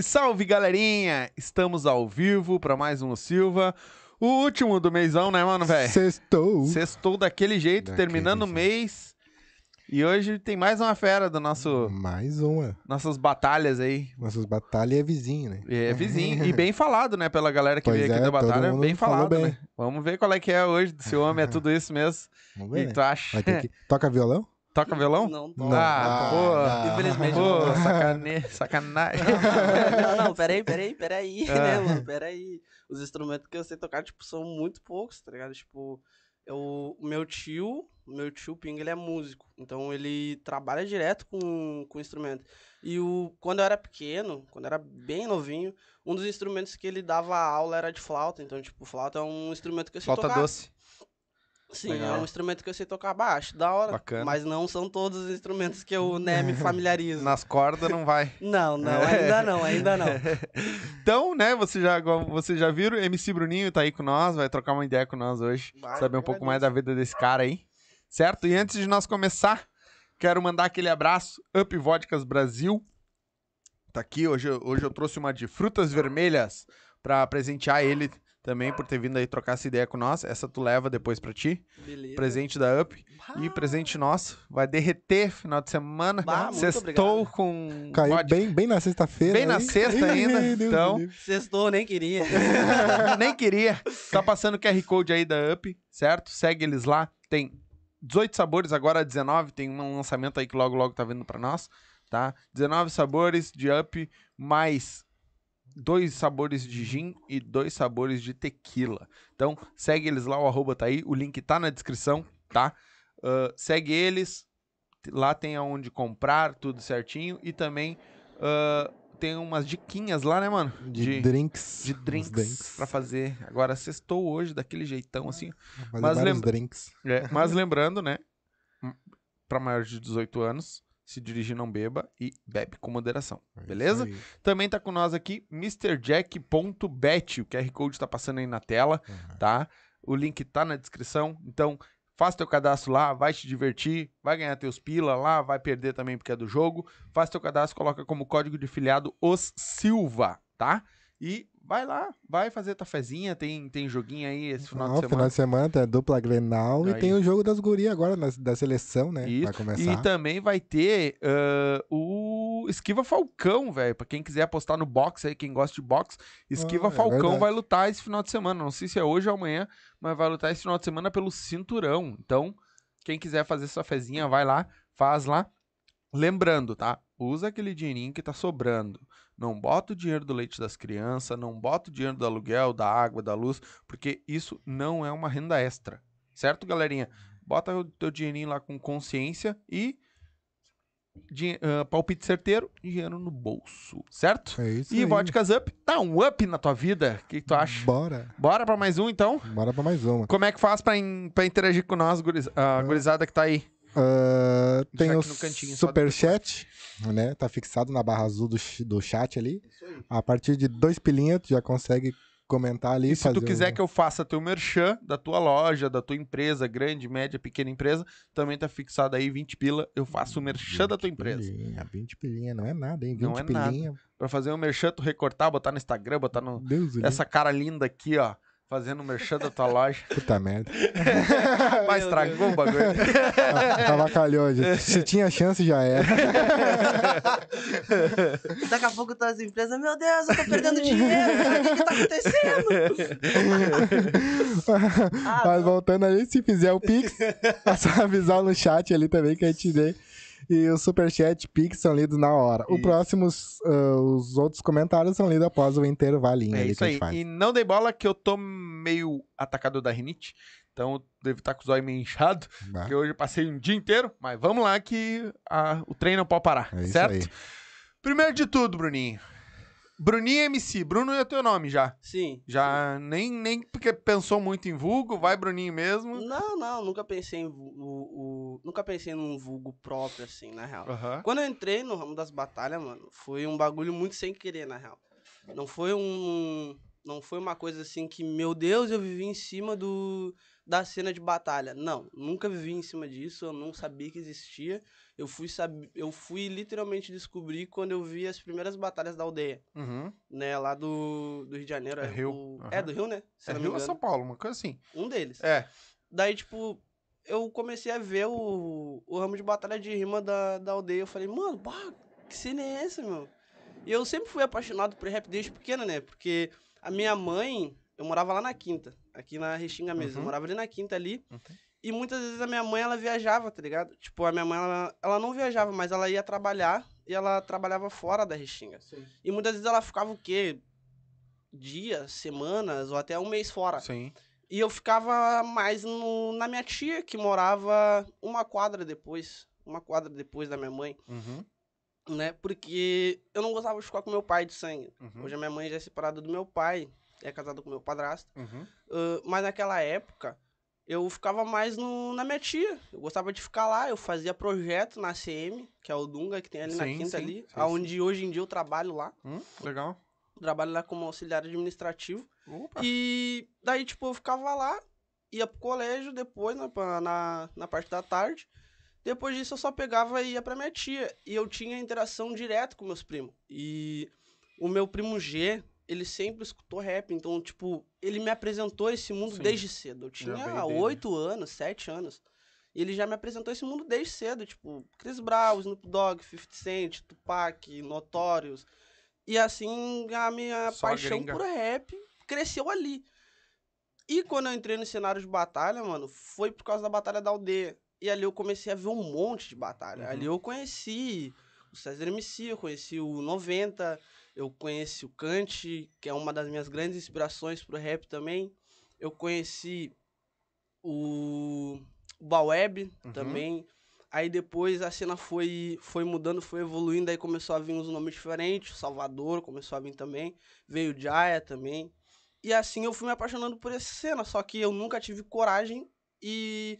Salve, salve, galerinha! Estamos ao vivo para mais um Silva. O último do mêsão, né, mano, velho? Sextou. Sextou daquele jeito, Daquele terminando o mês. E hoje tem mais uma fera do nosso Mais uma. nossas batalhas aí. Nossas batalhas é vizinho, né? É vizinho. e bem falado, né, pela galera que Pois veio aqui é, da batalha. Bem falado, bem. né? Vamos ver qual é que é hoje, se o homem é tudo isso mesmo. Vamos ver, que né? tu acha? Que... Toca violão? Toca violão? Não, Não. não. Ah, pô. Ah, Infelizmente Pô, não. sacane... sacanagem. não, não, peraí, peraí, peraí, Ah. né, mano? Peraí. Os instrumentos que eu sei tocar, tipo, são muito poucos, tá ligado? Tipo, eu, o meu tio, o meu tio Ping, ele é músico. Então ele trabalha direto com, com instrumento. E o, quando eu era pequeno, quando eu era bem novinho, um dos instrumentos que ele dava aula era de flauta. Então, tipo, flauta é um instrumento que eu sei Flauta tocar. doce. Sim, Legal. é um instrumento que eu sei tocar baixo, da hora. Bacana. Mas não são todos os instrumentos que eu né, me familiarizo. Nas cordas não vai. Não, não, ainda não, ainda não. Então, né, vocês já, vocês já viram, MC Bruninho tá aí com nós, vai trocar uma ideia com nós hoje, Vai, saber um pouco mais da vida desse cara aí, certo? E antes de nós começar, quero mandar aquele abraço, Up Vodkas Brasil, tá aqui, hoje, eu- hoje eu trouxe uma de frutas vermelhas pra presentear ele também, por ter vindo aí trocar essa ideia com nós, essa tu leva depois pra ti, Beleza. presente da Up, e presente nosso, vai derreter final de semana, Bah, sextou obrigado. com Caiu bem, bem na sexta-feira. Bem na sexta ainda, então. Sextou, nem queria. Nem queria. Tá passando o QR Code aí da Up, certo? Segue eles lá. Tem 18 sabores, agora 19. Tem um lançamento aí que logo, logo tá vindo pra nós, tá? 19 sabores de Up, mais dois sabores de gin e dois sabores de tequila. Então, segue eles lá, o arroba tá aí. O link tá na descrição, tá? Ah, segue eles. Lá tem aonde comprar, tudo certinho. E também ah, tem umas diquinhas lá, né, mano? De, drinks. de Uns drinks, pra fazer. Agora, sextou hoje daquele jeitão assim. Mas vários lembra- drinks. É, mas lembrando, né? Pra maiores de 18 anos, se dirigir não beba e bebe com moderação. É Beleza? aí. Também tá com nós aqui MrJack.bet. O QR Code tá passando aí na tela, Uhum. tá? O link tá na descrição. Então, faz teu cadastro lá, vai te divertir, vai ganhar teus pila lá, vai perder também porque é do jogo. Faz teu cadastro, coloca como código de filiado os Silva, tá? E vai lá, vai fazer tua fezinha, tem, tem joguinho aí esse final Ah, de semana. final de semana tem a dupla Grenal Aí. e tem o jogo das gurias agora, nas- da seleção, né? Isso. Vai começar. E também vai ter ah, o Esquiva Falcão, velho. Pra quem quiser apostar no boxe aí, quem gosta de boxe, Esquiva Ah, é Falcão verdade. vai lutar esse final de semana. Não sei se é hoje ou amanhã, mas vai lutar esse final de semana pelo cinturão. Então, quem quiser fazer sua fezinha, vai lá, faz lá. Lembrando, tá? Usa aquele dinheirinho que tá sobrando. Não bota o dinheiro do leite das crianças, não bota o dinheiro do aluguel, da água, da luz, porque isso não é uma renda extra. Certo, galerinha? Bota o teu dinheirinho lá com consciência e dinhe- ah, palpite certeiro, dinheiro no bolso, certo? É isso E aí. Vodkas Up, dá um up na tua vida. O que, que tu acha? Bora. Bora pra mais um, então? Bora pra mais uma. Como é que faz pra, in- pra interagir com nós, guriz, a gurizada que tá aí? Ah, tem o superchat, né? Tá fixado na barra azul do, do chat ali. A partir de dois pilinhas, tu já consegue comentar ali. E se tu quiser um- que eu faça teu merchan da tua loja, da tua empresa, grande, média, pequena empresa, também tá fixado aí 20 pila, eu faço o merchan da tua 20 empresa. Pilinha, 20 pilinha, não é nada, hein? 20 Não é nada. pilinha. Pra fazer o merchan, tu recortar, botar no Instagram, botar no... Deus Essa cara linda aqui, ó, fazendo o merchan da tua loja. Puta merda. Mas estragou o bagulho. Avacalhou. já. Se tinha chance, já era. Daqui a pouco tá as empresas, meu Deus, eu tô perdendo dinheiro, cara, o que que tá acontecendo? Ah, Mas não. voltando ali, se fizer o Pix, é só avisar no chat ali também que a gente dê. E o Superchat Pix são lidos na hora. Isso. O próximos, ah, os outros comentários são lidos após o intervalinho É isso que a aí. gente faz. E não dei bola que eu tô meio atacado da rinite. Então eu devo estar com os olhos meio inchados. Bah, Porque hoje eu passei um dia inteiro. Mas vamos lá que a- o treino não pode parar. É certo? Primeiro de tudo, Bruninho. Bruninho MC. Bruno é o teu nome já. Sim. Já nem, nem porque pensou muito em vulgo, vai Bruninho mesmo. Não, não, nunca pensei em o, o- nunca pensei num vulgo próprio, assim, na real. Aham. Quando eu entrei no ramo das batalhas, mano, foi um bagulho muito sem querer, na real. Não foi um. Não foi uma coisa assim que, meu Deus, eu vivi em cima do, da cena de batalha. Não, nunca vivi em cima disso, eu não sabia que existia. Eu fui, sab... eu fui literalmente descobrir quando eu vi as primeiras batalhas da aldeia, Uhum. né? Lá do, do Rio de Janeiro. É Rio, o- aham. É do Rio, né? Se É Rio ou. São Paulo, uma coisa assim. Um deles. É. Daí, tipo, eu comecei a ver o, o ramo de batalha de rima da, da aldeia. Eu falei, mano, pá, que cena é essa, meu? E eu sempre fui apaixonado por rap desde pequeno, né? Porque a minha mãe, eu morava lá na Quinta, aqui na Restinga mesmo. Uhum. Eu morava ali na Quinta ali. Uhum. E muitas vezes a minha mãe, ela viajava, tá ligado? Tipo, a minha mãe, ela, ela não viajava, mas ela ia trabalhar e ela trabalhava fora da Restinga. E muitas vezes ela ficava o quê? Dias, semanas ou até um mês fora. Sim. E eu ficava mais no, na minha tia, que morava uma quadra depois. Uma quadra depois da minha mãe, Uhum. né? Porque eu não gostava de ficar com meu pai de sangue. Uhum. Hoje a minha mãe já é separada do meu pai, é casada com meu padrasto. Uhum. Ah, mas naquela época, eu ficava mais no, na minha tia. Eu gostava de ficar lá, eu fazia projeto na CM, que é o Dunga, que tem ali na Sim, quinta sim, ali. sim, onde hoje em dia eu trabalho lá. Hum, legal. Trabalho lá como auxiliar administrativo. Opa. E daí, tipo, eu ficava lá, ia pro colégio depois, na, na, na parte da tarde. Depois disso, eu só pegava e ia pra minha tia. E eu tinha interação direto com meus primos. E o meu primo G, ele sempre escutou rap. Então, tipo, ele me apresentou esse mundo Sim. desde cedo. Eu tinha oito anos, sete anos. E ele já me apresentou esse mundo desde cedo. Tipo, Chris Brown, Snoop Dogg, 50 Cent, Tupac, Notorious. E assim, a minha Só paixão gringa. por rap cresceu ali. E quando eu entrei no cenário de batalha, mano, foi por causa da Batalha da Aldeia. E ali eu comecei a ver um monte de batalha. Uhum. Ali eu conheci o César MC, eu conheci o 90, eu conheci o Kant, que é uma das minhas grandes inspirações pro rap também. Eu conheci o, o Baweb Uhum. também. Aí depois a cena foi, foi mudando, foi evoluindo, aí começou a vir uns nomes diferentes, o Salvador começou a vir também, veio o Jaya também. E assim eu fui me apaixonando por essa cena, só que eu nunca tive coragem e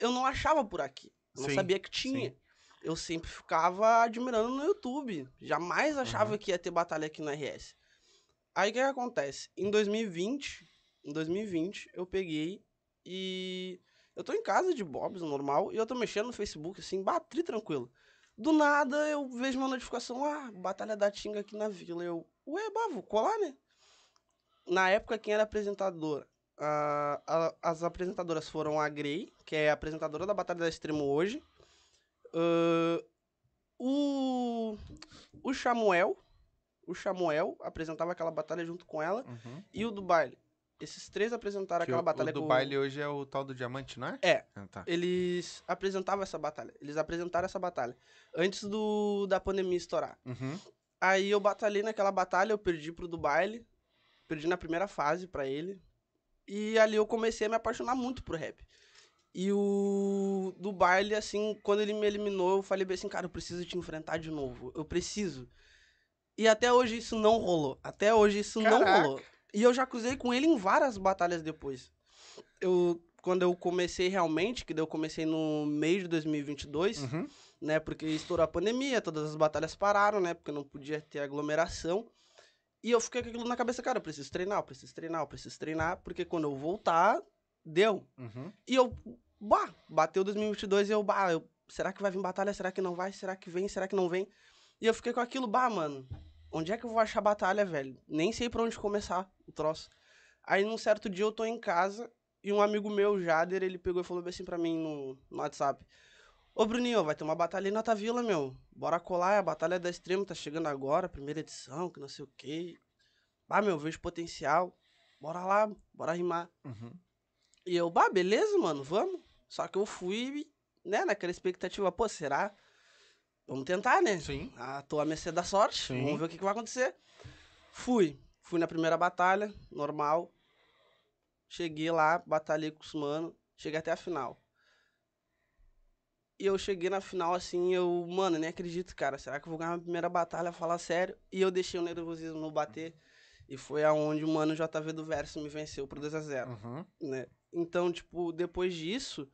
eu não achava por aqui. Eu não Sim, sabia que tinha. sim. Eu sempre ficava admirando no YouTube. Jamais achava Uhum. que ia ter batalha aqui no RS. Aí o que, que acontece? Em 2020, em 2020, eu peguei e eu tô em casa de Bobs, normal, e eu tô mexendo no Facebook, assim, batri tranquilo. Do nada eu vejo uma notificação, ah, Batalha da Tinga aqui na vila. Eu, ué, bah, vou colar, né? Na época, quem era apresentadora? a- a- as apresentadoras foram a Grey, que é a apresentadora da Batalha da Extremo hoje. Ah, o, o Samuel, o Samuel apresentava aquela batalha junto com ela. Uhum. E o do baile. Esses três apresentaram Que aquela o, batalha o do com- baile hoje é o tal do diamante, não é? É. Ah, tá. Eles apresentavam essa batalha. Eles apresentaram essa batalha. Antes do, da pandemia estourar. Uhum. Aí eu batalhei naquela batalha, eu perdi pro do baile. Perdi na primeira fase pra ele. E ali eu comecei a me apaixonar muito pro rap. E o do baile, assim, quando ele me eliminou, eu falei bem assim, cara, eu preciso te enfrentar de novo. Eu preciso. E até hoje isso não rolou. Até hoje isso não Caraca. rolou. E eu já cruzei com ele em várias batalhas depois. Eu, quando eu comecei realmente, que eu comecei no meio de 2022, Uhum. né? Porque estourou a pandemia, todas as batalhas pararam, né? Porque não podia ter aglomeração. E eu fiquei com aquilo na cabeça, cara, eu preciso treinar, eu preciso treinar, eu preciso treinar, porque quando eu voltar, deu. Uhum. E eu, bah, bateu 2022 e eu, bah, eu, será que vai vir batalha? Será que não vai? Será que vem? Será que não vem? E eu fiquei com aquilo, bah, mano, onde é que eu vou achar batalha, velho? Nem sei pra onde começar o troço. Aí num certo dia eu tô em casa e um amigo meu, Jader, ele pegou e falou assim pra mim no, no WhatsApp. Ô Bruninho, vai ter uma batalha aí na tua vila, meu. Bora colar, é a batalha da Extremo tá chegando agora, primeira edição, que não sei o quê. Ah, meu, vejo potencial. Bora lá, bora rimar. Uhum. E eu, bah, beleza, mano, vamos. Só que eu fui, né, naquela expectativa, pô, será? Vamos tentar, né? Sim. Ah, tô a mercê da sorte, Sim. vamos ver o que, que vai acontecer. Fui, fui na primeira batalha, normal. Cheguei lá, batalhei com os mano, cheguei até a final. E eu cheguei na final assim, eu, mano, nem acredito, cara. Será que eu vou ganhar a primeira batalha? Falar sério. E eu deixei o nervosismo no bater. E foi aonde o mano JV do Verso me venceu por 2x0 Uhum. né? Então, tipo, depois disso,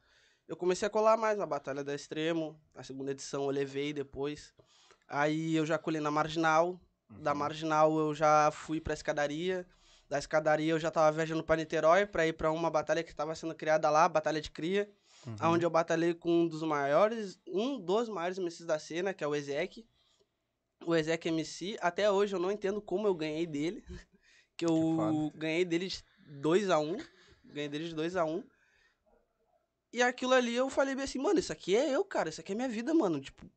eu comecei a colar mais na Batalha da Extremo. A segunda edição eu levei depois. Aí eu já colei na Marginal. Da Uhum. Marginal eu já fui pra escadaria. Da escadaria eu já tava viajando pra Niterói pra ir pra uma batalha que tava sendo criada lá, Batalha de Cria. Uhum. onde eu batalhei com um dos maiores, um dos maiores MCs da cena, que é o Ezek. O Ezek MC, até hoje eu não entendo como eu ganhei dele. Que eu foda. ganhei dele de 2x1. Ganhei dele de 2x1. E aquilo ali eu falei bem assim, mano, isso aqui é eu, cara. Isso aqui é minha vida, mano. Tipo,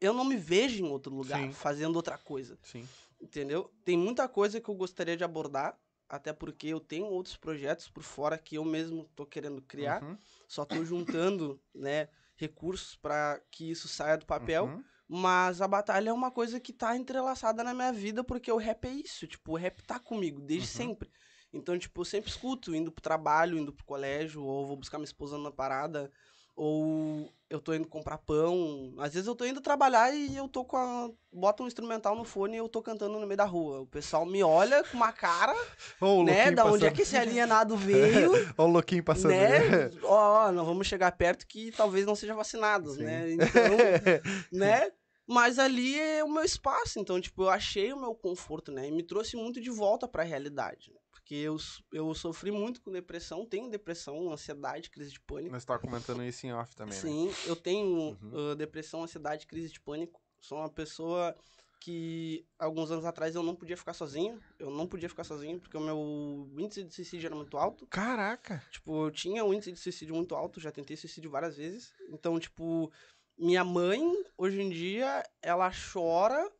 eu não me vejo em outro lugar Sim. fazendo outra coisa. Sim. Entendeu? Tem muita coisa que eu gostaria de abordar, até porque eu tenho outros projetos por fora que eu mesmo tô querendo criar. Uhum. Só tô juntando, né, recursos para que isso saia do papel. Uhum. Mas a batalha é uma coisa que tá entrelaçada na minha vida, porque o rap é isso. Tipo, o rap tá comigo desde Uhum. sempre. Então, tipo, eu sempre escuto, indo pro trabalho, indo pro colégio, ou vou buscar minha esposa na parada, ou eu tô indo comprar pão. Às vezes eu tô indo trabalhar e eu tô com a. Bota um instrumental no fone e eu tô cantando no meio da rua. O pessoal me olha com uma cara, Ô, o né? Da onde é que esse alienado veio. Ó, o louquinho passando. né? Ó, não vamos chegar perto que talvez não seja vacinado, Sim. né? Então, né? Mas ali é o meu espaço, então, tipo, eu achei o meu conforto, né? E me trouxe muito de volta pra realidade, né? Porque eu, eu sofri muito com depressão, tenho depressão, ansiedade, crise de pânico. Nós tava comentando isso em off também, né? Sim, eu tenho Uhum. uh, depressão, ansiedade, crise de pânico. Sou uma pessoa que alguns anos atrás eu não podia ficar sozinho. Eu não podia ficar sozinho porque o meu índice de suicídio era muito alto. Caraca! Tipo, eu tinha um índice de suicídio muito alto, já tentei suicídio várias vezes. Então, tipo, minha mãe, hoje em dia, ela chora,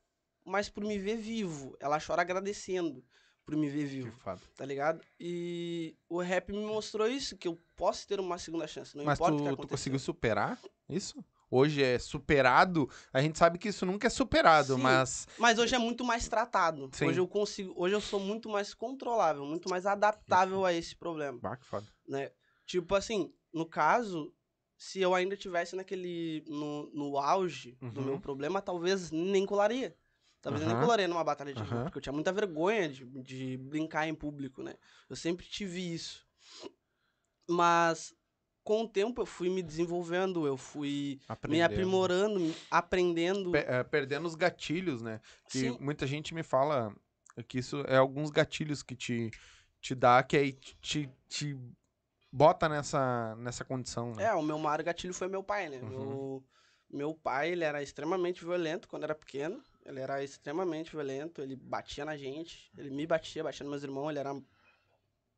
mas por me ver vivo. Ela chora agradecendo por me ver vivo, tá ligado? E o rap me mostrou isso, que eu posso ter uma segunda chance, não Mas importa o que tu, tu conseguiu superar isso? Hoje é superado. A gente sabe que isso nunca é superado, Sim. mas. Mas hoje é muito mais tratado. Sim. Hoje eu consigo, hoje eu sou muito mais controlável, muito mais adaptável a esse problema. Bah, que foda. né? Tipo assim, no caso, se eu ainda tivesse naquele. no, no auge do Uhum. meu problema, talvez nem colaria. Talvez eu nem colaria numa batalha de rima, Aham. porque eu tinha muita vergonha de, de brincar em público, né? Eu sempre tive isso. Mas com o tempo eu fui me desenvolvendo, eu fui me Aprendendo. aprimorando, me- aprendendo. Pe- é, perdendo os gatilhos, né? Que Sim. muita gente me fala que isso é alguns gatilhos que te, te dá, que aí te, te bota nessa, nessa condição, né? É, o meu maior gatilho foi meu pai, né? Uhum. Meu, meu pai, ele era extremamente violento quando era pequeno. Ele era extremamente violento, ele batia na gente, ele me batia, batia nos meus irmãos, ele era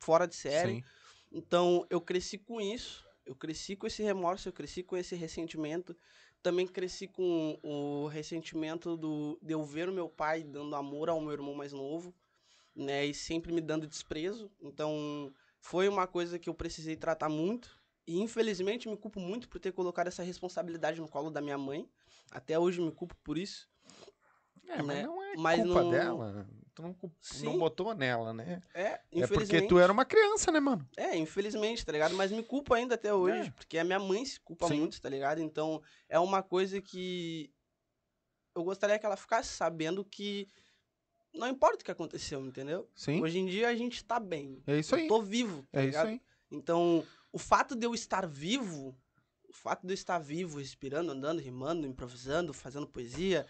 fora de série. Sim. Então, eu cresci com isso, eu cresci com esse remorso, eu cresci com esse ressentimento. Também cresci com o ressentimento do, de eu ver o meu pai dando amor ao meu irmão mais novo, né? E sempre me dando desprezo. Então, foi uma coisa que eu precisei tratar muito. E, infelizmente, me culpo muito por ter colocado essa responsabilidade no colo da minha mãe. Até hoje me culpo por isso. É, mas né? não é Mas culpa não- dela. Tu não, não botou nela, né? É, É infelizmente. porque tu era uma criança, né, mano? É, infelizmente, tá ligado? Mas me culpo ainda até hoje, É. porque a minha mãe se culpa Sim. muito, tá ligado? Então, é uma coisa que eu gostaria que ela ficasse sabendo que não importa o que aconteceu, entendeu? Sim. Hoje em dia a gente tá bem. É isso aí. Eu tô vivo, tá É isso ligado? aí. Então, o fato de eu estar vivo, o fato de eu estar vivo, respirando, andando, rimando, improvisando, fazendo poesia,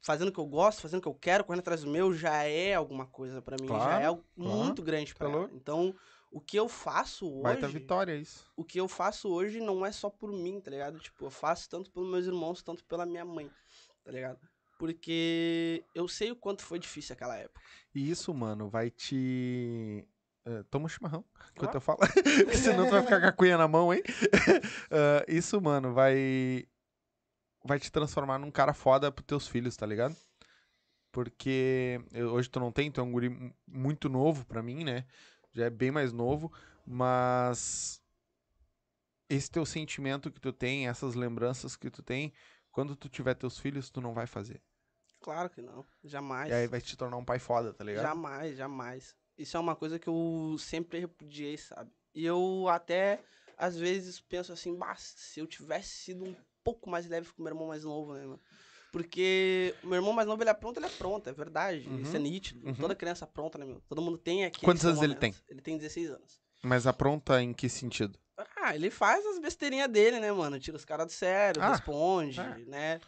fazendo o que eu gosto, fazendo o que eu quero, correndo atrás do meu, já é alguma coisa pra mim, já Claro, é algo claro. muito grande pra Tá ela. louco. Então, o que eu faço hoje, Baita vitória, é isso. o que eu faço hoje não é só por mim, tá ligado? Tipo, eu faço tanto pelos meus irmãos, tanto pela minha mãe, tá ligado? Porque eu sei o quanto foi difícil aquela época. E isso, mano, vai te. Eh, toma um chimarrão, enquanto Claro. eu falo. Senão tu vai ficar com a cunha na mão, hein? Ah, isso, mano, vai. Vai te transformar num cara foda pros teus filhos, tá ligado? Porque eu- hoje tu não tem, tu é um guri mu- muito novo pra mim, né? Já é bem mais novo, mas. Esse teu sentimento que tu tem, essas lembranças que tu tem, quando tu tiver teus filhos, tu não vai fazer. Claro que não, jamais. E aí vai te tornar um pai foda, tá ligado? Jamais, jamais. Isso é uma coisa que eu sempre repudiei, sabe? E eu até, às vezes, penso assim, bah, se eu tivesse sido um pouco mais leve com o meu irmão mais novo, né, mano? Porque o meu irmão mais novo, ele é pronto, ele é pronto, é verdade. Isso é Uhum, nítido. uhum. Toda criança é pronta, né, meu? Todo mundo tem aqui. Quantos anos ele tem? Ele tem 16 anos. Mas apronta em que sentido? Ah, ele faz as besteirinhas dele, né, mano? Tira os caras do sério, Ah, responde, é. né?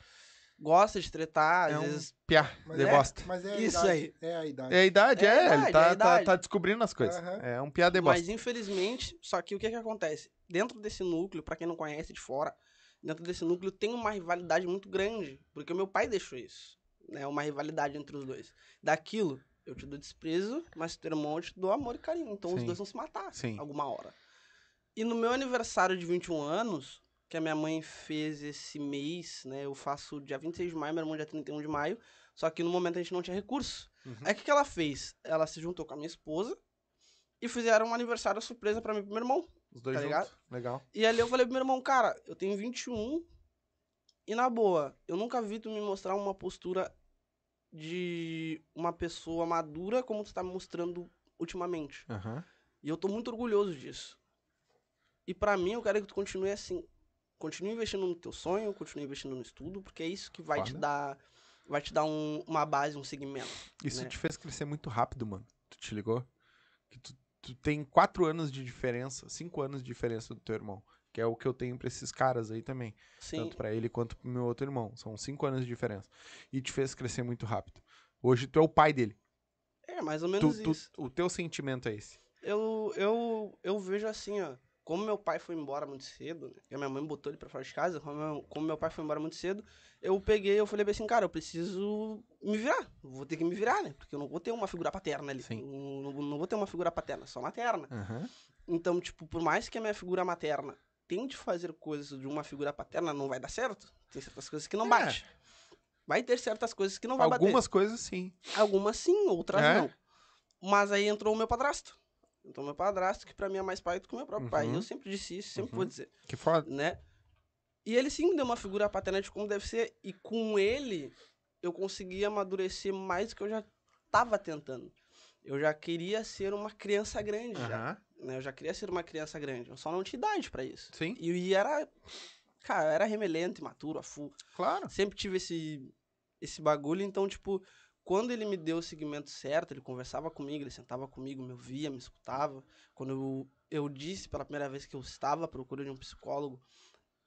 Gosta de tretar, às É um vezes. Piá, Mas de é- bosta. Mas é a Isso idade. aí. É a idade. É a idade, É é, a ele idade, tá, é a tá, idade. tá descobrindo as coisas. Aham. É um piá de bosta. Mas infelizmente, só que o que que acontece? dentro desse núcleo, pra quem não conhece de fora, dentro desse núcleo tem uma rivalidade muito grande, porque o meu pai deixou isso, né? Uma rivalidade entre os dois. Daquilo, eu te dou desprezo, mas teu irmão eu te dou amor e carinho. Então os Sim. dois vão se matar Sim. alguma hora. E no meu aniversário de 21 anos, que a minha mãe fez esse mês, né? Eu faço dia 26 de maio, meu irmão dia 31 de maio. Só que no momento a gente não tinha recurso. Uhum. Aí o que, que ela fez? Ela se juntou com a minha esposa e fizeram um aniversário surpresa pra mim e pro meu irmão. Os dois Tá juntos. ligado? Legal. E ali eu falei pro meu irmão, cara, eu tenho 21 e na boa, eu nunca vi tu me mostrar uma postura de uma pessoa madura como tu tá me mostrando ultimamente. Aham. E eu tô muito orgulhoso disso. E pra mim, eu quero que tu continue assim. Continue investindo no teu sonho, continue investindo no estudo, porque é isso que vai te Foda. dar vai te dar um- uma base, um segmento. Isso né? te fez crescer muito rápido, mano. Tu te ligou? Que tu, tu tem quatro anos de diferença, cinco anos de diferença do teu irmão. Que é o que eu tenho pra esses caras aí também. Sim. Tanto pra ele quanto pro meu outro irmão. São cinco anos de diferença. E te fez crescer muito rápido. Hoje tu é o pai dele. É, mais ou Tu, menos tu- isso. o teu sentimento é esse. Eu, eu, eu vejo assim, ó. Como meu pai foi embora muito cedo, né? E a minha mãe botou ele pra fora de casa. Como meu, pai foi embora muito cedo, eu peguei, eu falei assim, cara, eu preciso me virar. Vou ter que me virar, né? Porque eu não vou ter uma figura paterna ali. Não, não, vou ter uma figura paterna, só materna. Aham. Então, tipo, por mais que a minha figura materna tente fazer coisas de uma figura paterna, não vai dar certo. Tem certas coisas que não É. bate. Vai ter certas coisas que não vai Algumas coisas sim. bater. Algumas sim, outras É? não. Mas aí entrou o meu padrasto. Entrou o meu padrasto, que pra mim é mais pai do que meu próprio pai. Uhum. E eu sempre disse isso, sempre Uhum. vou dizer, Que foda. né? E ele sim me deu uma figura paterna de como deve ser. E com ele, eu consegui amadurecer mais do que eu já tava tentando. Eu já queria ser uma criança grande, já. Aham. né? Eu já queria ser uma criança grande. Eu só não tinha idade pra isso. Sim, E, e era. Cara, eu era remelento, imaturo, a full. claro. Sempre tive esse, esse bagulho. Então, tipo, quando ele me deu o segmento certo, ele conversava comigo, ele sentava comigo, me ouvia, me escutava. Quando eu, eu disse pela primeira vez que eu estava à procura de um psicólogo,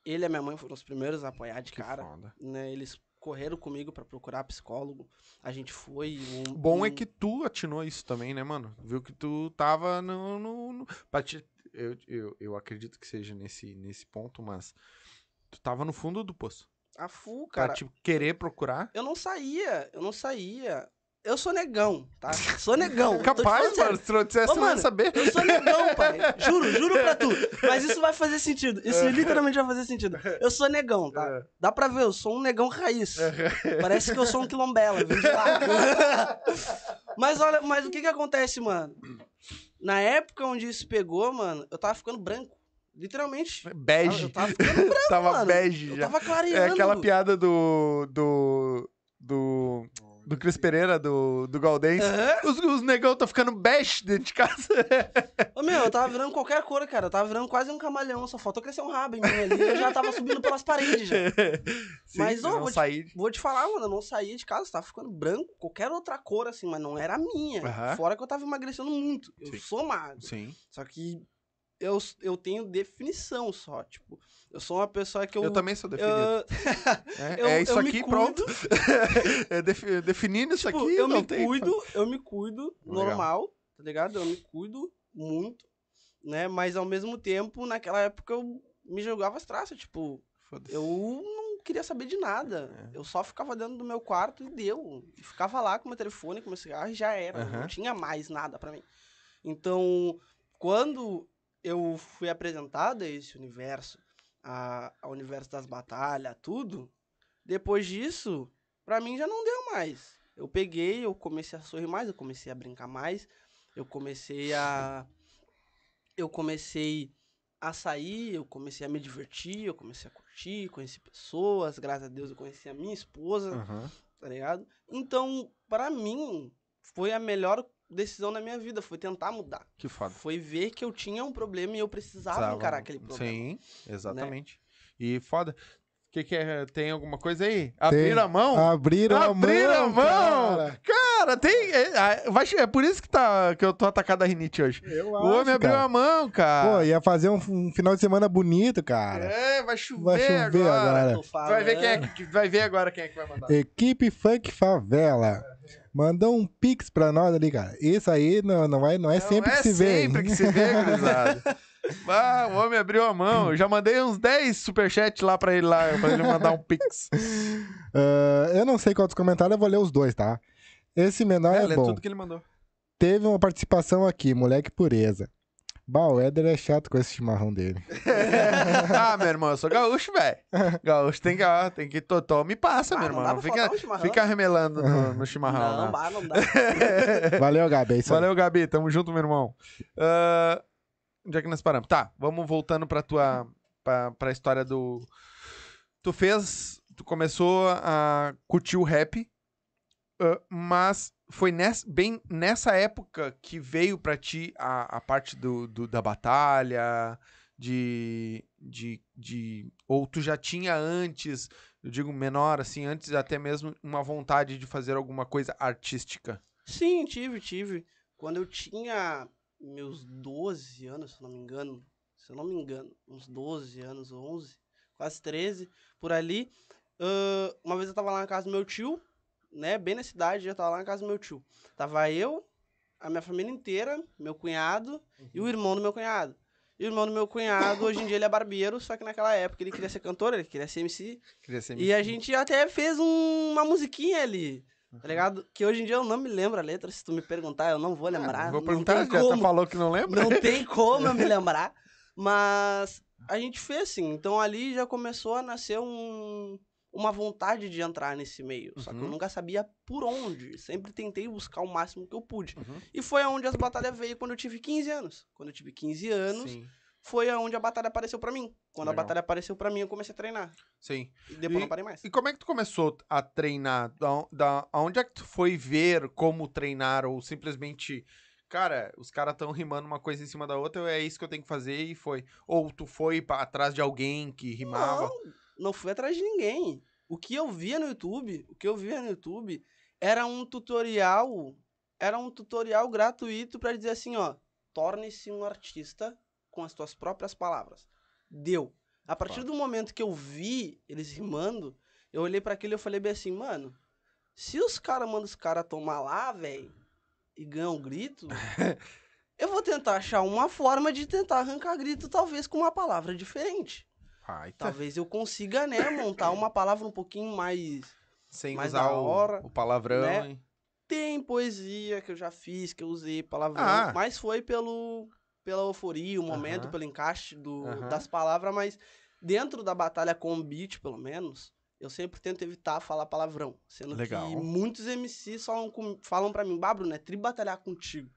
ele e a minha mãe foram os primeiros a apoiar de Que cara. foda. Né? Eles correram comigo pra procurar psicólogo. A gente foi. Um, bom é um- que tu atinou isso também, né, mano? Viu que tu tava no. no, no- eu, eu, eu acredito que seja nesse, nesse ponto, mas tu tava no fundo do poço. A full, Pra cara. te querer procurar. Eu não saía, eu não saía. Eu sou negão, tá? Sou negão. Capaz, mano, se não dissesse, Ô, mano, saber. Eu sou negão, pai. Juro, juro pra tu. Mas isso vai fazer sentido. Isso literalmente vai fazer sentido. Eu sou negão, tá? É. Dá pra ver, eu sou um negão raiz. Parece que eu sou um quilombela, vim de lá. Mas olha, mas o que que acontece, mano? Na época onde isso pegou, mano, eu tava ficando branco. Literalmente. Bege. Eu tava ficando branco, Tava mano. bege Eu já. tava É clareando. aquela piada do. do. do. do Cris Pereira, do, do Galdense. Aham. Os, os negão tão ficando bege dentro de casa. Ô, meu, eu tava virando qualquer cor, cara. Eu tava virando quase um camaleão. Só faltou crescer um rabo em mim ali. Eu já tava subindo pelas paredes já. Sim, Mas, ô, vou te-. Vou te falar, mano, eu não saía de casa, tava ficando branco, qualquer outra cor, assim, mas não era a minha. Aham. Fora que eu tava emagrecendo muito. Eu Sim. sou magro. Sim. Só que eu, eu tenho definição só, tipo. Eu sou uma pessoa que eu. Eu, também sou definido. eu- é, eu- é isso aqui, pronto. é defi- definindo isso tipo, aqui, eu não me tem. cuido, eu me cuido Legal. normal, tá ligado? Eu me cuido muito, né? Mas ao mesmo tempo, naquela época eu me jogava as traças, tipo. Eu não queria saber de nada. É. Eu só ficava dentro do meu quarto e deu. Ficava lá com meu telefone, com meu cigarro e já era. Aham. Não tinha mais nada pra mim. Então, quando eu fui apresentado a esse universo, a, ao universo das batalhas, tudo, depois disso, pra mim já não deu mais. Eu peguei, eu comecei a sorrir mais, eu comecei a brincar mais, eu comecei a. Eu comecei a sair, eu comecei a me divertir, eu comecei a curtir, conheci pessoas, graças a Deus eu conheci a minha esposa, Aham. tá ligado? Então, pra mim, foi a melhor decisão na minha vida, foi tentar mudar. Que foda. Foi ver que eu tinha um problema e eu precisava encarar aquele problema. Sim, exatamente. E foda. O que, que é? Tem alguma coisa aí? Abrir a mão? Abriram a mão. Abrir a mão! cara. Cara, tem. É, vai che- é por isso que, tá, que eu tô atacado a rinite hoje. Eu o homem abriu cara. a mão, cara. Pô, ia fazer um, um final de semana bonito, cara. É, vai chover, Vai chover agora. agora. Vai ver quem é vai ver agora quem é que vai mandar. Equipe Funk Favela. Mandou um pix pra nós ali, cara. Isso aí não, não, é, não é sempre é que se vê. sempre que se vê, gurizada. Ah, o homem abriu a mão. Eu já mandei uns 10 superchats lá pra ele lá, pra ele mandar um pix. Ah, eu não sei quantos comentários, eu vou ler os dois, tá? Esse menor é, É, bom. tudo que ele mandou. Teve uma participação aqui, moleque pureza. Bah, o Éder é chato com esse chimarrão dele. ah, meu irmão, eu sou gaúcho, velho. Gaúcho tem que, ó, tem que to- toma e passa, Ah, meu não irmão. dá Não pra fica, um fica remelando no, no chimarrão. Não, né? bah, não dá. Valeu, Gabi. É. Valeu, Gabi. Tamo junto, meu irmão. Ah, onde é que nós paramos? Tá, vamos voltando pra tua. Pra, pra história do. Tu fez. Tu começou a curtir o rap. ah, mas foi nessa, bem nessa época que veio pra ti a, a parte do, do- da batalha, de, de, de. Ou tu já tinha antes, eu digo menor, assim, antes até mesmo uma vontade de fazer alguma coisa artística. Sim, tive, tive. Quando eu tinha meus 12 anos, se não me engano, se eu não me engano, uns 12 anos, 11, quase 13, por ali, ãh, uma vez eu tava lá na casa do meu tio, né, bem na cidade, eu tava lá na casa do meu tio. Tava eu, a minha família inteira, meu cunhado e o irmão do meu cunhado. E o irmão do meu cunhado, hoje em dia ele é barbeiro, só que naquela época ele queria ser cantor, ele queria ser MC, Queria ser e a gente até fez um- uma musiquinha ali, Uhum. tá ligado? Que hoje em dia eu não me lembro a letra, se tu me perguntar, eu não vou lembrar. Ah, Vou perguntar, já tu como, falou que não lembra? Não tem como eu me lembrar. Mas a gente fez sim. Então ali já começou a nascer um, uma vontade de entrar nesse meio. Só que eu Uhum. nunca sabia por onde. Sempre tentei buscar o máximo que eu pude. Uhum. E foi aonde as batalhas veio quando eu tive 15 anos. Quando eu tive 15 anos, Sim, foi aonde a batalha apareceu pra mim. Quando Legal. a batalha apareceu pra mim, eu comecei a treinar. sim. E depois E- não parei mais. E como é que tu começou a treinar? Da, da, aonde é que tu foi ver como treinar? Ou simplesmente, cara, os caras estão rimando uma coisa em cima da outra, é isso que eu tenho que fazer e foi. Ou tu foi pra, atrás de alguém que rimava? Não, não fui atrás de ninguém. O que eu via no YouTube, o que eu via no YouTube era um tutorial, era um tutorial gratuito pra dizer assim, ó, torne-se um artista com as tuas próprias palavras. Deu. A partir do momento que eu vi eles rimando, eu olhei pra aquilo e eu falei bem assim, mano, se os caras mandam os caras tomar lá, velho, e ganham grito, eu vou tentar achar uma forma de tentar arrancar grito, talvez com uma palavra diferente. Ai, tá. Talvez eu consiga, né, montar uma palavra um pouquinho mais. Sem mais usar da o, hora, o palavrão. né? hein? Tem poesia que eu já fiz, que eu usei palavrão, Ah. mas foi pelo pela euforia, o momento, Aham. pelo encaixe do, Aham. das palavras, mas dentro da batalha com o beat, pelo menos, eu sempre tento evitar falar palavrão. Sendo Legal. que muitos MCs falam, com, falam pra mim, Babro, né? Tri batalhar contigo.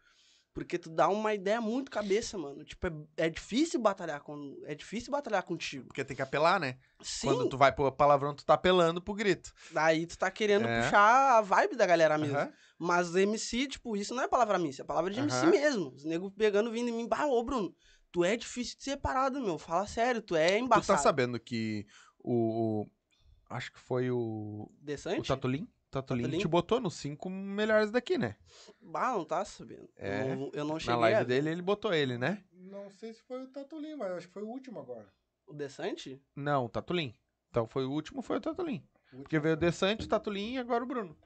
Porque tu dá uma ideia muito cabeça, mano. Tipo, é, é difícil batalhar com. É difícil batalhar contigo. Porque tem que apelar, né? Sim, Quando tu vai pro palavrão, tu tá apelando pro grito. Daí tu tá querendo É. puxar a vibe da galera mesmo. Aham. Mas MC, tipo, isso não é palavra minha, isso é palavra de MC Aham. mesmo. Os nego pegando, vindo em mim, bah, ô Bruno, tu é difícil de ser parado, meu. Fala sério, tu é Tu embaçado. tá sabendo que o. o- acho que foi o. O Decente? Tatulim? te botou nos cinco melhores daqui, né? Bah, não tá sabendo. É. Eu não, eu não cheguei Na live a dele, ele botou ele, né? Não sei se foi o Tatulim, mas acho que foi o último agora. O Decente? Não, o Tatulim. Então foi o último, foi o Tatulim. Porque veio o Desante, o Tatulim e agora o Bruno.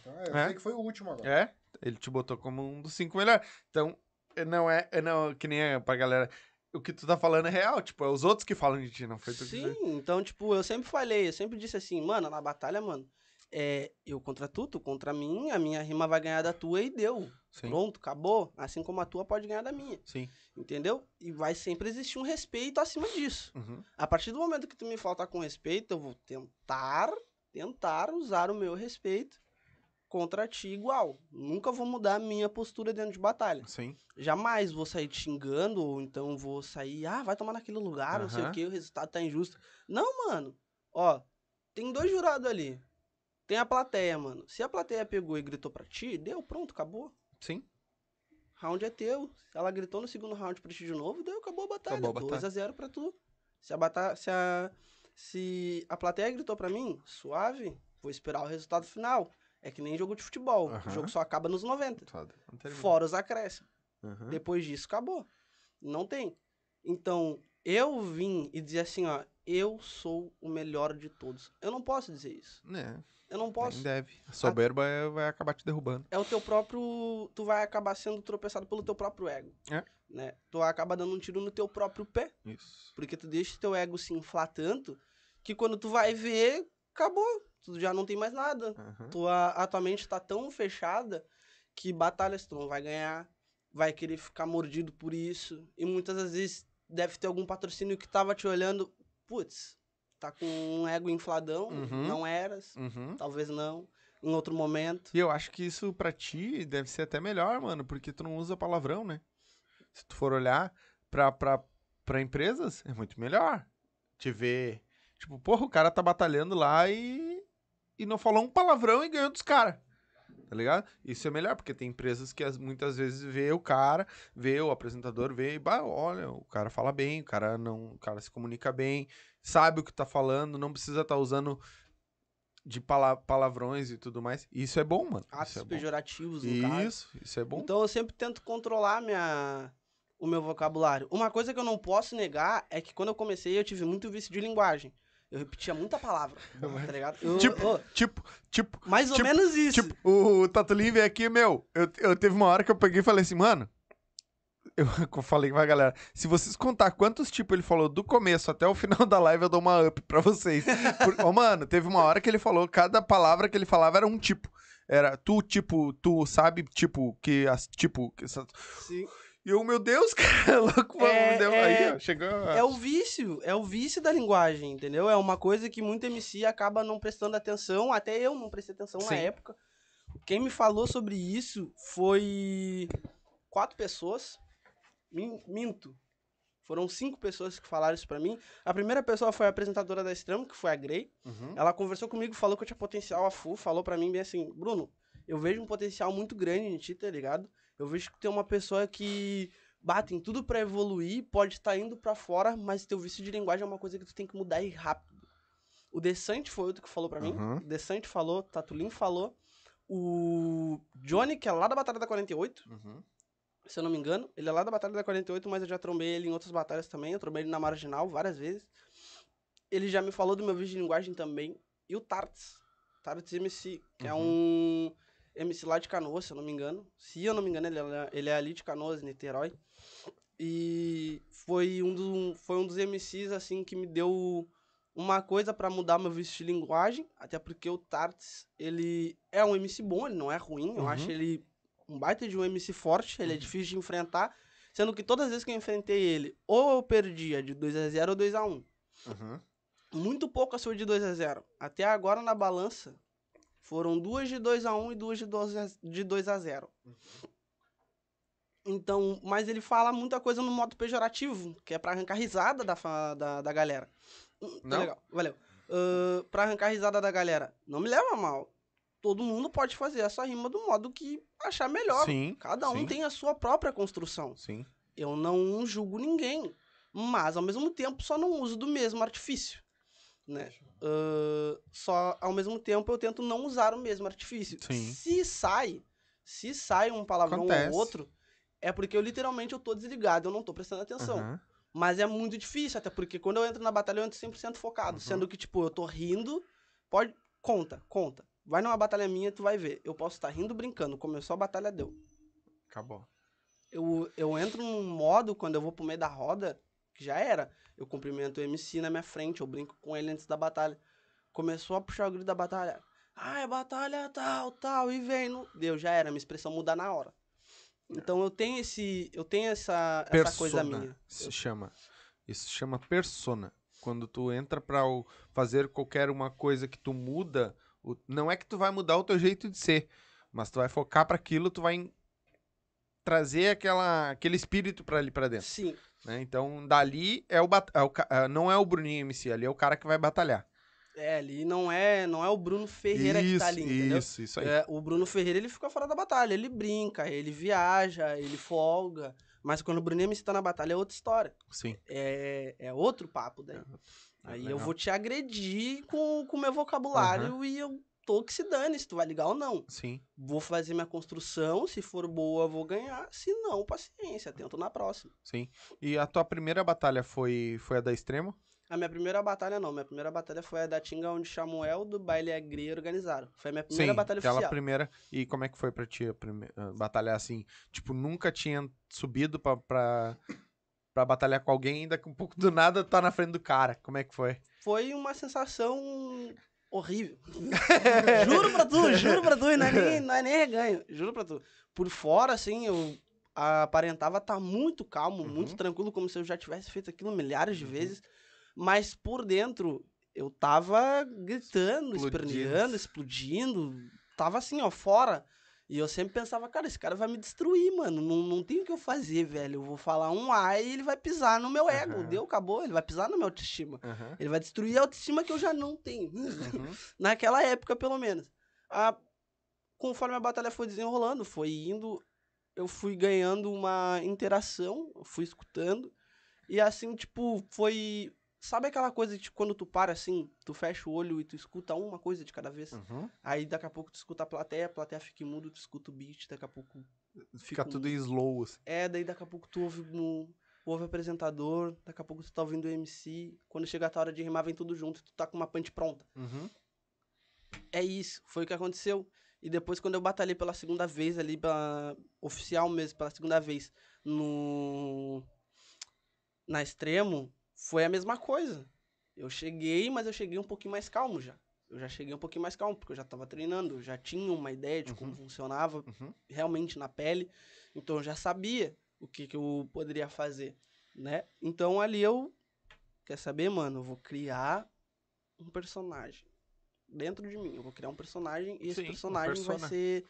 Então, é, eu É? sei que foi o último agora. É? Ele te botou como um dos cinco melhores. Então, é- não é, é não, que nem é pra galera. O que tu tá falando é real, tipo, é os outros que falam de ti, não foi tu que Sim, então, tipo, eu sempre falei, eu sempre disse assim, mano, na batalha, mano, é eu contra tu, tu contra mim, a minha rima vai ganhar da tua e deu. Sim, Pronto, acabou. Assim como a tua pode ganhar da minha. sim. Entendeu? E vai sempre existir um respeito acima disso. Uhum. A partir do momento que tu me faltar com respeito, eu vou tentar, tentar usar o meu respeito contra ti igual. Nunca vou mudar a minha postura dentro de batalha. Sim. Jamais vou sair te xingando, ou então vou sair, ah, vai tomar naquele lugar, não sei o que, o resultado tá injusto. Não, mano. Ó, tem dois jurados ali. Tem a plateia, mano. Se a plateia pegou e gritou pra ti, deu, pronto, acabou. Sim. Round é teu. Ela gritou no segundo round pra ti de novo, deu, acabou a batalha. Acabou a batalha. 2 a 0 pra tu. Se a, batalha, se, a, se a plateia gritou pra mim, suave, vou esperar o resultado final. É que nem jogo de futebol. Aham. O jogo só acaba nos 90. Foda. Não terminou. Fora os acréscimos. Uhum. Depois disso, acabou. Não tem. Então, eu vim e dizer assim, ó, eu sou o melhor de todos. Eu não posso dizer isso. É, Eu não nem posso. deve. A soberba é- vai acabar te derrubando. É o teu próprio. Tu vai acabar sendo tropeçado pelo teu próprio ego. É. Né? Tu acaba dando um tiro no teu próprio pé. Isso. Porque tu deixa teu ego se inflar tanto que quando tu vai ver, acabou. Tu já não tem mais nada. Aham. Tua, a tua mente tá tão fechada que batalhas tu não vai ganhar, vai querer ficar mordido por isso. E muitas das vezes deve ter algum patrocínio que tava te olhando, putz, tá com um ego infladão, Uhum. não eras, Uhum. talvez não, em outro momento. E eu acho que isso pra ti deve ser até melhor, mano, porque tu não usa palavrão, né? Se tu for olhar pra, pra, pra empresas, é muito melhor. Te ver. Tipo, porra, o cara tá batalhando lá e. E não falou um palavrão e ganhou dos caras. Tá ligado? Isso é melhor, porque tem empresas que as- muitas vezes vê o cara, vê o apresentador, vê e, bah, olha, o cara fala bem, o cara não. O cara se comunica bem, sabe o que tá falando, não precisa estar usando de pala- palavrões e tudo mais. Isso é bom, mano. Atos é bom. pejorativos, no caso. Isso, isso é bom. Então eu sempre tento controlar minha, o meu vocabulário. Uma coisa que eu não posso negar é que quando eu comecei eu tive muito vício de linguagem. Eu repetia muita palavra, tá ligado? Eu- Tipo, tipo, tipo, mais ou tipo- menos isso. tipo, o Tatulinho veio aqui, meu, eu, eu teve uma hora que eu peguei e falei assim, mano, eu falei pra galera, se vocês contar quantos tipos ele falou do começo até o final da live, eu dou uma up pra vocês. Por, ô, mano, teve uma hora que ele falou, cada palavra que ele falava era um tipo. Era tu, tipo, tu sabe, tipo, que as, tipo, que. Sim. E eu, meu Deus, cara, louco, É, deu, é- aí, ó, chegou... É o vício, é o vício da linguagem, entendeu? É uma coisa que muito MC acaba não prestando atenção, até eu não prestei atenção na Sim. época. Quem me falou sobre isso foi quatro pessoas. Min- Minto. Foram cinco pessoas que falaram isso pra mim. A primeira pessoa foi a apresentadora da Extremo, que foi a Grey. Uhum. Ela conversou comigo, falou que eu tinha potencial a full, falou pra mim bem assim, Bruno, eu vejo um potencial muito grande em ti, tá ligado? Eu vejo que tem uma pessoa que bate em tudo pra evoluir, pode estar indo pra fora, mas teu vício de linguagem é uma coisa que tu tem que mudar e rápido. O Desante foi outro que falou pra mim. Uhum. O Desante falou, Tatulin falou. O Johnny, que é lá da Batalha da 48, Uhum. se eu não me engano. Ele é lá da Batalha da 48, mas eu já trombei ele em outras batalhas também. Eu trombei ele na Marginal várias vezes. Ele já me falou do meu vídeo de linguagem também. E o Tarts. Tarts MC, que é um MC lá de Canoas, se eu não me engano. Se eu não me engano, ele é, ele é ali de Canoas, Niterói. E foi um, do, foi um dos MCs, assim, que me deu uma coisa pra mudar meu vício de linguagem. Até porque o Tarts, ele é um MC bom, ele não é ruim. Eu Uhum. acho ele um baita de um MC forte, ele é difícil de enfrentar. Sendo que todas as vezes que eu enfrentei ele, ou eu perdia de 2x0 ou 2x1. Uhum. Muito pouco foi de 2x0. Até agora na balança, foram duas de 2x1 e duas de 2x- de 2x0. Então, mas ele fala muita coisa no modo pejorativo, que é pra arrancar risada da, da, da galera. Hum, tá Não? legal, valeu. Ahn, pra arrancar risada da galera, não me leva a mal. Todo mundo pode fazer essa rima do modo que achar melhor. Sim. Cada um sim, tem a sua própria construção. Sim. Eu não julgo ninguém, mas ao mesmo tempo só não uso do mesmo artifício, né? Ahn, só ao mesmo tempo eu tento não usar o mesmo artifício. Sim. Se sai, se sai um palavrão Acontece. ou outro, é porque eu literalmente eu tô desligado, eu não tô prestando atenção. Aham. Mas é muito difícil, até porque quando eu entro na batalha eu entro 100% focado, Uhum. sendo que tipo, eu tô rindo, pode conta, conta. Vai numa batalha minha, tu vai ver. Eu posso estar rindo brincando, começou a batalha deu Acabou. eu, eu entro num modo, quando eu vou pro meio da roda, que já era. Eu cumprimento o MC na minha frente, eu brinco com ele antes da batalha. Começou a puxar o grito da batalha. Ah, é batalha tal, tal, e vem. No... Deu, já era, minha expressão muda na hora. Então eu tenho esse. Eu tenho essa, essa coisa Persona minha. se chama. Isso se chama persona. Quando tu entra pra fazer qualquer uma coisa que tu muda, não é que tu vai mudar o teu jeito de ser, mas tu vai focar pra aquilo, tu vai trazer aquela, aquele espírito pra ali pra dentro, Sim. né? Então, dali é o, é o é, não é o Bruninho MC, ali é o cara que vai batalhar. É, ali não é, não é o Bruno Ferreira que tá ali, entendeu? isso, isso aí. É, o Bruno Ferreira, ele fica fora da batalha. Ele brinca, ele viaja, ele folga. Mas quando o Bruno MC tá na batalha é outra história. Sim. é, é outro papo daí. É Aí eu legal. vou te agredir com o meu vocabulário e eu tô que se dane se tu vai ligar ou não. Sim. Vou fazer minha construção, se for boa, vou ganhar. Se não, paciência, tento na próxima. Sim. E a tua primeira batalha foi, foi a da Extremo? A minha primeira batalha não, minha primeira batalha foi a da Tinga, onde Samuel do Baile Agri organizaram. Foi a minha primeira Sim, batalha aquela oficial. primeira. E como é que foi pra ti a primeira batalhar assim? Tipo, nunca tinha subido pra, pra, pra batalhar com alguém, ainda que um pouco do nada tá na frente do cara. Como é que foi? Foi uma sensação horrível. juro pra tu, juro pra tu, e não é, nem, não é nem reganho, juro pra tu. Por fora, assim, eu aparentava estar muito calmo, Uhum. muito tranquilo, como se eu já tivesse feito aquilo milhares de vezes. Mas por dentro, eu tava gritando, Explodindo. esperneando, explodindo. Tava assim, ó, fora. E eu sempre pensava, cara, esse cara vai me destruir, mano. Não, não tem o que eu fazer, velho. Eu vou falar um A e ele vai pisar no meu ego. Aham. Deu, acabou. Ele vai pisar na minha autoestima. Aham. Ele vai destruir a autoestima que eu já não tenho. Uhum. Naquela época, pelo menos. A, conforme a batalha foi desenrolando, foi indo, eu fui ganhando uma interação, fui escutando. E assim, tipo, foi. Sabe aquela coisa de quando tu para assim, tu fecha o olho e tu escuta uma coisa de cada vez? Uhum. Aí daqui a pouco tu escuta a plateia, a plateia fica mudo, tu escuta o beat, daqui a pouco. Fica fica tudo um- em slow, assim. É, daí daqui a pouco tu ouve no. Ouve o apresentador, daqui a pouco tu tá ouvindo o MC. Quando chega a tua hora de rimar, vem tudo junto, tu tá com uma punch pronta. Uhum. É isso, foi o que aconteceu. E depois, quando eu batalhei pela segunda vez ali, pela, oficial mesmo, pela segunda vez, no. Na extremo, foi a mesma coisa. Eu cheguei, mas eu cheguei um pouquinho mais calmo já. Eu já cheguei um pouquinho mais calmo, porque eu já tava treinando, eu já tinha uma ideia de como Uhum. funcionava Uhum. realmente na pele. Então eu já sabia o que, que eu poderia fazer, né? Então ali eu. Quer saber, mano? Eu vou criar um personagem dentro de mim. Eu vou criar um personagem e esse Sim, um personagem vai persona. ser.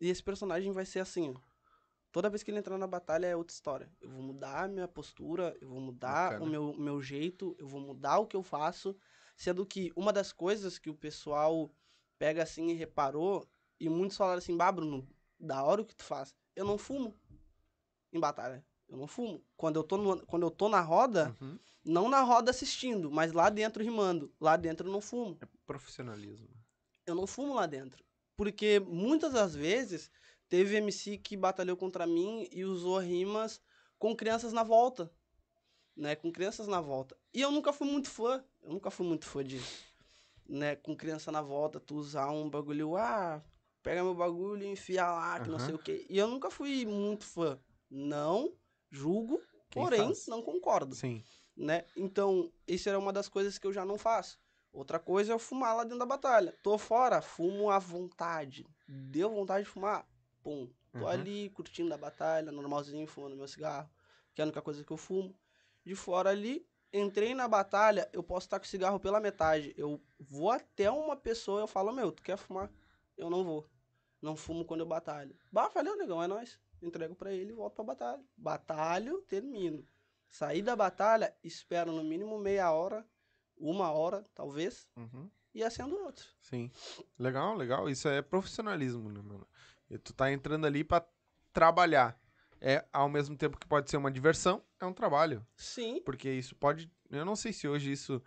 E esse personagem vai ser assim, ó. Toda vez que ele entrar na batalha é outra história. Eu vou mudar a minha postura, eu vou mudar Bacana. o meu, meu jeito, eu vou mudar o que eu faço. Sendo que uma das coisas que o pessoal pega assim e reparou, e muitos falaram assim, bah, Bruno, da hora o que tu faz. Eu não fumo em batalha. Eu não fumo. Quando eu tô, no- quando eu tô na roda, Uhum. não na roda assistindo, mas lá dentro rimando. Lá dentro eu não fumo. É profissionalismo. Eu não fumo lá dentro. Porque muitas das vezes teve MC que batalhou contra mim e usou rimas com crianças na volta. Né? Com crianças na volta. E eu nunca fui muito fã. Eu nunca fui muito fã disso. Né? Com criança na volta, tu usar um bagulho, ah, pega meu bagulho e enfia lá, que não Aham. sei o quê. E eu nunca fui muito fã. Não julgo, Quem porém faz? não concordo Sim. né? Então, isso era uma das coisas que eu já não faço. Outra coisa é eu fumar lá dentro da batalha. Tô fora, fumo à vontade. Deu vontade de fumar? Pum. Tô Uhum. ali curtindo a batalha, normalzinho, fumando meu cigarro, que é a única coisa que eu fumo. De fora ali, entrei na batalha, eu posso estar com o cigarro pela metade. Eu vou até uma pessoa, eu falo, meu, tu quer fumar? Eu não vou. Não fumo quando eu batalho. Bah, valeu, negão, é nóis. Entrego pra ele e volto pra batalha. Batalho, termino. Saí da batalha, espero no mínimo meia hora, uma hora, talvez, Uhum. e acendo outro. Sim. Legal, legal. Isso é profissionalismo, né, mano? E tu tá entrando ali pra trabalhar. É, ao mesmo tempo que pode ser uma diversão, é um trabalho. Sim, Porque isso pode. Eu não sei se hoje isso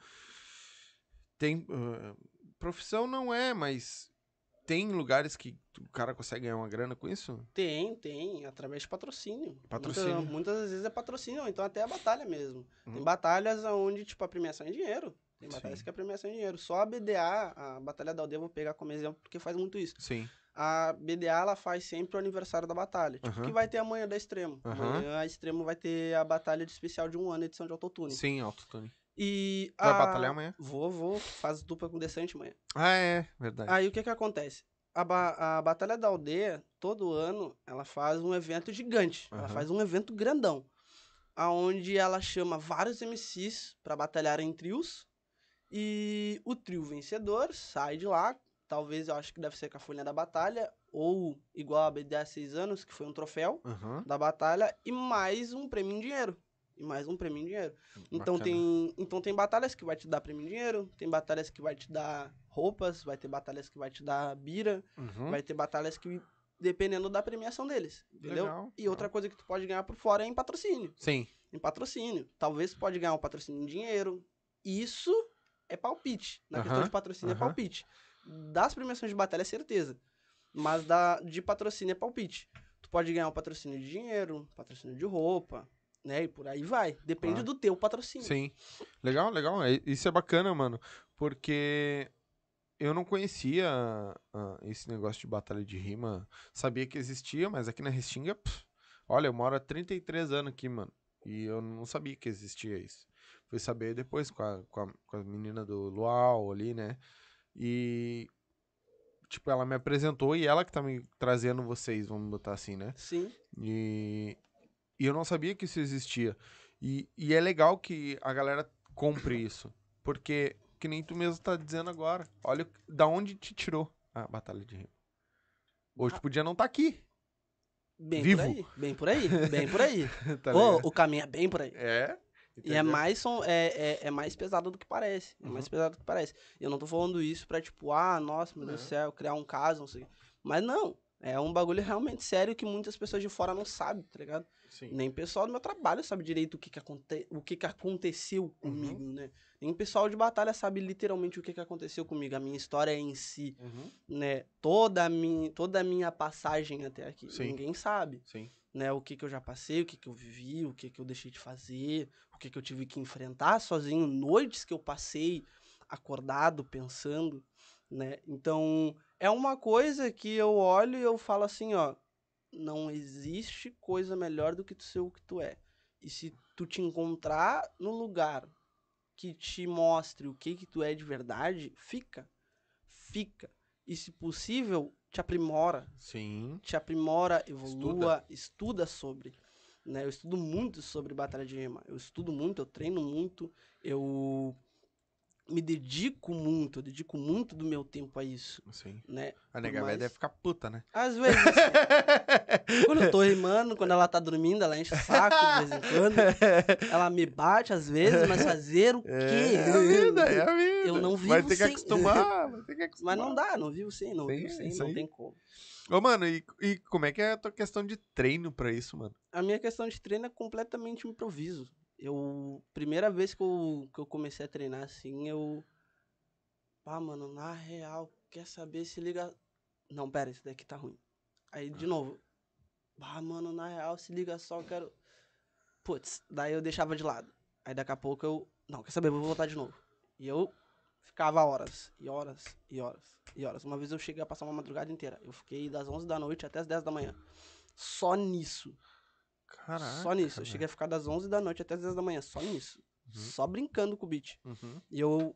tem. ah, profissão não é, mas tem lugares que o cara consegue ganhar uma grana com isso? tem, tem, através de patrocínio. Patrocínio. Muita- muitas das vezes é patrocínio, então até a batalha mesmo. Tem Uhum. batalhas onde, tipo, a premiação é dinheiro. Tem Sim. batalhas que a premiação é dinheiro. Só a BDA, a Batalha da Aldeia, eu vou pegar como exemplo, porque faz muito isso. Sim. A BDA, ela faz sempre o aniversário da batalha. Tipo, Aham. que vai ter amanhã da Extremo. Aham. Amanhã a Extremo vai ter a batalha de especial de um ano, edição de autotune. Sim, autotune. E Vai a- batalhar amanhã? Vou, vou. Faz dupla com Decente amanhã. Ah, é, verdade. Aí o que que acontece? A, ba- a Batalha da Aldeia, todo ano, ela faz um evento gigante. Ela Aham. faz um evento grandão. aonde ela chama vários MCs pra batalhar em trios. E o trio vencedor sai de lá. Talvez eu acho que deve ser com a folha da batalha. Ou igual a BD há seis anos, que foi um troféu Aham. da batalha. E mais um prêmio em dinheiro. E mais um prêmio em dinheiro. Então Bacana. tem, então tem batalhas que vai te dar prêmio em dinheiro, tem batalhas que vai te dar roupas, vai ter batalhas que vai te dar bira, Uhum. vai ter batalhas que dependendo da premiação deles, entendeu? Legal, E outra coisa que tu pode ganhar por fora é em patrocínio, Sim. em patrocínio. Talvez tu pode ganhar um patrocínio em dinheiro. Isso é palpite. Na questão de patrocínio é palpite. Das premiações de batalha é certeza. Mas da, de patrocínio é palpite. Tu pode ganhar um patrocínio de dinheiro, patrocínio de roupa, né? E por aí vai. Depende Claro. do teu patrocínio. Sim. Legal, legal. É- Isso é bacana, mano. Porque eu não conhecia ah, esse negócio de batalha de rima. Sabia que existia, mas aqui na Restinga, pff, olha, eu moro há 33 anos aqui, mano. E eu não sabia que existia isso. Fui saber depois com a, com a, com a menina do Luau ali, né? E. Tipo, ela me apresentou e ela que tá me trazendo vocês, vamos botar assim, né? Sim. E, e eu não sabia que isso existia. E, e é legal que a galera compre isso. Porque, que nem tu mesmo tá dizendo agora. Olha da onde te tirou a batalha de rima. Hoje tu podia não estar aqui. Bem Vivo. por aí. Bem por aí. Bem por aí. tá ligado? o caminho é bem por aí. É. E é entendeu? mais, é, é, é mais pesado do que parece. É mais Uhum. pesado do que parece. E eu não tô falando isso pra, tipo, ah, nossa, meu Deus do Não. céu, criar um caso, não sei. Mas não. É um bagulho realmente sério que muitas pessoas de fora não sabem, tá ligado? Sim. Nem o pessoal do meu trabalho sabe direito o que, que, aconte... o que, que aconteceu Uhum. comigo, né? Nem pessoal de batalha sabe literalmente o que, que aconteceu comigo, a minha história em si, Uhum. né? Toda a minha, toda a minha passagem até aqui. Sim. Ninguém sabe Sim. Né, o que, que eu já passei, o que, que eu vivi, o que, que eu deixei de fazer, o que, que eu tive que enfrentar sozinho, noites que eu passei acordado, pensando, né? Então, é uma coisa que eu olho e eu falo assim, ó, não existe coisa melhor do que tu ser o que tu é. E se tu te encontrar no lugar que te mostre o que que tu é de verdade, fica. Fica. E se possível, te aprimora Sim. te aprimora, evolua, estuda, sobre. Né? Eu estudo muito sobre batalha de rima. Eu estudo muito, eu treino muito, eu me dedico muito, eu dedico muito do meu tempo a isso, Sim. né? A nega mais- deve ficar puta, né? Às vezes, quando eu tô rimando, quando ela tá dormindo, ela enche o saco de vez em quando. Ela me bate às vezes, mas fazer o quê? É a vida, é a vida. Eu não Vai vivo ter que acostumar, vai ter que acostumar. Mas não dá, não vivo sem, não Sim, vivo sem, não aí. tem como. Ô, mano, e, e como é que é a tua questão de treino pra isso, mano? A minha questão de treino é completamente improviso. Eu, primeira vez que eu, que eu comecei a treinar assim, eu. Ah, mano, na real, quer saber se liga. Não, pera, isso daqui tá ruim. Aí, de novo. Ah, mano, na real, se liga só, eu quero. Putz, daí eu deixava de lado. Aí daqui a pouco eu. Não, quer saber, vou voltar de novo. E eu ficava horas, e horas, e horas, e horas. Uma vez eu cheguei a passar uma madrugada inteira. Eu fiquei das 11 da noite até as 10 da manhã. Só nisso. Caraca. Só nisso. Eu cheguei a ficar das 11 da noite até as 10 da manhã. Só nisso. Uhum. Só brincando com o beat. Uhum. E eu,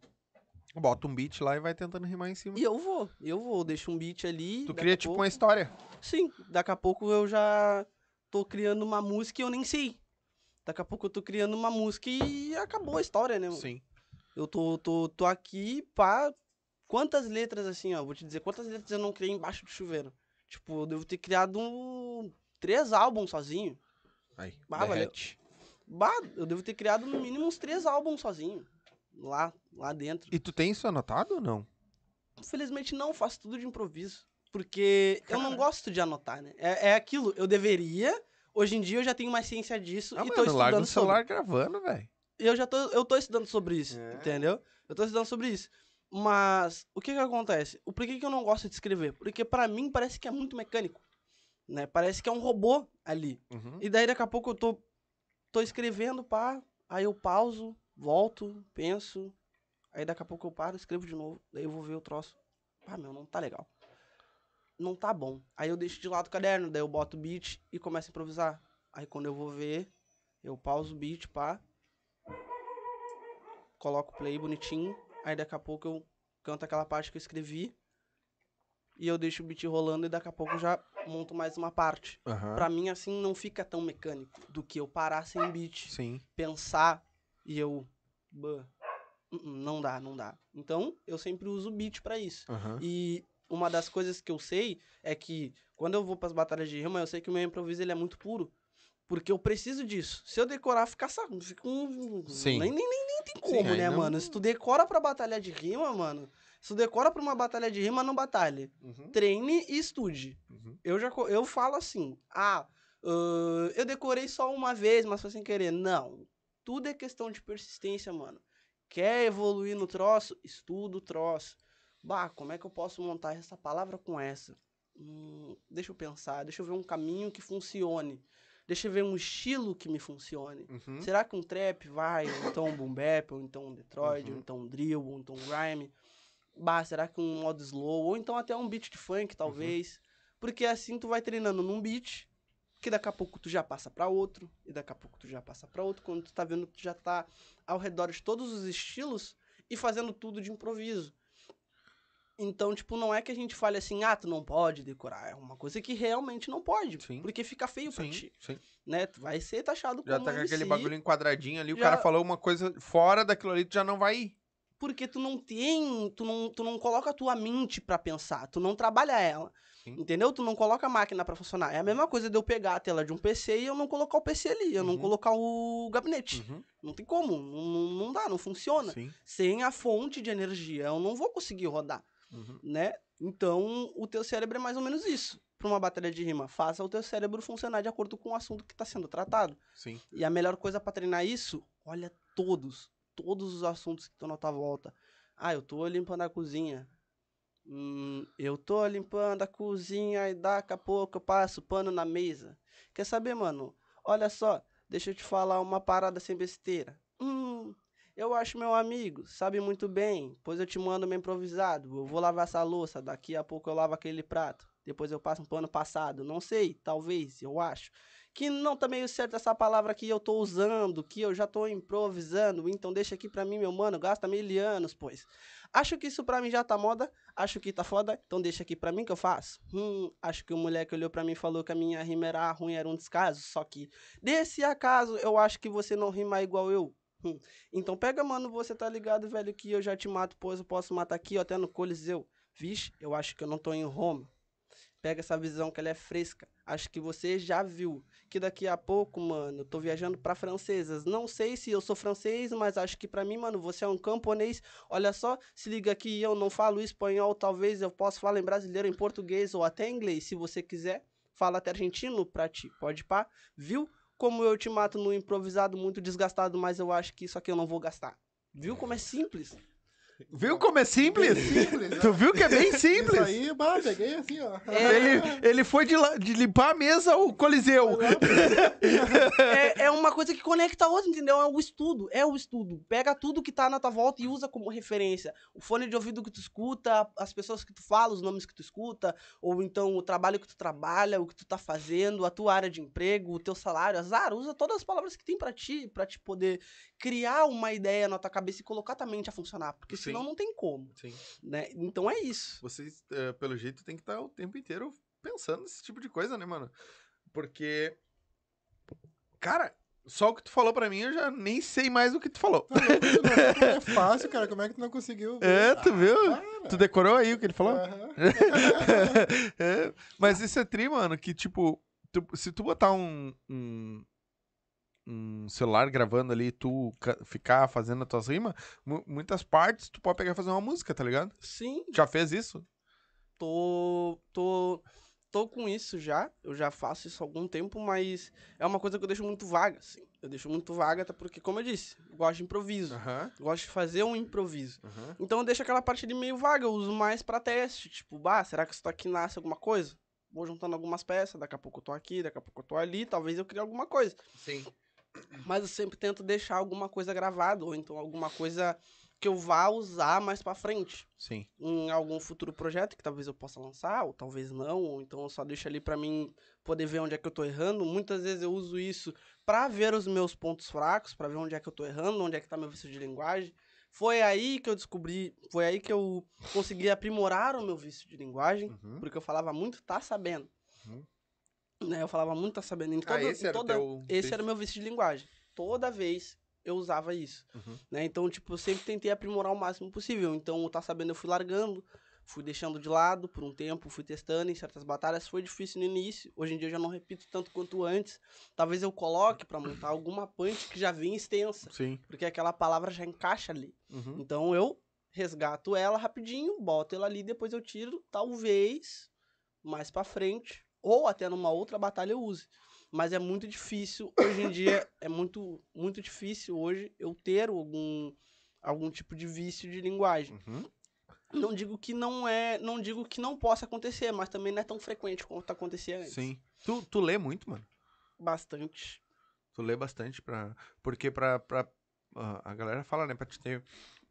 Bota um beat lá e vai tentando rimar em cima. e eu vou. Eu vou. Deixo um beat ali. Tu cria tipo pouco- uma história. Sim. Daqui a pouco eu já tô criando uma música e eu nem sei. Daqui a pouco eu tô criando uma música e acabou a história, né? mano? Sim. Eu tô, tô, tô aqui pra. Quantas letras assim, ó? Vou te dizer, quantas letras eu não criei embaixo do chuveiro? Tipo, eu devo ter criado um. Três álbuns sozinho. Aí, Ah, valeu. Bah, eu devo ter criado no mínimo uns três álbuns sozinho. Lá, lá dentro. E tu tem isso anotado ou não? Infelizmente não, faço tudo de improviso. Porque eu não Cara. gosto de anotar, né? É, é aquilo, eu deveria. Hoje em dia eu já tenho mais ciência disso Ah, e tô mano, larga estudando o sobre. celular gravando, velho. Eu já tô, eu tô estudando sobre isso, É. entendeu? Eu tô estudando sobre isso. Mas o que que acontece? O porquê que eu não gosto de escrever? Porque pra mim parece que é muito mecânico, né? Parece que é um robô ali. Uhum. E daí daqui a pouco eu tô, tô escrevendo, pá, aí eu pauso, volto, penso, aí daqui a pouco eu paro, escrevo de novo, daí eu vou ver o troço. Ah, meu, não tá legal. Não tá bom. Aí eu deixo de lado o caderno, daí eu boto o beat e começo a improvisar. Aí quando eu vou ver, eu pauso o beat, pá, coloco o play bonitinho, aí daqui a pouco eu canto aquela parte que eu escrevi e eu deixo o beat rolando e daqui a pouco já monto mais uma parte. Aham. Pra mim, assim, não fica tão mecânico do que eu parar sem beat, Sim. pensar e eu. "Bah, uh-uh, não dá, não dá. Então, eu sempre uso beat pra isso. E uma das coisas que eu sei é que quando eu vou pras batalhas de rima, eu sei que o meu improviso ele é muito puro. Porque eu preciso disso. Se eu decorar, fica saco. Fica um. Sim. Nem, nem, nem, nem tem Sim, como, aí né, não- mano? Se tu decora pra batalha de rima, mano. Se decora pra uma batalha de rima, não batalhe. Uhum. Treine e estude. Uhum. Eu já eu falo assim, ah, ãh, eu decorei só uma vez, mas foi sem querer. Não. Tudo é questão de persistência, mano. Quer evoluir no troço? Estuda o troço. Bah, como é que eu posso montar essa palavra com essa? Hum, deixa eu pensar, deixa eu ver um caminho que funcione. Deixa eu ver um estilo que me funcione. Uhum. Será que um trap vai, ou então um boom bap, ou então um Detroit, Uhum. ou então um drill, ou então um grime? Bah, será que um modo slow, ou então até um beat de funk, Uhum. talvez? Porque assim tu vai treinando num beat, que daqui a pouco tu já passa pra outro, e daqui a pouco tu já passa pra outro, quando tu tá vendo que tu já tá ao redor de todos os estilos e fazendo tudo de improviso. Então, tipo, não é que a gente fale assim, ah, tu não pode decorar. É uma coisa que realmente não pode. Sim. Porque fica feio pra Sim, ti. sim. Né? Tu vai ser taxado Já como tá com aquele bagulho enquadradinho ali, o já- cara falou uma coisa fora daquilo ali, tu já não vai ir. Porque tu não tem. Tu não, tu não coloca a tua mente pra pensar. Tu não trabalha ela. Sim. Entendeu? Tu não coloca a máquina pra funcionar. É a mesma coisa de eu pegar a tela de um PC e eu não colocar o PC ali. Eu não Uhum. colocar o gabinete. Uhum. Não tem como. Não, não, não dá, não funciona. Sim. Sem a fonte de energia, eu não vou conseguir rodar. Uhum. né? Então, o teu cérebro é mais ou menos isso. Para uma batalha de rima, faça o teu cérebro funcionar de acordo com o assunto que está sendo tratado. Sim. E a melhor coisa para treinar isso, olha todos, todos os assuntos que estão na tua volta. Ah, eu tô limpando a cozinha. Hum, eu tô limpando a cozinha e daqui a pouco eu passo pano na mesa. Quer saber, mano? Olha só, deixa eu te falar uma parada sem besteira. Hum, eu acho meu amigo, sabe muito bem, pois eu te mando meu improvisado. Eu vou lavar essa louça, daqui a pouco eu lavo aquele prato. Depois eu passo um pano passado. Não sei, talvez, eu acho. Que não tá meio certo essa palavra que eu tô usando, que eu já tô improvisando. Então deixa aqui pra mim, meu mano, gasta mil anos, pois. Acho que isso pra mim já tá moda, acho que tá foda, então deixa aqui pra mim que eu faço. Hum, acho que o moleque olhou pra mim e falou que a minha rima era ruim, era um descaso, só que desse acaso eu acho que você não rima igual eu. Hum. Então pega, mano, você tá ligado, velho, que eu já te mato, pois eu posso matar aqui, ó, até no Coliseu. Vixe, eu acho que eu não tô em Roma. Pega essa visão que ela é fresca. Acho que você já viu que daqui a pouco, mano, eu tô viajando pra francesas. Não sei se eu sou francês, mas acho que pra mim, mano, você é um camponês. Olha só, se liga que eu não falo espanhol, talvez eu possa falar em brasileiro, em português ou até inglês, se você quiser. Fala até argentino pra ti, pode pá. Viu como eu te mato no improvisado muito desgastado, mas eu acho que isso aqui eu não vou gastar. Viu como é simples? Viu como é simples? Bem simples, Tu né? viu que é bem Isso simples? aí, bah, peguei assim, ó. Ele, ele foi de, la- de limpar a mesa o Coliseu. é, é uma coisa que conecta a outra, entendeu? É o estudo, é o estudo. Pega tudo que tá na tua volta e usa como referência. O fone de ouvido que tu escuta, as pessoas que tu fala, os nomes que tu escuta, ou então o trabalho que tu trabalha, o que tu tá fazendo, a tua área de emprego, o teu salário, azar, usa todas as palavras que tem pra ti, pra te poder criar uma ideia na tua cabeça e colocar tua mente a funcionar, porque Sim. senão não tem como, Sim. né? Então é isso. Vocês, eh, pelo jeito, tem que estar o tempo inteiro pensando nesse tipo de coisa, né, mano? Porque. Cara, só o que tu falou pra mim, eu já nem sei mais o que tu falou. Não, não, é fácil, cara. Como é que tu não conseguiu? ver? É, tu Ah, viu? para. Tu decorou aí o que ele falou? É, mas isso é tri, mano, que tipo, tu- se tu botar um, um, um celular gravando ali tu ca- ficar fazendo as tuas rimas, mu- muitas partes tu pode pegar e fazer uma música, tá ligado? Sim, Já fez isso? tô, tô, tô com isso já. Eu já faço isso há algum tempo, mas é uma coisa que eu deixo muito vaga, assim. Eu deixo muito vaga, até porque, como eu disse, eu gosto de improviso. Aham. Gosto de fazer um improviso. aham. Então eu deixo aquela parte ali meio vaga, eu uso mais pra teste. Tipo, bah, será que isso aqui nasce alguma coisa? Vou juntando algumas peças, daqui a pouco eu tô aqui, daqui a pouco eu tô ali, talvez eu crie alguma coisa. Sim. Mas eu sempre tento deixar alguma coisa gravada, ou então alguma coisa que eu vá usar mais pra frente Sim. em algum futuro projeto que talvez eu possa lançar, ou talvez não, ou então eu só deixo ali pra mim poder ver onde é que eu tô errando. Muitas vezes eu uso isso pra ver os meus pontos fracos, pra ver onde é que eu tô errando, onde é que tá meu vício de linguagem. Foi aí que eu descobri, foi aí que eu consegui aprimorar o meu vício de linguagem, Uhum. porque eu falava muito tá sabendo. Uhum. Né, eu falava muito tá sabendo. Em Ah, toda, esse em era o toda- teu esse era meu vício de linguagem. Toda vez eu usava isso. Uhum. Né? Então, tipo, eu sempre tentei aprimorar o máximo possível. Então, o tá sabendo, eu fui largando, fui deixando de lado por um tempo, fui testando em certas batalhas. Foi difícil no início. Hoje em dia eu já não repito tanto quanto antes. Talvez eu coloque pra montar alguma punch que já vem extensa, Sim. porque aquela palavra já encaixa ali. Uhum. Então, eu resgato ela rapidinho, boto ela ali, depois eu tiro, talvez mais pra frente, ou até numa outra batalha eu use. Mas é muito difícil, hoje em dia, é muito, muito difícil hoje eu ter algum, algum tipo de vício de linguagem. Uhum. Não digo que não é. Não digo que não possa acontecer, mas também não é tão frequente quanto acontecia antes. Sim. Tu, tu lê muito, mano? Bastante. Tu lê bastante pra. Porque pra. pra ah, a galera fala, né? Pra te ter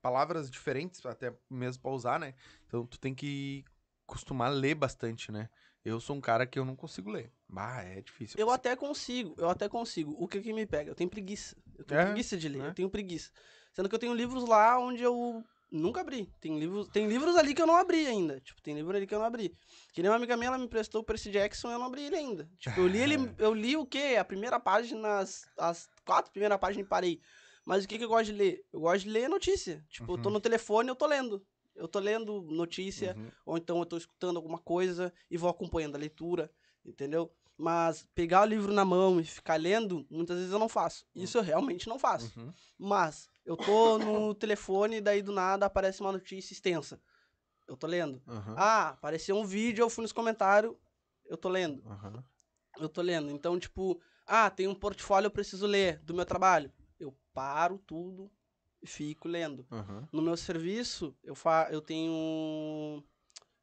palavras diferentes, até mesmo pra usar, né? Então tu tem que costumar ler bastante, né? Eu sou um cara que eu não consigo ler. Bah, é difícil. Eu até consigo, eu até consigo. O que que me pega? Eu tenho preguiça. Eu tenho É, preguiça de ler, né? eu tenho preguiça. Sendo que eu tenho livros lá onde eu nunca abri. Tem livros, tem livros ali que eu não abri ainda. Tipo, tem livro ali que eu não abri. Que nem uma amiga minha, ela me prestou o Percy Jackson e eu não abri ele ainda. Tipo, eu li ele, eu li o quê? A primeira página, as, as quatro primeiras páginas e parei. Mas o que que eu gosto de ler? Eu gosto de ler notícia. Tipo, eu tô Uhum. no telefone, eu tô lendo. Eu tô lendo notícia, Uhum. ou então eu tô escutando alguma coisa e vou acompanhando a leitura, entendeu? Mas pegar o livro na mão e ficar lendo, muitas vezes eu não faço. Isso eu realmente não faço. Uhum. Mas eu tô no telefone e daí do nada aparece uma notícia extensa. Eu tô lendo. Uhum. Ah, apareceu um vídeo, eu fui nos comentários, eu tô lendo. Uhum. Eu tô lendo. Então, tipo, ah, tem um portfólio eu preciso ler do meu trabalho. Eu paro tudo fico lendo. Uhum. No meu serviço, eu, fa eu tenho.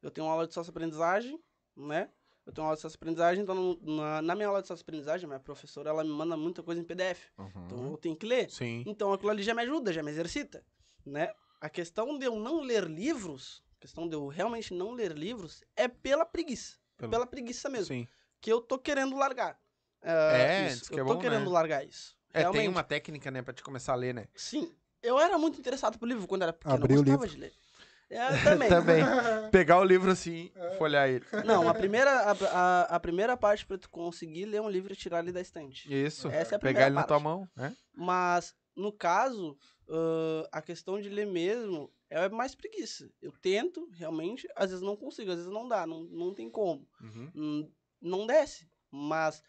Eu tenho uma aula de sócio-aprendizagem, né? Eu tenho uma aula de sócio-aprendizagem, então no- na, na minha aula de sócio-aprendizagem, minha professora, ela me manda muita coisa em PDF. Então Uhum. eu tenho que ler. Sim. Então aquilo ali já me ajuda, já me exercita, né? A questão de eu não ler livros, a questão de eu realmente não ler livros, é pela preguiça. É Pelo- pela preguiça mesmo. Sim. Que eu tô querendo largar. Ah, É, isso. que eu é tô bom, querendo né? largar isso. É, Realmente. tem uma técnica, né, pra te começar a ler, né? Sim. Eu era muito interessado por livro quando era pequeno. Abrir eu o gostava livro. de ler. É, também. Também. Pegar o livro assim, folhar ele. Não, a primeira, a, a, a primeira parte pra tu conseguir ler um livro é tirar ele da estante. Isso. Essa é a Pegar primeira ele na parte. tua mão, né? Mas, no caso, ãh, a questão de ler mesmo é mais preguiça. Eu tento, realmente, às vezes não consigo, às vezes não dá, não, não tem como. Uhum. Hum, Não desce. Mas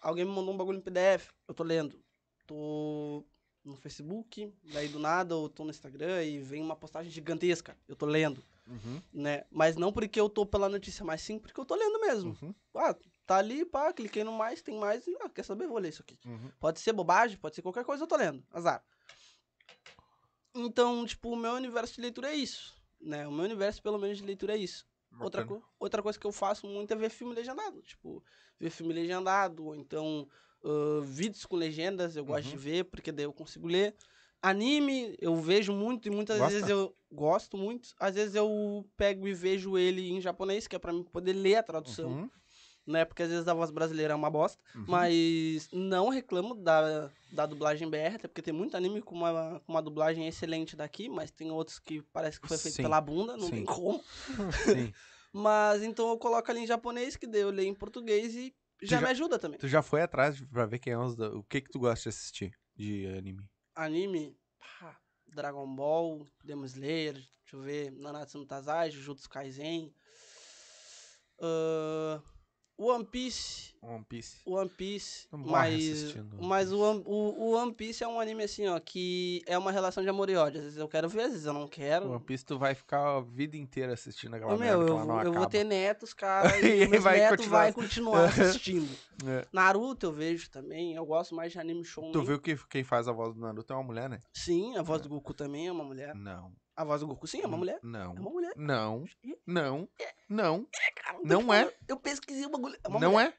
alguém me mandou um bagulho em PDF, eu tô lendo. Tô no Facebook, daí do nada eu tô no Instagram e vem uma postagem gigantesca, eu tô lendo, Uhum. né? Mas não porque eu tô pela notícia, mas sim porque eu tô lendo mesmo. Uhum. Ah, tá ali, pá, cliquei no mais, tem mais, e, ah, quer saber, vou ler isso aqui. Uhum. Pode ser bobagem, pode ser qualquer coisa, eu tô lendo. Azar. Então, tipo, o meu universo de leitura é isso. Né? O meu universo, pelo menos, de leitura é isso. Outra, co outra coisa que eu faço muito é ver filme legendado. Tipo, ver filme legendado, ou então ah, vídeos com legendas, eu gosto Uhum. de ver, porque daí eu consigo ler. Anime, eu vejo muito e muitas Gosta? vezes eu gosto muito. Às vezes eu pego e vejo ele em japonês, que é pra mim poder ler a tradução, Uhum. né? Porque às vezes a voz brasileira é uma bosta. Uhum. Mas não reclamo da, da dublagem BR, até porque tem muito anime com uma, com uma dublagem excelente daqui, mas tem outros que parece que foi feito Sim, pela bunda, não sim. tem como. Sim. Mas então eu coloco ali em japonês, que daí eu leio em português e já, já- me ajuda também. Tu já foi atrás pra ver quem é os. O que que tu gosta de assistir de anime? Anime, pá, Dragon Ball, Demon Slayer, deixa eu ver, Nanatsu no Taizai, Jujutsu Kaisen, ah, One Piece, One Piece. One Piece, mas, mas o, One- o, o One Piece é um anime assim, ó, que é uma relação de amor e ódio. Às vezes eu quero ver, às vezes eu não quero. One Piece tu vai ficar a vida inteira assistindo aquela Ô, merda meu, eu, vou- eu vou ter netos, cara, E e vai netos continuar- vai continuar assistindo. É. Naruto eu vejo também, eu gosto mais de anime show. Tu viu que quem faz a voz do Naruto é uma mulher, né? Sim, a voz do Goku também é uma mulher. Não. A voz do Goku sim é uma mulher. Não. É uma mulher. Não. Não. Não. Cara, tô Não te é. Eu pesquisei o bagulho. É uma Não mulher. é.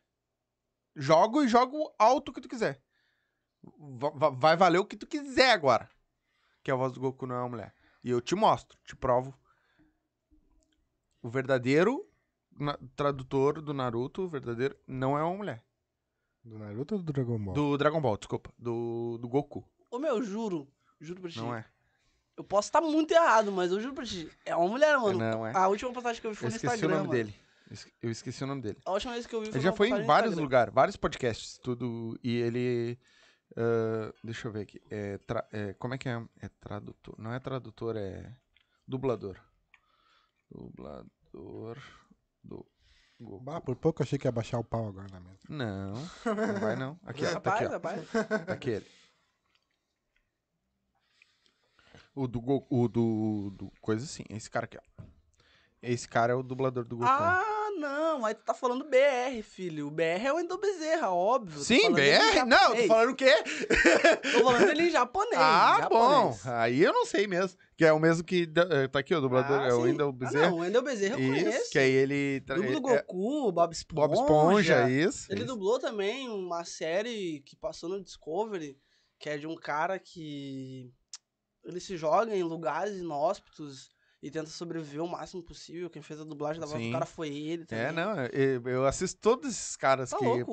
Jogo e jogo alto que tu quiser. Va- va- Vai valer o que tu quiser agora. Que a voz do Goku não é uma mulher. E eu te mostro, te provo. O verdadeiro na- tradutor do Naruto, o verdadeiro, não é uma mulher. Do Naruto ou do Dragon Ball? Do Dragon Ball, desculpa. Do, do Goku. Ô meu, juro. Juro pra ti. Não é. Eu posso estar muito errado, mas eu juro pra ti. É uma mulher, mano. Não é. A última postagem que eu vi Eu foi no esqueci o Instagram. nome mano. dele. Eu esque- Eu esqueci o nome dele. A última vez que eu vi foi Ele já foi em vários Instagram. lugares, vários podcasts, tudo. E ele. ah, deixa eu ver aqui. É, tra- é, como é que é? É tradutor. Não é tradutor, é. Dublador. Dublador do Goku. Bah, por pouco eu achei que ia baixar o pau agora na mesa. Não, não vai não. Aqui, ó. Tá Rapaz, aqui, ó. rapaz. Tá aqui ele. O do Goku. O do, do. Coisa assim. Esse cara aqui, ó. Esse cara é o dublador do Goku. Ah, Não, mas tu tá falando BR, filho. O BR é o Wendel Bezerra, óbvio. Sim, BR? Não, tô falando o quê? Tô falando ele em japonês. Ah, bom. japonês. Aí eu não sei mesmo. Que é o mesmo que. eh, Tá aqui, o dublador. Ah, é o sim. Wendel Ah, Bezerra. não, o Wendel Bezerra eu isso, conheço. que aí ele. Dublo do é- Goku, Bob Esponja. Bob Esponja, isso. Ele isso. dublou também uma série que passou no Discovery, que é de um cara que ele se joga em lugares inóspitos e tenta sobreviver o máximo possível. Quem fez a dublagem da voz Sim. do cara foi ele também. É, não, eu, eu assisto todos esses caras Tá que. louco,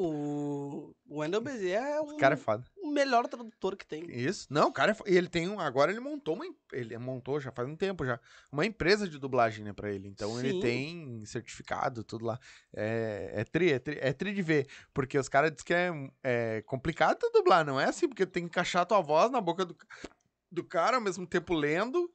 o Wendel Bezerra é um, O cara é foda. o melhor tradutor que tem. Isso. Não, o cara é fo- e ele tem um. Agora ele montou uma. Ele montou já faz um tempo já. Uma empresa de dublagem, né, pra ele. Então ele Sim. tem certificado, tudo lá. É, é tri, é tri, é tri de ver. Porque os caras dizem que é, é complicado dublar, não é assim? Porque tem que encaixar tua voz na boca do, do cara ao mesmo tempo lendo.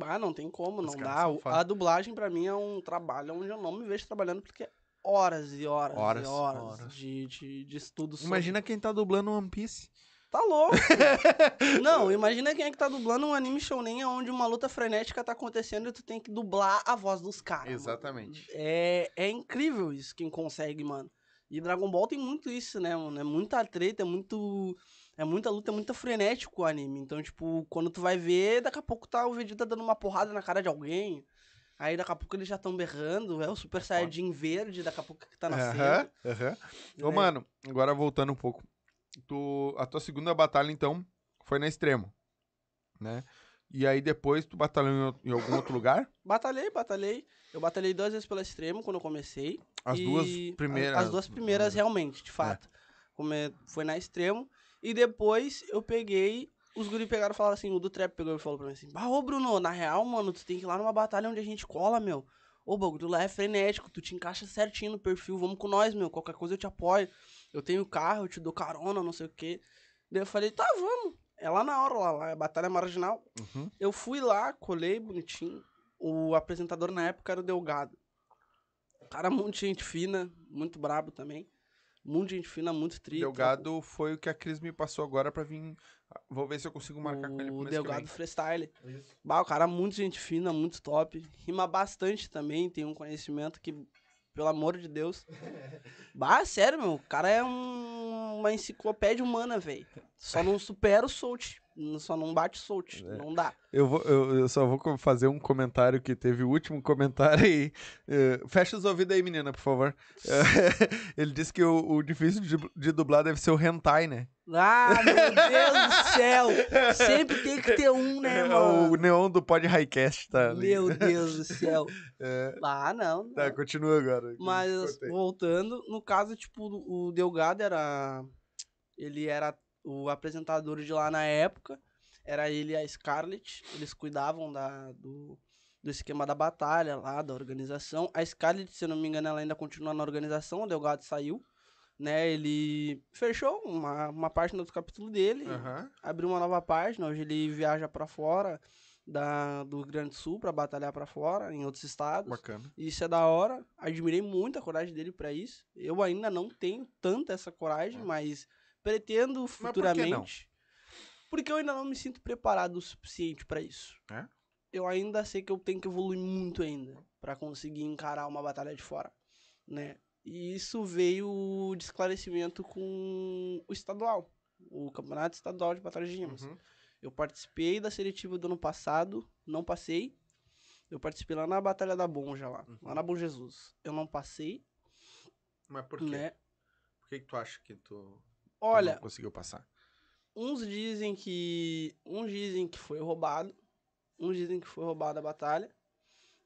Ah, não tem como, Os não dá. A dublagem pra mim é um trabalho onde eu não me vejo trabalhando porque é horas e horas, Horas, e horas, horas. De, de, de estudo sobre. Imagina quem tá dublando One Piece. Tá louco. não, imagina quem é que tá dublando um anime shounen onde uma luta frenética tá acontecendo e tu tem que dublar a voz dos caras. mano. Exatamente. É, é incrível isso, quem consegue, mano. E Dragon Ball tem muito isso, né, mano? É muita treta, é muito. É muita luta, é muito frenético o anime. Então, tipo, quando tu vai ver, daqui a pouco tá o Vegeta dando uma porrada na cara de alguém. Aí daqui a pouco eles já estão berrando. É o Super Saiyajin verde, daqui a pouco que tá nascendo. Aham, aham. Ô, né? mano, agora voltando um pouco. Tu, a tua segunda batalha, então, foi na extremo, né? E aí depois tu batalhou em, algum outro lugar? Batalhei, batalhei. Eu batalhei duas vezes pela extremo quando eu comecei. As duas as- primeiras. As, duas primeiras, realmente, É. de fato. Come- Foi na extremo. E depois eu peguei. Os guri pegaram e falaram assim: o do trap pegou e falou pra mim assim: Bah, ô Bruno, na real, mano, tu tem que ir lá numa batalha onde a gente cola, meu. Ô, o bagulho lá é frenético, tu te encaixa certinho no perfil, vamos com nós, meu. Qualquer coisa eu te apoio. Eu tenho carro, eu te dou carona, não sei o quê. Daí eu falei: tá, vamos. É lá na hora, lá, lá é Batalha Marginal. Uhum. Eu fui lá, colei bonitinho. O apresentador na época era o Delgado. Cara, muito gente fina, muito brabo também. Muito gente fina, muito triste. Delgado foi o que a Cris me passou agora pra vir. Vou ver se eu consigo marcar com ele pro O mês Delgado. Freestyle. Isso. Bah, o cara, muito gente fina, muito top. Rima bastante também, tem um conhecimento que, pelo amor de Deus. bah, sério, meu. O cara é um- uma enciclopédia humana, velho. Só não supera o Soult. Só não bate o Soult. É. Não dá. Eu, vou, eu, eu só vou fazer um comentário que teve o último comentário aí. Eh, fecha os ouvidos aí, menina, por favor. ele disse que o, o difícil de, de dublar deve ser o hentai, né? Ah, meu Deus do céu! Sempre tem que ter um, né, É, mano? o neon do Pod Highcast, tá? ali. Meu Deus do céu. É, Ah, não. tá, não. continua agora. Mas, voltando, no caso, tipo, o Delgado era. Ele era o apresentador de lá na época. Era ele e a Scarlett. Eles cuidavam da, do, do esquema da batalha lá, da organização. A Scarlett, se eu não me engano, ela ainda continua na organização. O Delgado saiu. Né, ele fechou uma, uma página do capítulo dele, Aham. abriu uma nova página. Hoje ele viaja pra fora da, do Rio Grande do Sul pra batalhar pra fora, em outros estados. Bacana. Isso é da hora. Admirei muito a coragem dele pra isso. Eu ainda não tenho tanta essa coragem, É. mas pretendo por futuramente. Porque eu ainda não me sinto preparado o suficiente pra isso. É? Eu ainda sei que eu tenho que evoluir muito ainda pra conseguir encarar uma batalha de fora, né? E isso veio de esclarecimento com o estadual, o Campeonato Estadual de Batalha de Rimas. Uhum. Eu participei da seletiva do ano passado, não passei. Eu participei lá na Batalha da Bonja, lá, Uhum. lá na Bom Jesus. Eu não passei, Mas por quê? né? Por que, que tu acha que tu Olha, não conseguiu passar? uns dizem que. Uns dizem que foi roubado. Uns dizem que foi roubada a batalha,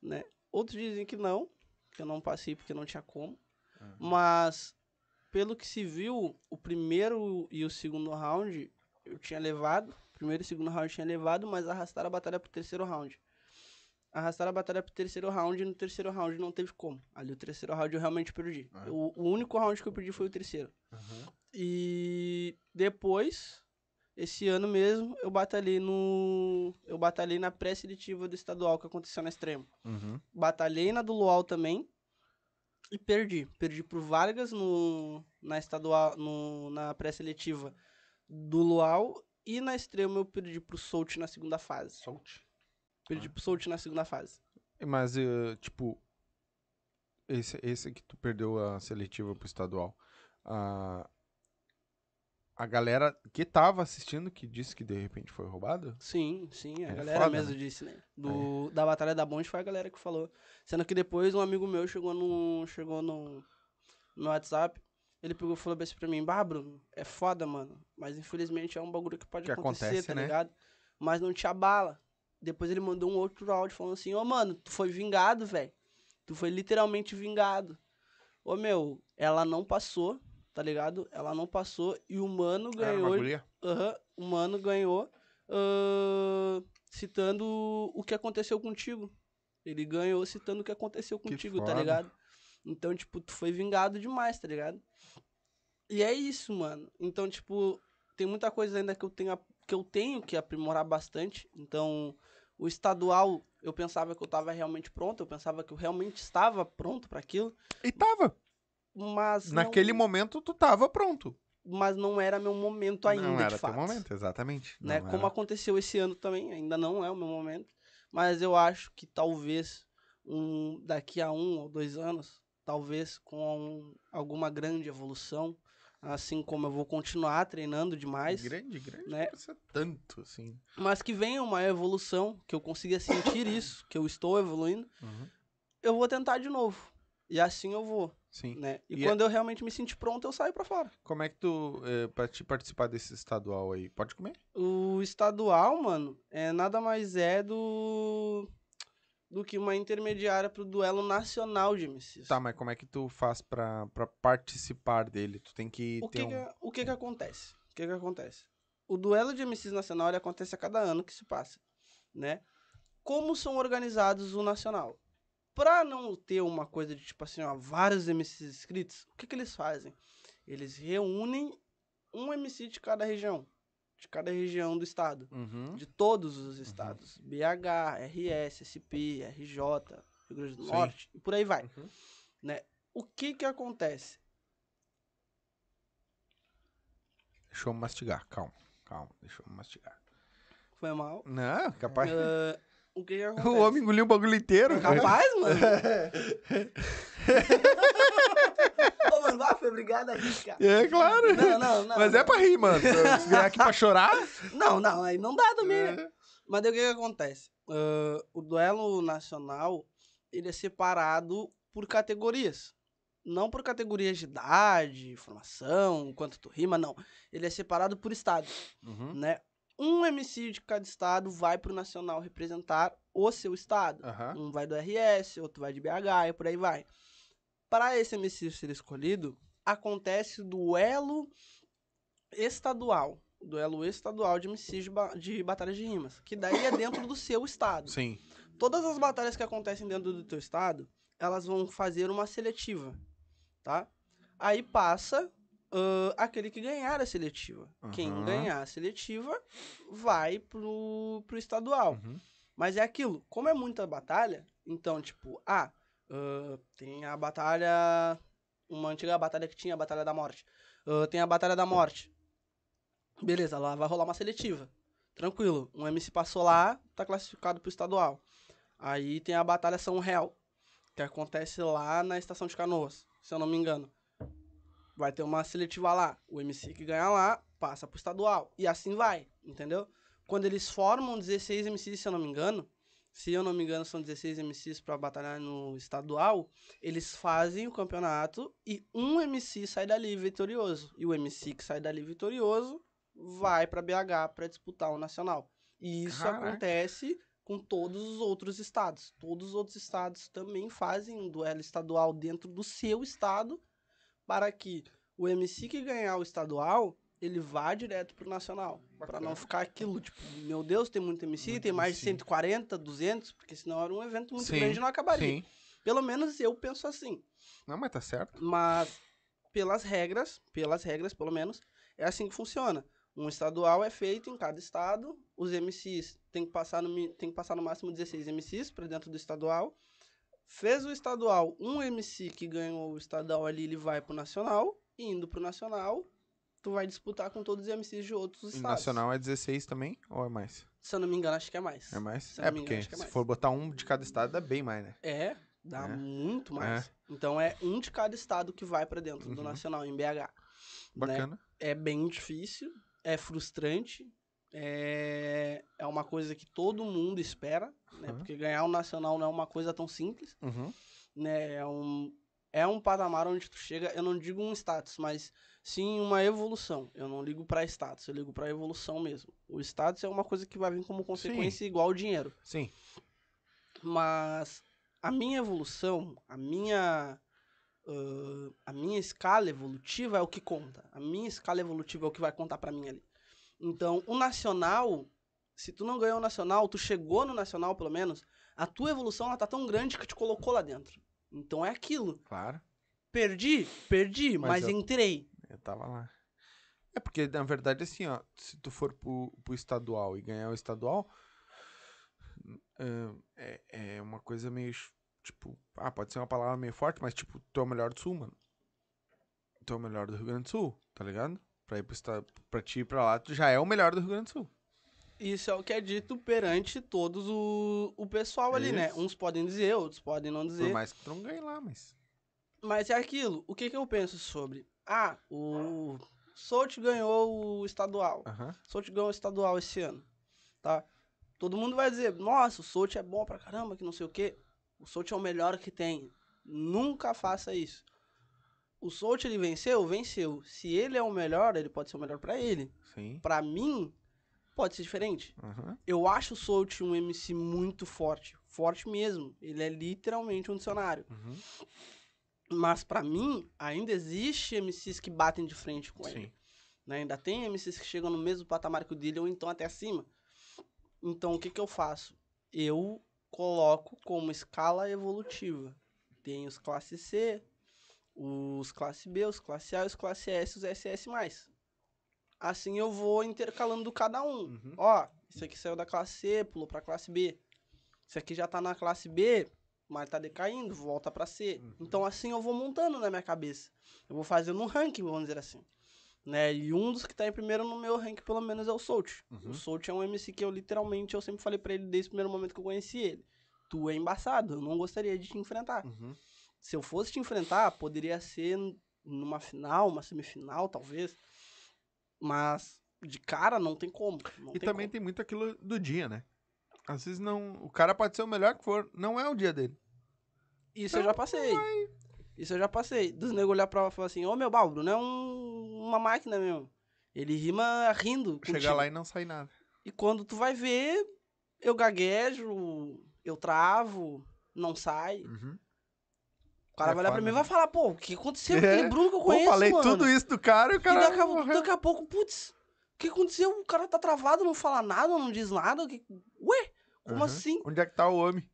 né? Outros dizem que não, que eu não passei porque não tinha como. Uhum. Mas, pelo que se viu, o primeiro e o segundo round eu tinha levado. Primeiro e segundo round eu tinha levado, mas arrastaram a batalha pro terceiro round. Arrastaram a batalha pro terceiro round e no terceiro round não teve como. Ali o terceiro round eu realmente perdi. Ah. O, o único round que eu perdi foi o terceiro. Uhum. E depois, esse ano mesmo, eu batalhei no. Eu batalhei na pré-seletiva do estadual que aconteceu na extremo. Uhum. Batalhei na do Luau também. E perdi. Perdi pro Vargas no, na estadual, no, na pré-seletiva do Luau. E na extremo eu perdi pro Soult na segunda fase. Solte. Perdi Ah. pro Soult na segunda fase. Mas, eh, tipo, Esse, esse que tu perdeu a seletiva pro estadual. A, a galera que tava assistindo que disse que de repente foi roubado? Sim, sim, a É galera foda, mesmo né? disse, né? Do, Da Batalha da Bonde foi a galera que falou. Sendo que depois um amigo meu chegou no, chegou no, no WhatsApp, ele pegou e falou assim pra mim, bah, Bruno, é foda, mano, mas infelizmente é um bagulho que pode Que acontecer, acontece, tá né? ligado? Mas não te abala. Depois ele mandou um outro áudio falando assim, ô, mano, tu foi vingado, velho. Tu foi literalmente vingado. Ô, meu, ela não passou, tá ligado? Ela não passou e o mano Era uma ganhou guria? Aham, o mano ganhou ahn, citando o que aconteceu contigo. Ele ganhou citando o que aconteceu Que contigo, tá foda. ligado? Então, tipo, tu foi vingado demais, tá ligado? E é isso, mano. Então, tipo, tem muita coisa ainda que eu tenho, que eu tenho que aprimorar bastante. Então, o estadual, eu pensava que eu tava realmente pronto, eu pensava que eu realmente estava pronto para aquilo, E tava. Mas Naquele não, momento tu tava pronto. mas não era meu momento ainda, não era de fato. teu momento, exatamente. né? Não Como era. aconteceu esse ano também, ainda não é o meu momento, mas eu acho que talvez um, daqui a um ou dois anos, talvez com alguma grande evolução, assim como eu vou continuar treinando demais, Grande, grande. né? Não tanto, assim. mas que venha uma evolução, que eu consiga sentir isso, que eu estou evoluindo, Uhum. eu vou tentar de novo. E assim eu vou, Sim. né? E, E é quando eu realmente me sentir pronto, eu saio pra fora. Como é que tu, eh, pra te participar desse estadual aí, pode comer? O estadual, mano, é nada mais é do do que uma intermediária pro duelo nacional de MCs. Tá, mas como é que tu faz pra, pra participar dele? Tu tem que o ter que um... que, o que que acontece? O que que acontece? O duelo de MCs nacional ele acontece a cada ano que se passa, né? Como são organizados o nacional? Pra não ter uma coisa de tipo assim, ó, vários MCs inscritos, o que que eles fazem? Eles reúnem um MC de cada região, de cada região do estado. Uhum. de todos os estados. BH, RS, SP, RJ, Rio Grande do Sim. Norte, e por aí vai. Uhum. Né? O que que acontece? Deixa eu mastigar, calma, calma, deixa eu mastigar. Foi mal. Não, capaz. Ah, o que que acontece? o homem engoliu o bagulho inteiro. Capaz, mano? Ô, mano, vá, foi obrigado a rir, cara. É, claro. Não, não, não. Mas é pra rir, mano. Se vier aqui pra chorar... Não, não, aí não dá também, né? é. Mas daí o que, que acontece? Ah, o duelo nacional, ele é separado por categorias. Não por categorias de idade, formação, quanto tu rima, não. Ele é separado por estado, Uhum. né? Um MC de cada estado vai pro nacional representar o seu estado. Aham. Um vai do RS, outro vai de BH e por aí vai. Para esse MC ser escolhido, acontece o duelo estadual. Duelo estadual de MCs de, ba de batalhas de rimas. Que daí é dentro do seu estado. Sim. Todas as batalhas que acontecem dentro do teu estado, elas vão fazer uma seletiva, tá? Aí passa ãh, aquele que ganhar a seletiva. Quem Aham. ganhar a seletiva vai pro, pro estadual. Uhum. Mas é aquilo, como é muita batalha, então, tipo, ah, ãh, tem a batalha. Uma antiga batalha que tinha a Batalha da Morte. Ãh, tem a Batalha da Morte. Beleza, lá vai rolar uma seletiva. Tranquilo. Um MC passou lá, tá classificado pro estadual. Aí tem a Batalha São Real, que acontece lá na estação de Canoas, se eu não me engano. Vai ter uma seletiva lá. O MC que ganhar lá, passa pro estadual. E assim vai, entendeu? Quando eles formam 16 MCs, se eu não me engano, se eu não me engano, são 16 MCs pra batalhar no estadual, eles fazem o campeonato e um MC sai dali vitorioso. E o MC que sai dali vitorioso vai pra BH pra disputar o nacional. E isso Caraca. acontece com todos os outros estados. Todos os outros estados também fazem um duelo estadual dentro do seu estado para que o MC que ganhar o estadual, ele vá direto pro nacional. Pra não ficar aquilo, tipo, meu Deus, tem muito MC, Muito tem mais de MC. 140, 200, porque senão era um evento muito Sim, grande e não acabaria. Sim. Pelo menos eu penso assim. Não, mas tá certo. Mas pelas regras, pelas regras, pelo menos, é assim que funciona. Um estadual é feito em cada estado, os MCs tem que passar no, tem que passar no máximo 16 MCs para dentro do estadual. Fez o estadual, um MC que ganhou o estadual ali, ele vai pro nacional, e indo pro nacional, tu vai disputar com todos os MCs de outros estados. nacional é 16 também? Ou é mais? Se eu não me engano, acho que é mais. É mais? Se É engano, porque que é se mais. for botar um de cada estado, dá bem mais, né? É, Dá É. muito mais. Então é um de cada estado que vai pra dentro do Uhum. nacional em BH. né? Bacana. É bem difícil, é frustrante, é, é uma coisa que todo mundo espera, né? Uhum. Porque ganhar o nacional não é uma coisa tão simples, Uhum. né? É um, é um patamar onde tu chega, eu não digo um status, mas sim uma evolução. Eu não ligo pra status, eu ligo pra evolução mesmo. O status é uma coisa que vai vir como consequência igual o dinheiro. Sim. Mas a minha evolução, a minha. ãh, a minha escala evolutiva é o que conta. A minha escala evolutiva é o que vai contar pra mim ali. Então, o nacional, se tu não ganhou o nacional, tu chegou no nacional pelo menos, a tua evolução ela tá tão grande que te colocou lá dentro. Então é aquilo. Claro. Perdi? Perdi, Mas mas, eu- entrei. Eu tava lá. É porque, na verdade, assim, ó, se tu for pro, pro estadual e ganhar o estadual, ahn, é, é uma coisa meio, tipo, ah, pode ser uma palavra meio forte, mas, tipo, tu é o melhor do sul, mano. Tu é o melhor do Rio Grande do Sul, tá ligado? Pra ir estado, pra ti ir pra lá, tu já é o melhor do Rio Grande do Sul. Isso é o que é dito perante todos o, o pessoal ali, né? Isso. Uns podem dizer, outros podem não dizer. Por mais que tu não ganhe lá, mas... Mas é aquilo. O que, que eu penso sobre? Ah, o Solt ganhou o estadual. Aham. Solt ganhou o estadual esse ano. Tá? Todo mundo vai dizer, nossa, o Solt é bom pra caramba, que não sei o quê. O Solt é o melhor que tem. Nunca faça isso. O Solt, ele venceu? Venceu. Se ele é o melhor, ele pode ser o melhor pra ele. Sim. Pra mim, pode ser diferente. Aham. Eu acho o Solt um MC muito forte. Forte mesmo. Ele é literalmente um dicionário. Uhum. Mas pra mim, ainda existe MCs que batem de frente com ele. Sim. né? Ainda tem MCs que chegam no mesmo patamar que o dele ou então até acima. Então o que, que eu faço? Eu coloco como escala evolutiva. Tem os classe C, os classe B, os classe A, os classe S, os SS+. Assim eu vou intercalando cada um. Uhum. Ó, esse aqui saiu da classe C, pulou pra classe B. Esse aqui já tá na classe B, mas tá decaindo, volta pra C. Uhum. Então assim eu vou montando na minha cabeça. Eu vou fazendo um ranking, vamos dizer assim. Né? E um dos que tá em primeiro no meu ranking, pelo menos, é o Soult. Uhum. O Soult é um MC que eu literalmente, eu sempre falei pra ele desde o primeiro momento que eu conheci ele. Tu é embaçado, eu não gostaria de te enfrentar. Uhum. Se eu fosse te enfrentar, poderia ser numa final, uma semifinal, talvez. Mas de cara não tem como. não E tem também como. tem muito aquilo do dia, né? Às vezes não. O cara pode ser o melhor que for, não é o dia dele. Isso eu já passei. Isso eu já passei. Dos nego olhar pra e falar assim, ô meu Balbro, não é um- uma máquina mesmo. Ele rima rindo. Chegar lá e não sair nada. E quando tu vai ver, eu gaguejo, eu travo, não sai. Uhum. O cara É vai olhar pra mim e né? vai falar, pô, o que aconteceu com É. aquele Bruno que eu conheço, falei mano? tudo isso do cara e o E cara. daqui a, daqui a pouco, putz, o que aconteceu? O cara tá travado, não fala nada, não diz nada. que- Ué, como Uhum. assim? Onde é que tá o homem?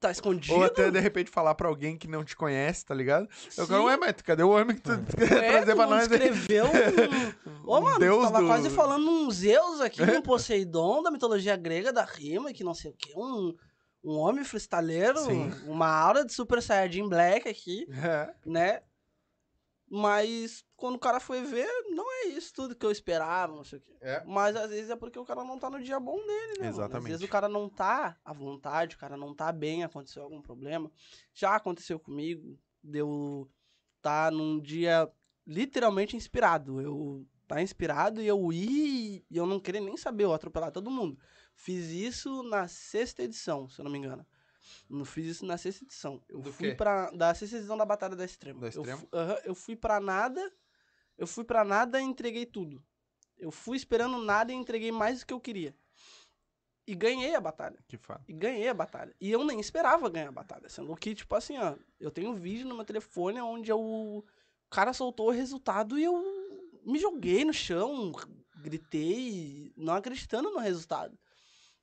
Tá escondido? Ou até de repente falar pra alguém que não te conhece, tá ligado? Eu Sim. quero, ué, mas cadê o homem que tu quer É, trazer tu pra nós? aí?" escreveu um... Ô, mano, deus tava do- quase falando um Zeus aqui, um Poseidon da mitologia grega, da rima, que não sei o quê, um, um homem freestaleiro, Sim. uma aura de Super Saiyajin Black aqui, É. né? Mas quando o cara foi ver, não é isso tudo que eu esperava, não sei o quê. É. Mas às vezes é porque o cara não tá no dia bom dele, né? mano? Às Exatamente. vezes o cara não tá à vontade, o cara não tá bem, aconteceu algum problema. Já aconteceu comigo, deu tá num dia literalmente inspirado. Eu tá inspirado e eu ir e eu não queria nem saber, eu atropelar todo mundo. Fiz isso na sexta edição, se eu não me engano. Não fiz isso na sexta edição. Eu Do fui quê? pra. Da sexta edição da Batalha da Extrema. Da Eu Extrema? fu- aham, eu fui pra nada. Eu fui pra nada e entreguei tudo. Eu fui esperando nada e entreguei mais do que eu queria. E ganhei a batalha. Que fala. E ganhei a batalha. E eu nem esperava ganhar a batalha. Sendo que, tipo assim, ó, eu tenho um vídeo no meu telefone onde eu, o cara soltou o resultado e eu me joguei no chão, gritei, não acreditando no resultado.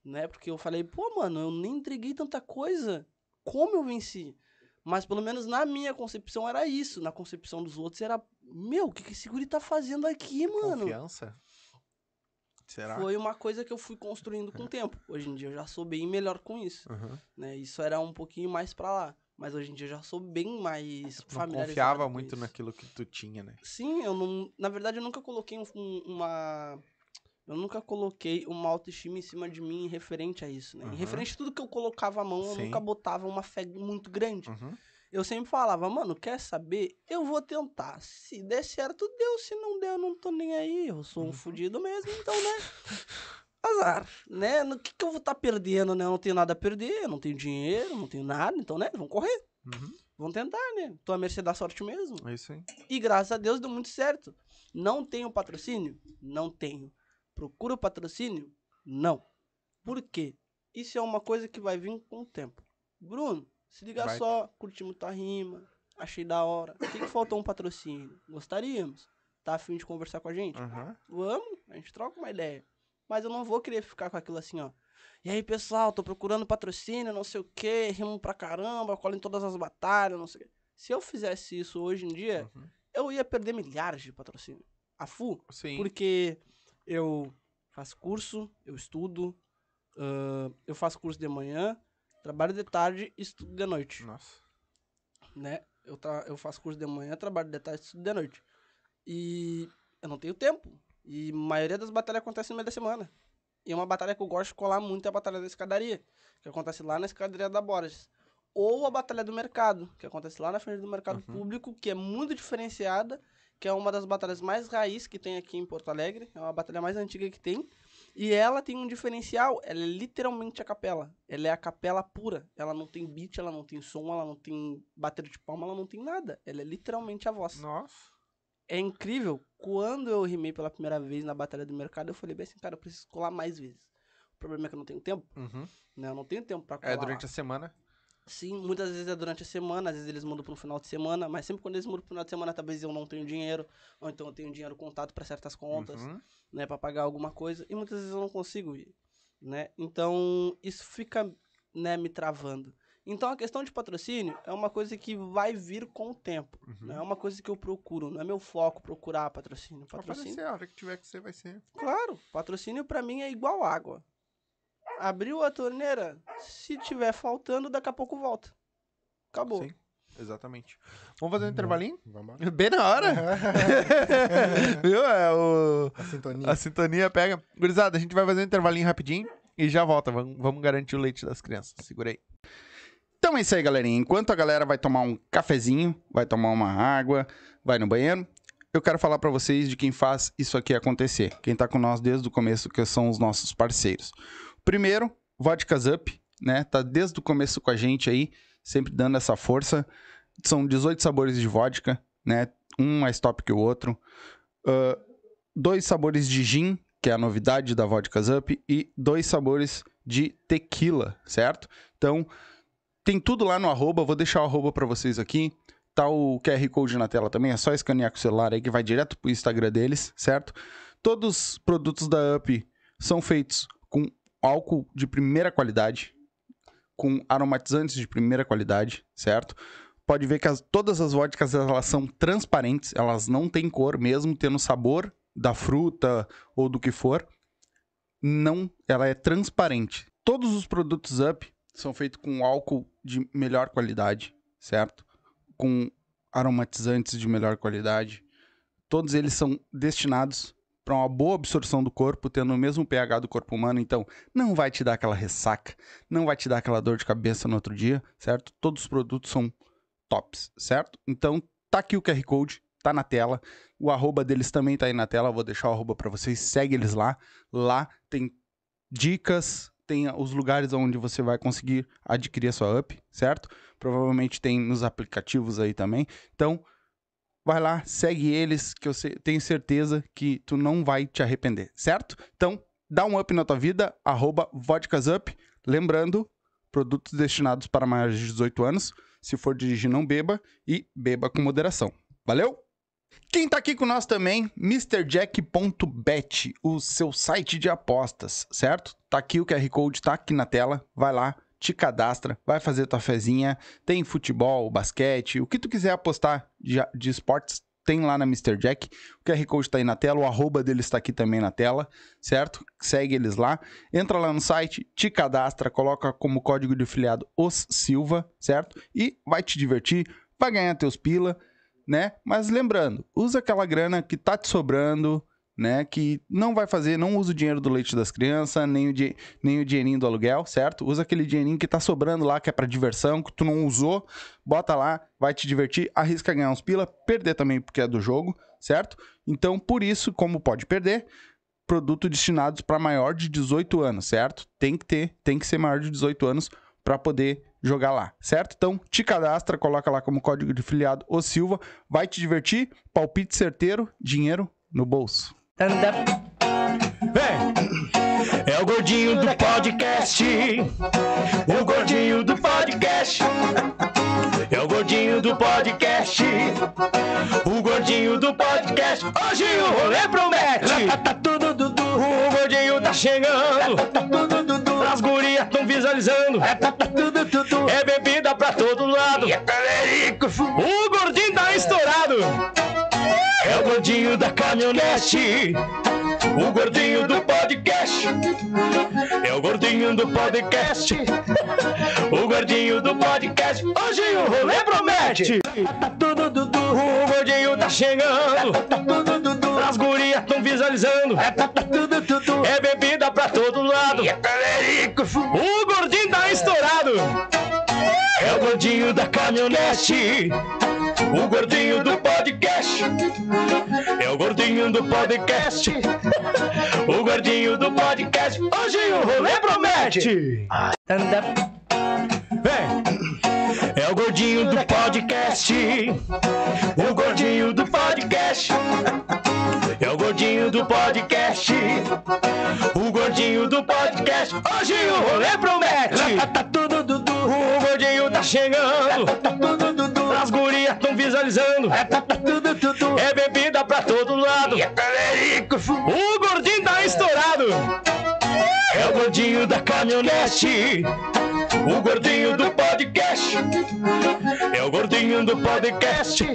Né? Porque eu falei, pô, mano, eu nem entreguei tanta coisa. Como eu venci? Mas pelo menos na minha concepção era isso. Na concepção dos outros era, meu, o que, que esse guri tá fazendo aqui, mano? Confiança? Será? Foi uma coisa que eu fui construindo com o tempo. Hoje em dia eu já sou bem melhor com isso Uhum. né? Isso era um pouquinho mais pra lá. Mas hoje em dia eu já sou bem mais Não familiarizado confiava com muito isso. naquilo que tu tinha, né? Sim, eu não... Na verdade, eu nunca coloquei um- uma... eu nunca coloquei uma autoestima em cima de mim referente a isso, né? Em Uhum. referente a tudo que eu colocava a mão, eu Sim. nunca botava uma fé muito grande. Uhum. Eu sempre falava, mano, quer saber? Eu vou tentar. Se der certo, deu. Se não der, eu não tô nem aí. Eu sou um Uhum. fudido mesmo, então, né? Azar, né? No que, que eu vou estar perdendo, né? Eu não tenho nada a perder, eu não tenho dinheiro, não tenho nada, então, né? Vamos correr, Uhum. vamos tentar, né? Tô à mercê da sorte mesmo. É isso aí. E graças a Deus deu muito certo. Não tenho patrocínio? Não tenho. Procuro patrocínio? Não. Por quê? Isso é uma coisa que vai vir com o tempo. Bruno, se liga Vai. só, curtimos tua rima, achei da hora. O que, que faltou um patrocínio? Gostaríamos. Tá afim de conversar com a gente? Uhum. Vamos, a gente troca uma ideia. Mas eu não vou querer ficar com aquilo assim, ó. E aí, pessoal, tô procurando patrocínio, não sei o quê, rimo pra caramba, colo em todas as batalhas, não sei o quê. Se eu fizesse isso hoje em dia, Uhum. eu ia perder milhares de patrocínio. A full. Sim. Porque eu faço curso, eu estudo, ãh, eu faço curso de manhã, trabalho de tarde e estudo de noite, Nossa. né? Eu, tra- eu faço curso de manhã, trabalho de tarde e estudo de noite. E eu não tenho tempo. E a maioria das batalhas acontece no meio da semana. E uma batalha que eu gosto de colar muito é a Batalha da Escadaria, que acontece lá na Escadaria da Borges. Ou a Batalha do Mercado, que acontece lá na frente do Mercado Uhum. Público, que é muito diferenciada, que é uma das batalhas mais raiz que tem aqui em Porto Alegre. É uma batalha mais antiga que tem. E ela tem um diferencial, ela é literalmente a capela. Ela é a capela pura. Ela não tem beat, ela não tem som, ela não tem bater de palma, ela não tem nada. Ela é literalmente a voz. Nossa. É incrível. Quando eu rimei pela primeira vez na Batalha do Mercado, eu falei bem assim, cara, eu preciso colar mais vezes. O problema é que eu não tenho tempo, Uhum. né? Eu não tenho tempo pra colar. É durante lá. a semana. Sim, muitas vezes é durante a semana, às vezes eles mudam para um final de semana, mas sempre quando eles mudam para final de semana, talvez eu não tenho dinheiro, ou então eu tenho dinheiro contado para certas contas, Uhum. né, para pagar alguma coisa, e muitas vezes eu não consigo ir, né? Então, isso fica, né, me travando. Então, a questão de patrocínio é uma coisa que vai vir com o tempo, Uhum. não é uma coisa que eu procuro, não é meu foco procurar patrocínio. Patrocínio, Aparecer, a hora que tiver que ser, vai ser. claro, patrocínio para mim é igual água. Abriu a torneira, se tiver faltando, daqui a pouco volta. Acabou. Sim, exatamente. Vamos fazer um intervalinho? Vamos Bem na hora. Viu? É o... A sintonia. A sintonia pega. Gurizada, a gente vai fazer um intervalinho rapidinho e já volta. Vamos, vamos garantir o leite das crianças. Segura aí. Então é isso aí, galerinha. Enquanto a galera vai tomar um cafezinho, vai tomar uma água, vai no banheiro, eu quero falar pra vocês de quem faz isso aqui acontecer. Quem tá com nós desde o começo, que são os nossos parceiros. Primeiro, Vodkas Up, né? Tá desde o começo com a gente aí, sempre dando essa força. São 18 sabores de vodka, né? Um mais top que o outro. Ah, dois sabores de gin, que é a novidade da Vodkas Up, e dois sabores de tequila, certo? Então, tem tudo lá no arroba, vou deixar o arroba pra vocês aqui. Tá o QR Code na tela também, é só escanear com o celular aí que vai direto pro Instagram deles, certo? Todos os produtos da Up são feitos com álcool de primeira qualidade, com aromatizantes de primeira qualidade, certo? Pode ver que as- todas as vodkas elas são transparentes, elas não têm cor, mesmo tendo sabor da fruta ou do que for. Não, ela é transparente. Todos os produtos Up são feitos com álcool de melhor qualidade, certo? Com aromatizantes de melhor qualidade. Todos eles são destinados para uma boa absorção do corpo, tendo o mesmo pH do corpo humano, então não vai te dar aquela ressaca, não vai te dar aquela dor de cabeça no outro dia, certo? Todos os produtos são tops, certo? Então tá aqui o QR Code, tá na tela. O arroba deles também tá aí na tela, vou deixar o arroba para vocês, segue eles lá. Lá tem dicas, tem os lugares onde você vai conseguir adquirir a sua up, certo? Provavelmente tem nos aplicativos aí também. Então, vai lá, segue eles, que eu tenho certeza que tu não vai te arrepender, certo? Então, dá um up na tua vida, arroba. Lembrando, produtos destinados para maiores de 18 anos. Se for dirigir, não beba e beba com moderação. Valeu? Quem tá aqui com nós também, MrJack.bet, o seu site de apostas, certo? Tá aqui o QR Code, tá aqui na tela. Vai lá, te cadastra, vai fazer tua fezinha. Tem futebol, basquete, o que tu quiser apostar de, de esportes, tem lá na Mr. Jack. O QR Code tá aí na tela, o arroba deles tá aqui também na tela, certo? Segue eles lá. Entra lá no site, te cadastra, coloca como código de afiliado os Silva, certo? E vai te divertir, vai ganhar teus pila, né? Mas lembrando, usa aquela grana que tá te sobrando, né? Que não vai fazer, não usa o dinheiro do leite das crianças, nem o, nem o dinheirinho do aluguel, certo? Usa aquele dinheirinho que tá sobrando lá, que é pra diversão, que tu não usou, bota lá, vai te divertir, arrisca ganhar uns pila, perder também porque é do jogo, certo? Então, por isso, como pode perder, produto destinados para maior de 18 anos, certo? Tem que ter, tem que ser maior de 18 anos para poder jogar lá, certo? Então, te cadastra, coloca lá como código de filiado o Silva, vai te divertir, palpite certeiro, dinheiro no bolso. Vem! É o gordinho do podcast. O gordinho do podcast. É o gordinho do podcast. O gordinho do podcast. Hoje o rolê promete. Tá dudu. O gordinho tá chegando. Tá. As gurias tão visualizando. Tá. É bebida pra todo lado. O gordinho tá estourado. É o gordinho da caminhonete. O gordinho do podcast. É o gordinho do podcast. O gordinho do podcast. Hoje o rolê promete. Tá. O gordinho tá chegando. Tá tudo dudu. As gurias tão visualizando. Tá tudo dudu. É bebida pra todo lado. O gordinho tá estourado. É o gordinho da caminhonete. O gordinho do podcast. É o gordinho do podcast. O gordinho do podcast. Hoje o rolê promete. Vem! É o gordinho do podcast. O gordinho do podcast. É o gordinho do podcast. O gordinho do podcast. Hoje o rolê promete. Tá chegando. As gurias tão visualizando. É bebida pra todo lado. O gordinho tá estourado. É o gordinho da caminhonete. O gordinho do podcast. É o gordinho do podcast.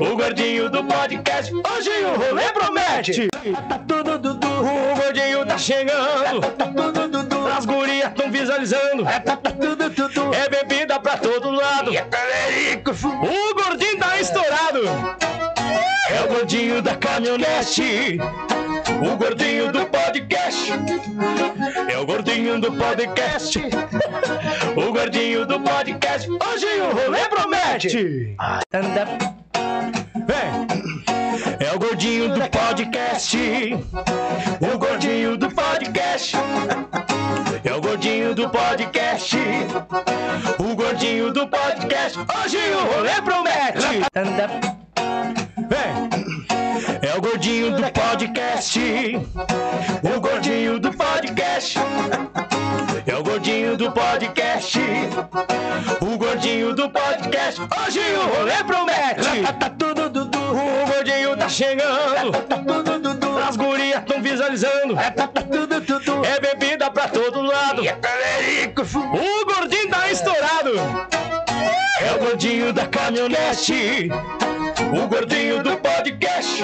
O gordinho do podcast. Hoje o rolê promete. Tá tudo dudu. O gordinho tá chegando. Tá tudo dudu. As gurias tão visualizando. Tá tudo dudu. É bebida pra todo lado. O gordinho tá estourado. É o gordinho da caminhonete. O gordinho do podcast. É o gordinho do podcast. O gordinho do podcast. Hoje o rolê promete. Vem! É o gordinho do podcast. O gordinho do podcast. É o gordinho do podcast. O gordinho do podcast. Hoje o rolê promete. Vem! É o gordinho do podcast. O gordinho do É o gordinho do podcast. O gordinho do podcast. Hoje o rolê promete. Tá tudo dudu. O gordinho tá chegando. Tá. As gurias tão visualizando. Tá. É bebida pra todo lado. O gordinho tá estourado. É o gordinho da caminhonete. O gordinho do podcast.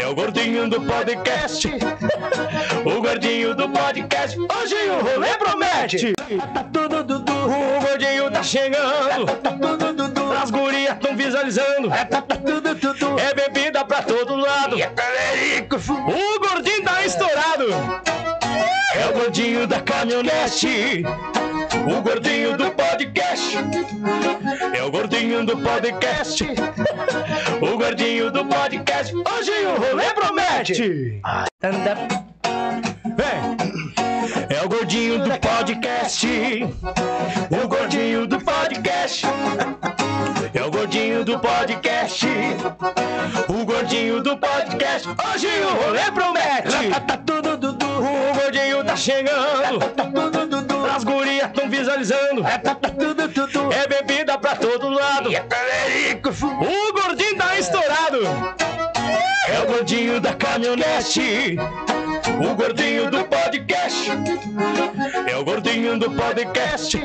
É o gordinho do podcast. O gordinho do podcast. Hoje o rolê promete. Tá tudo dudu. O gordinho tá chegando. Tá tudo dudu. As gurias tão visualizando. Tá tudo dudu. É bebida pra todo lado. O gordinho tá estourado. É o gordinho da caminhonete. O gordinho do podcast. É o gordinho do podcast. O gordinho do podcast. Hoje o rolê promete. Vem! É o gordinho do podcast. O gordinho do podcast. É o gordinho do podcast. O gordinho do podcast. Hoje o rolê promete. Tá dudu. O gordinho tá chegando. Tá. As gurias tão visualizando. Tá. É bebida pra todo lado. O gordinho tá estourado. É o gordinho da caminhonete. O gordinho do podcast. É o gordinho do podcast.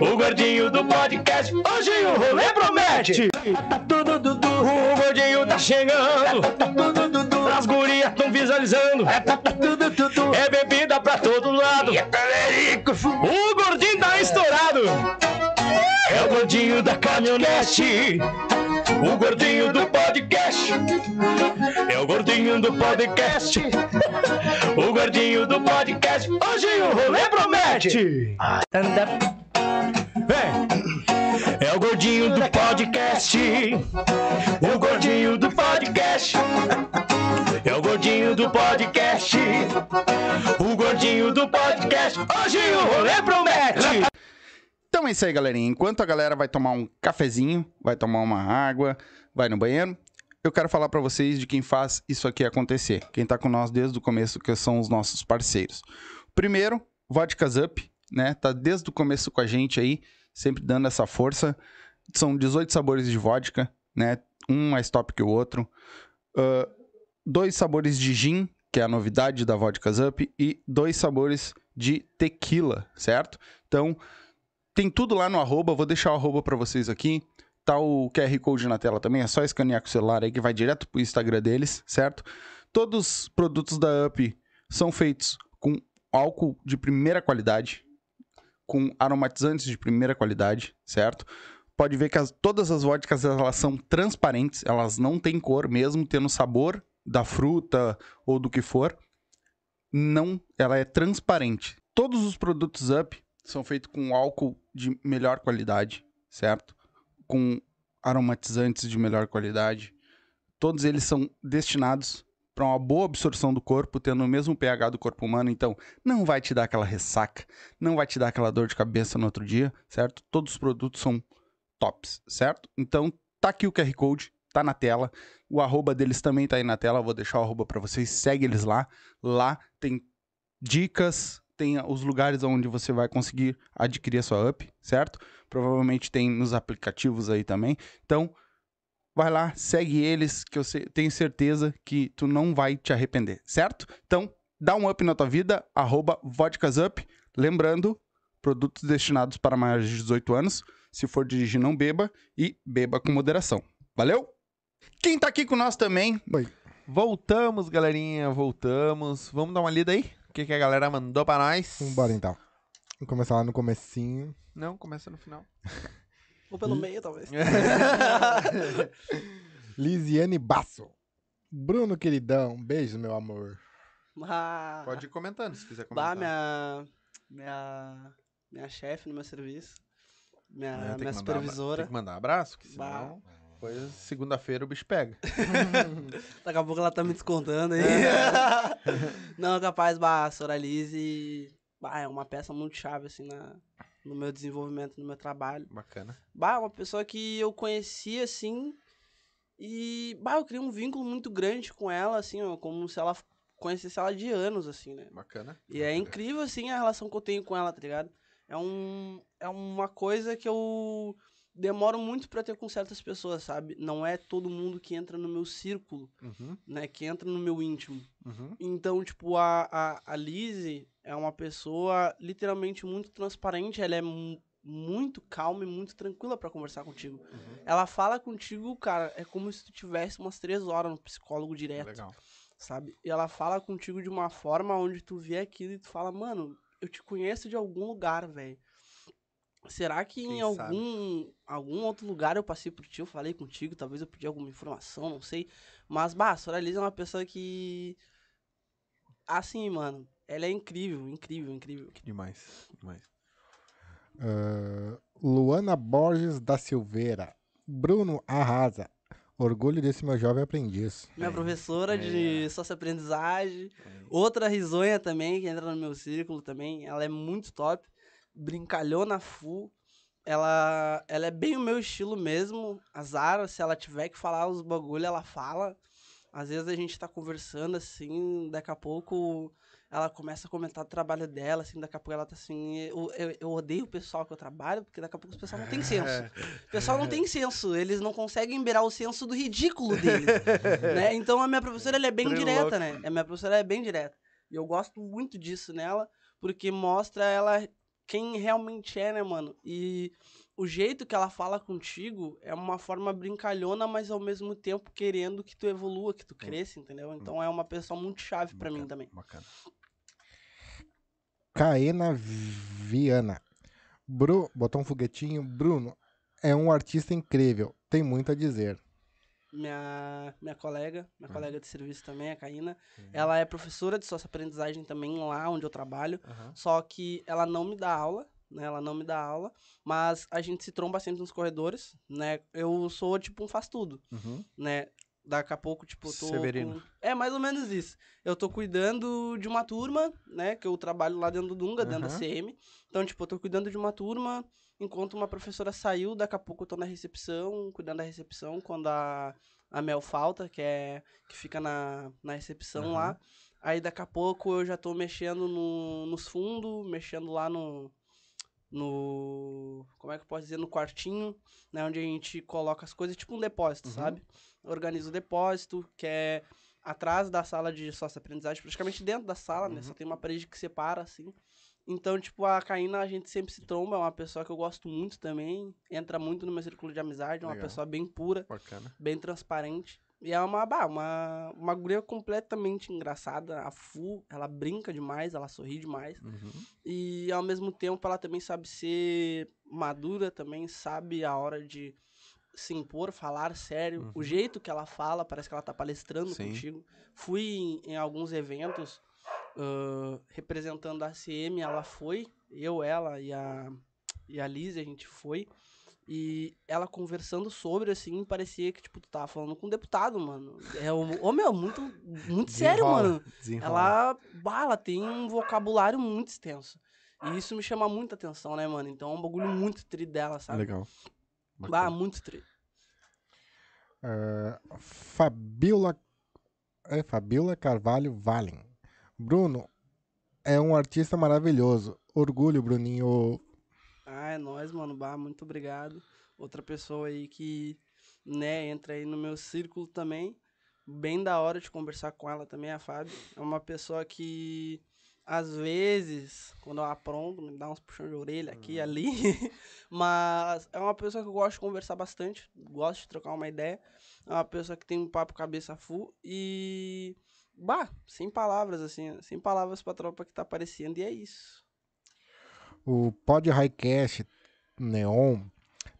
O gordinho do podcast. Hoje o rolê promete. Tá tudo dudu. O gordinho tá chegando. Tá tudo dudu. As gurias tão visualizando. Tá tudo dudu. É bebida pra todo lado. O gordinho tá estourado. É o gordinho da caminhonete. O gordinho do podcast. É o gordinho do podcast. O gordinho do podcast. Hoje o rolê promete. Vem. É o gordinho do podcast. O gordinho do podcast. É o gordinho do podcast. O gordinho do podcast. Hoje o rolê promete. Então é isso aí, galerinha. Enquanto a galera vai tomar um cafezinho, vai tomar uma água, vai no banheiro, eu quero falar pra vocês de quem faz isso aqui acontecer. Quem tá com nós desde o começo, que são os nossos parceiros. Primeiro, Vodkas Up, né? Tá desde o começo com a gente aí, sempre dando essa força. São 18 sabores de vodka, né? Um mais top que o outro. Ah, dois sabores de gin, que é a novidade da Vodkas Up, e dois sabores de tequila, certo? Então, tem tudo lá no arroba, vou deixar o arroba pra vocês aqui. Tá o QR Code na tela também, é só escanear com o celular aí que vai direto pro Instagram deles, certo? Todos os produtos da UP são feitos com álcool de primeira qualidade, com aromatizantes de primeira qualidade, certo? Pode ver que as- todas as vodkas elas são transparentes, elas não têm cor, mesmo tendo sabor da fruta ou do que for. Não, ela é transparente. Todos os produtos Up são feitos com álcool de melhor qualidade, certo? Com aromatizantes de melhor qualidade. Todos eles são destinados para uma boa absorção do corpo, tendo o mesmo pH do corpo humano, então não vai te dar aquela ressaca, não vai te dar aquela dor de cabeça no outro dia, certo? Todos os produtos são tops, certo? Então tá aqui o QR Code, tá na tela. O arroba deles também tá aí na tela, vou deixar o arroba para vocês, segue eles lá. Lá tem dicas, tem os lugares onde você vai conseguir adquirir a sua up, certo? Provavelmente tem nos aplicativos aí também. Então, vai lá, segue eles, que eu tenho certeza que tu não vai te arrepender, certo? Então, dá um up na tua vida, arroba vodkasup. Lembrando, produtos destinados para maiores de 18 anos. Se for dirigir, não beba e beba com moderação. Valeu? Quem tá aqui com nós também, Voltamos, galerinha, voltamos. Vamos dar uma lida aí? O que, que a galera mandou pra nós? Vambora então. Vamos começar lá no comecinho. Não, começa no final. Ou pelo meio, talvez. Lisiane Basso. Bruno, queridão. Beijo, meu amor. Ah, Pode ir comentando, se quiser Bah, comentar. minha. Minha. Minha chefe no meu serviço. Minha, É, tem minha que mandar supervisora. Tem que mandar abraço, que Bah. Segunda-feira, o bicho pega. Daqui a pouco ela tá me descontando aí. Não, capaz, bah, a Soralise. Bah, é uma peça muito chave, assim, na, no meu desenvolvimento, no meu trabalho. Bacana. Bah, uma pessoa que eu conheci, assim. E, bah, eu criei um vínculo muito grande com ela, assim, ó, como se ela conhecesse ela de anos, assim, né? Bacana. E é incrível, assim, a relação que eu tenho com ela, tá ligado? É, um, é uma coisa que eu demoro muito pra ter com certas pessoas, sabe? Não é todo mundo que entra no meu círculo, Uhum, né? Que entra no meu íntimo. uhum. Então, tipo, a, a, a Lizzie é uma pessoa literalmente muito transparente, ela é mu- muito calma e muito tranquila pra conversar contigo. Uhum. Ela fala contigo, cara, é como se tu tivesse umas três horas no psicólogo direto Legal. sabe? E ela fala contigo de uma forma onde tu vê aquilo e tu fala, mano, eu te conheço de algum lugar, velho. Será que Quem em algum, algum outro lugar eu passei por ti, eu falei contigo, talvez eu pedi alguma informação, não sei. Mas, bah, a Sora Liz é uma pessoa que. Assim, mano, ela é incrível, incrível, incrível. Demais. demais. Ah, Luana Borges da Silveira. Bruno arrasa. Orgulho desse meu jovem aprendiz. Minha É, professora de socioaprendizagem. Outra risonha também, que entra no meu círculo também. Ela é muito top. Brincalhona full. Ela, ela é bem o meu estilo mesmo. A Zara, se ela tiver que falar os bagulho, ela fala. Às vezes a gente tá conversando assim, daqui a pouco ela começa a comentar o trabalho dela, assim, daqui a pouco ela tá assim. Eu, eu, eu odeio o pessoal que eu trabalho, porque daqui a pouco os pessoal não tem senso. O pessoal não tem senso, eles não conseguem beirar o senso do ridículo deles. né? Então a minha professora ela é bem direta, né? A minha professora é bem direta. E eu gosto muito disso nela, porque mostra ela quem realmente é, né, mano? E o jeito que ela fala contigo é uma forma brincalhona, mas ao mesmo tempo querendo que tu evolua, que tu cresça, entendeu? Então é uma pessoa muito chave pra mim também. Bacana. Caena Viana. Bru... Botou um foguetinho. Bruno é um artista incrível. Tem muito a dizer. Minha, minha colega, minha colega de serviço também, a Caína. Ela é professora de sócio-aprendizagem também lá onde eu trabalho. Só que ela não me dá aula, né? Ela não me dá aula, mas a gente se tromba sempre nos corredores, né? Eu sou tipo um faz tudo, Uhum. né? Daqui a pouco, tipo, eu tô. Severino. com- É mais ou menos isso. Eu tô cuidando de uma turma, né? Que eu trabalho lá dentro do Dunga, dentro da. CM. Então, tipo, eu tô cuidando de uma turma. Enquanto uma professora saiu, daqui a pouco eu tô na recepção, cuidando da recepção, quando a, a Mel falta, que é que fica na, na recepção lá. Aí daqui a pouco eu já tô mexendo no, nos fundos, mexendo lá no. No. Como é que eu posso dizer? No quartinho, né? Onde a gente coloca as coisas, tipo um depósito, sabe? Organiza o depósito, que é atrás da sala de sócio-aprendizagem, praticamente dentro da sala, né? Só tem uma parede que separa, assim. Então, tipo, a Caína a gente sempre se tromba, é uma pessoa que eu gosto muito também, entra muito no meu círculo de amizade, é uma Legal. pessoa bem pura, Bacana. bem transparente. E é uma, bah, uma, uma guria completamente engraçada. A Fu, ela brinca demais, ela sorri demais. Uhum. E ao mesmo tempo ela também sabe ser madura, também sabe a hora de se impor, falar sério. O jeito que ela fala, parece que ela tá palestrando Sim. contigo. Fui em, em alguns eventos ah, representando a ACM, ela foi, eu, ela e a, e a Liz, a gente foi. E ela conversando sobre, assim, parecia que, tipo, tu tava falando com um deputado, mano. É, o, ô, meu, muito, muito sério, mano. desenrola. Ela, bah, ela tem um vocabulário muito extenso. E isso me chama muita atenção, né, mano? Então é um bagulho muito tri dela, sabe? Legal. Bacana. muito tri. Ah, Fabiola, é, Fabiola Carvalho Valen. Bruno é um artista maravilhoso. Orgulho, Bruninho. Ah, é nóis, mano. Bah, muito obrigado. Outra pessoa aí que, né, entra aí no meu círculo também. Bem da hora de conversar com ela também, a Fábio. É uma pessoa que, às vezes, quando eu apronto, me dá uns puxões de orelha aqui e ali. Mas é uma pessoa que eu gosto de conversar bastante. Gosto de trocar uma ideia. É uma pessoa que tem um papo cabeça full e. Bah, sem palavras, assim. Sem palavras pra tropa que tá aparecendo. E é isso. O Pod Highcast Neon.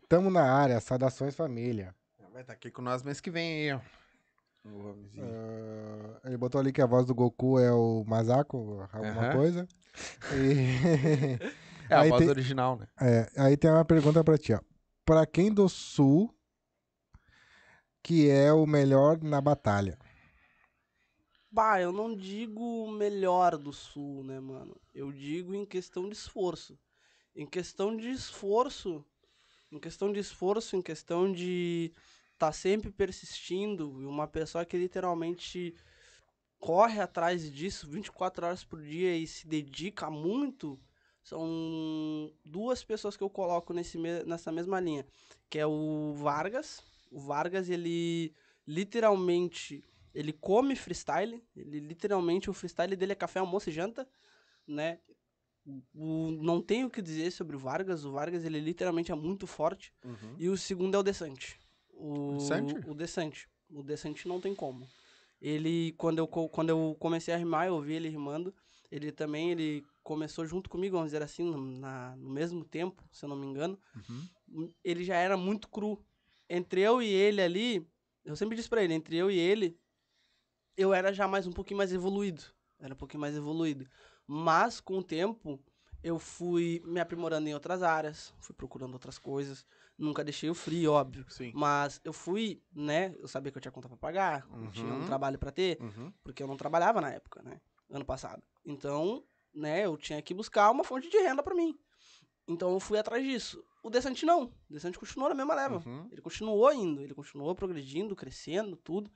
Tamo na área. Saudações, família. Vai estar aqui com nós mês que vem aí, ó. Ah, ele botou ali que a voz do Goku é o Masako, alguma Aham. coisa. E- É a Aí voz tem- original, né? É, aí tem uma pergunta pra ti, ó. Pra quem do Sul que é o melhor na batalha? Bah, eu não digo melhor do sul, né, mano? Eu digo em questão de esforço. Em questão de esforço, em questão de esforço, em questão de tá sempre persistindo, uma pessoa que literalmente corre atrás disso 24 horas por dia e se dedica muito, são duas pessoas que eu coloco nesse, nessa mesma linha, que é o Vargas. O Vargas, ele literalmente ele come freestyle, ele literalmente, o freestyle dele é café, almoço e janta, né? O, não tenho o que dizer sobre o Vargas, o Vargas ele literalmente é muito forte. E o segundo é o Desante. O Desante? O Desante. O Desante não tem como. Ele, quando eu, quando eu comecei a rimar, eu ouvi ele rimando. Ele também, ele começou junto comigo, vamos dizer assim, na, no mesmo tempo, se eu não me engano. Ele já era muito cru. Entre eu e ele ali, eu sempre disse pra ele, entre eu e ele, eu era já mais um pouquinho mais evoluído. Era um pouquinho mais evoluído. Mas, com o tempo, eu fui me aprimorando em outras áreas, fui procurando outras coisas. Nunca deixei o free, óbvio. Sim. Mas eu fui, né? Eu sabia que eu tinha conta pra pagar, eu tinha um Uhum. trabalho pra ter, Uhum. porque eu não trabalhava na época, né? Ano passado. Então, né, eu tinha que buscar uma fonte de renda pra mim. Então eu fui atrás disso. O Desante não. O Desante continuou na mesma leva. Uhum. Ele continuou indo, ele continuou progredindo, crescendo, tudo.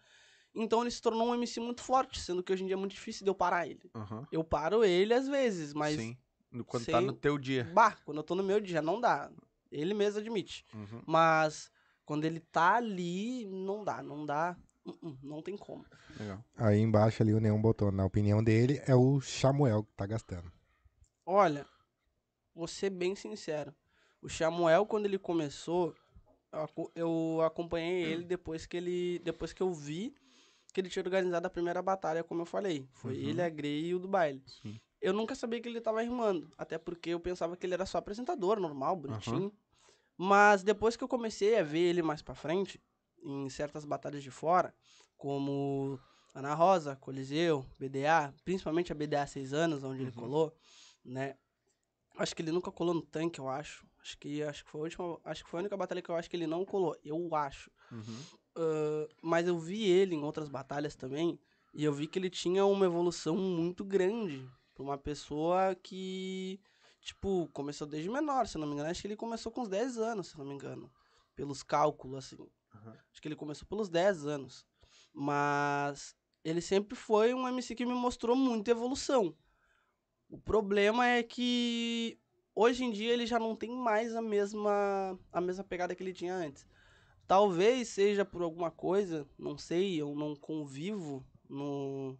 Então ele se tornou um MC muito forte, sendo que hoje em dia é muito difícil de eu parar ele. Uhum. Eu paro ele às vezes, mas Sim. Quando tá no teu dia. bah, quando eu tô no meu dia não dá. Ele mesmo admite. Uhum. Mas quando ele tá ali, não dá, não dá. Uh-uh, não tem como. Legal. Aí embaixo ali o Neon botou, na opinião dele, é o Samuel que tá gastando. Olha, vou ser bem sincero. O Samuel, quando ele começou, eu acompanhei ele depois que ele. Depois que eu vi que ele tinha organizado a primeira batalha, como eu falei. Foi Uhum. ele, a Grey e o do baile. Sim. Eu nunca sabia que ele tava rimando. Até porque eu pensava que ele era só apresentador, normal, bonitinho. Mas depois que eu comecei a ver ele mais pra frente, em certas batalhas de fora, como Ana Rosa, Coliseu, BDA, principalmente a BDA 6 anos, onde ele colou, né? Acho que ele nunca colou no tanque, eu acho. Acho que, acho que foi a última. Acho que foi a única batalha que eu acho que ele não colou. Eu acho. Uhum. Mas eu vi ele em outras batalhas também. E eu vi que ele tinha uma evolução muito grande. Pra uma pessoa que, tipo, começou desde menor, se eu não me engano. Acho que ele começou com uns 10 anos, se eu não me engano. Pelos cálculos, assim. Acho que ele começou pelos 10 anos. Mas ele sempre foi um MC que me mostrou muita evolução. O problema é que hoje em dia ele já não tem mais a mesma, a mesma pegada que ele tinha antes. Talvez seja por alguma coisa, não sei, eu não convivo no.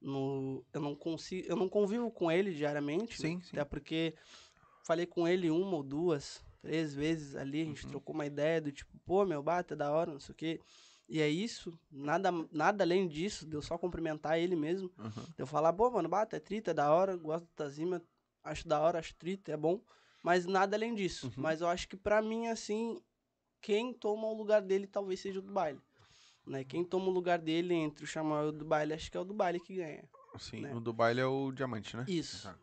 no eu, não consigo, eu não convivo com ele diariamente. Sim, né? sim. Até porque falei com ele uma ou duas, três vezes ali, a gente trocou uma ideia do tipo, pô, meu bata, é da hora, não sei o quê. E é isso, nada, nada além disso, deu só cumprimentar ele mesmo. Uhum. Eu falar, pô, mano, bata, é trita, é da hora, gosto do Tazima, acho da hora, acho trita, é bom. Mas nada além disso. Uhum. Mas eu acho que pra mim, assim, quem toma o lugar dele talvez seja o do baile. Né? Quem toma o lugar dele entre o Chamal e o do baile, acho que é o do baile que ganha. Sim, né? o do baile é o diamante, né? Isso. Tá.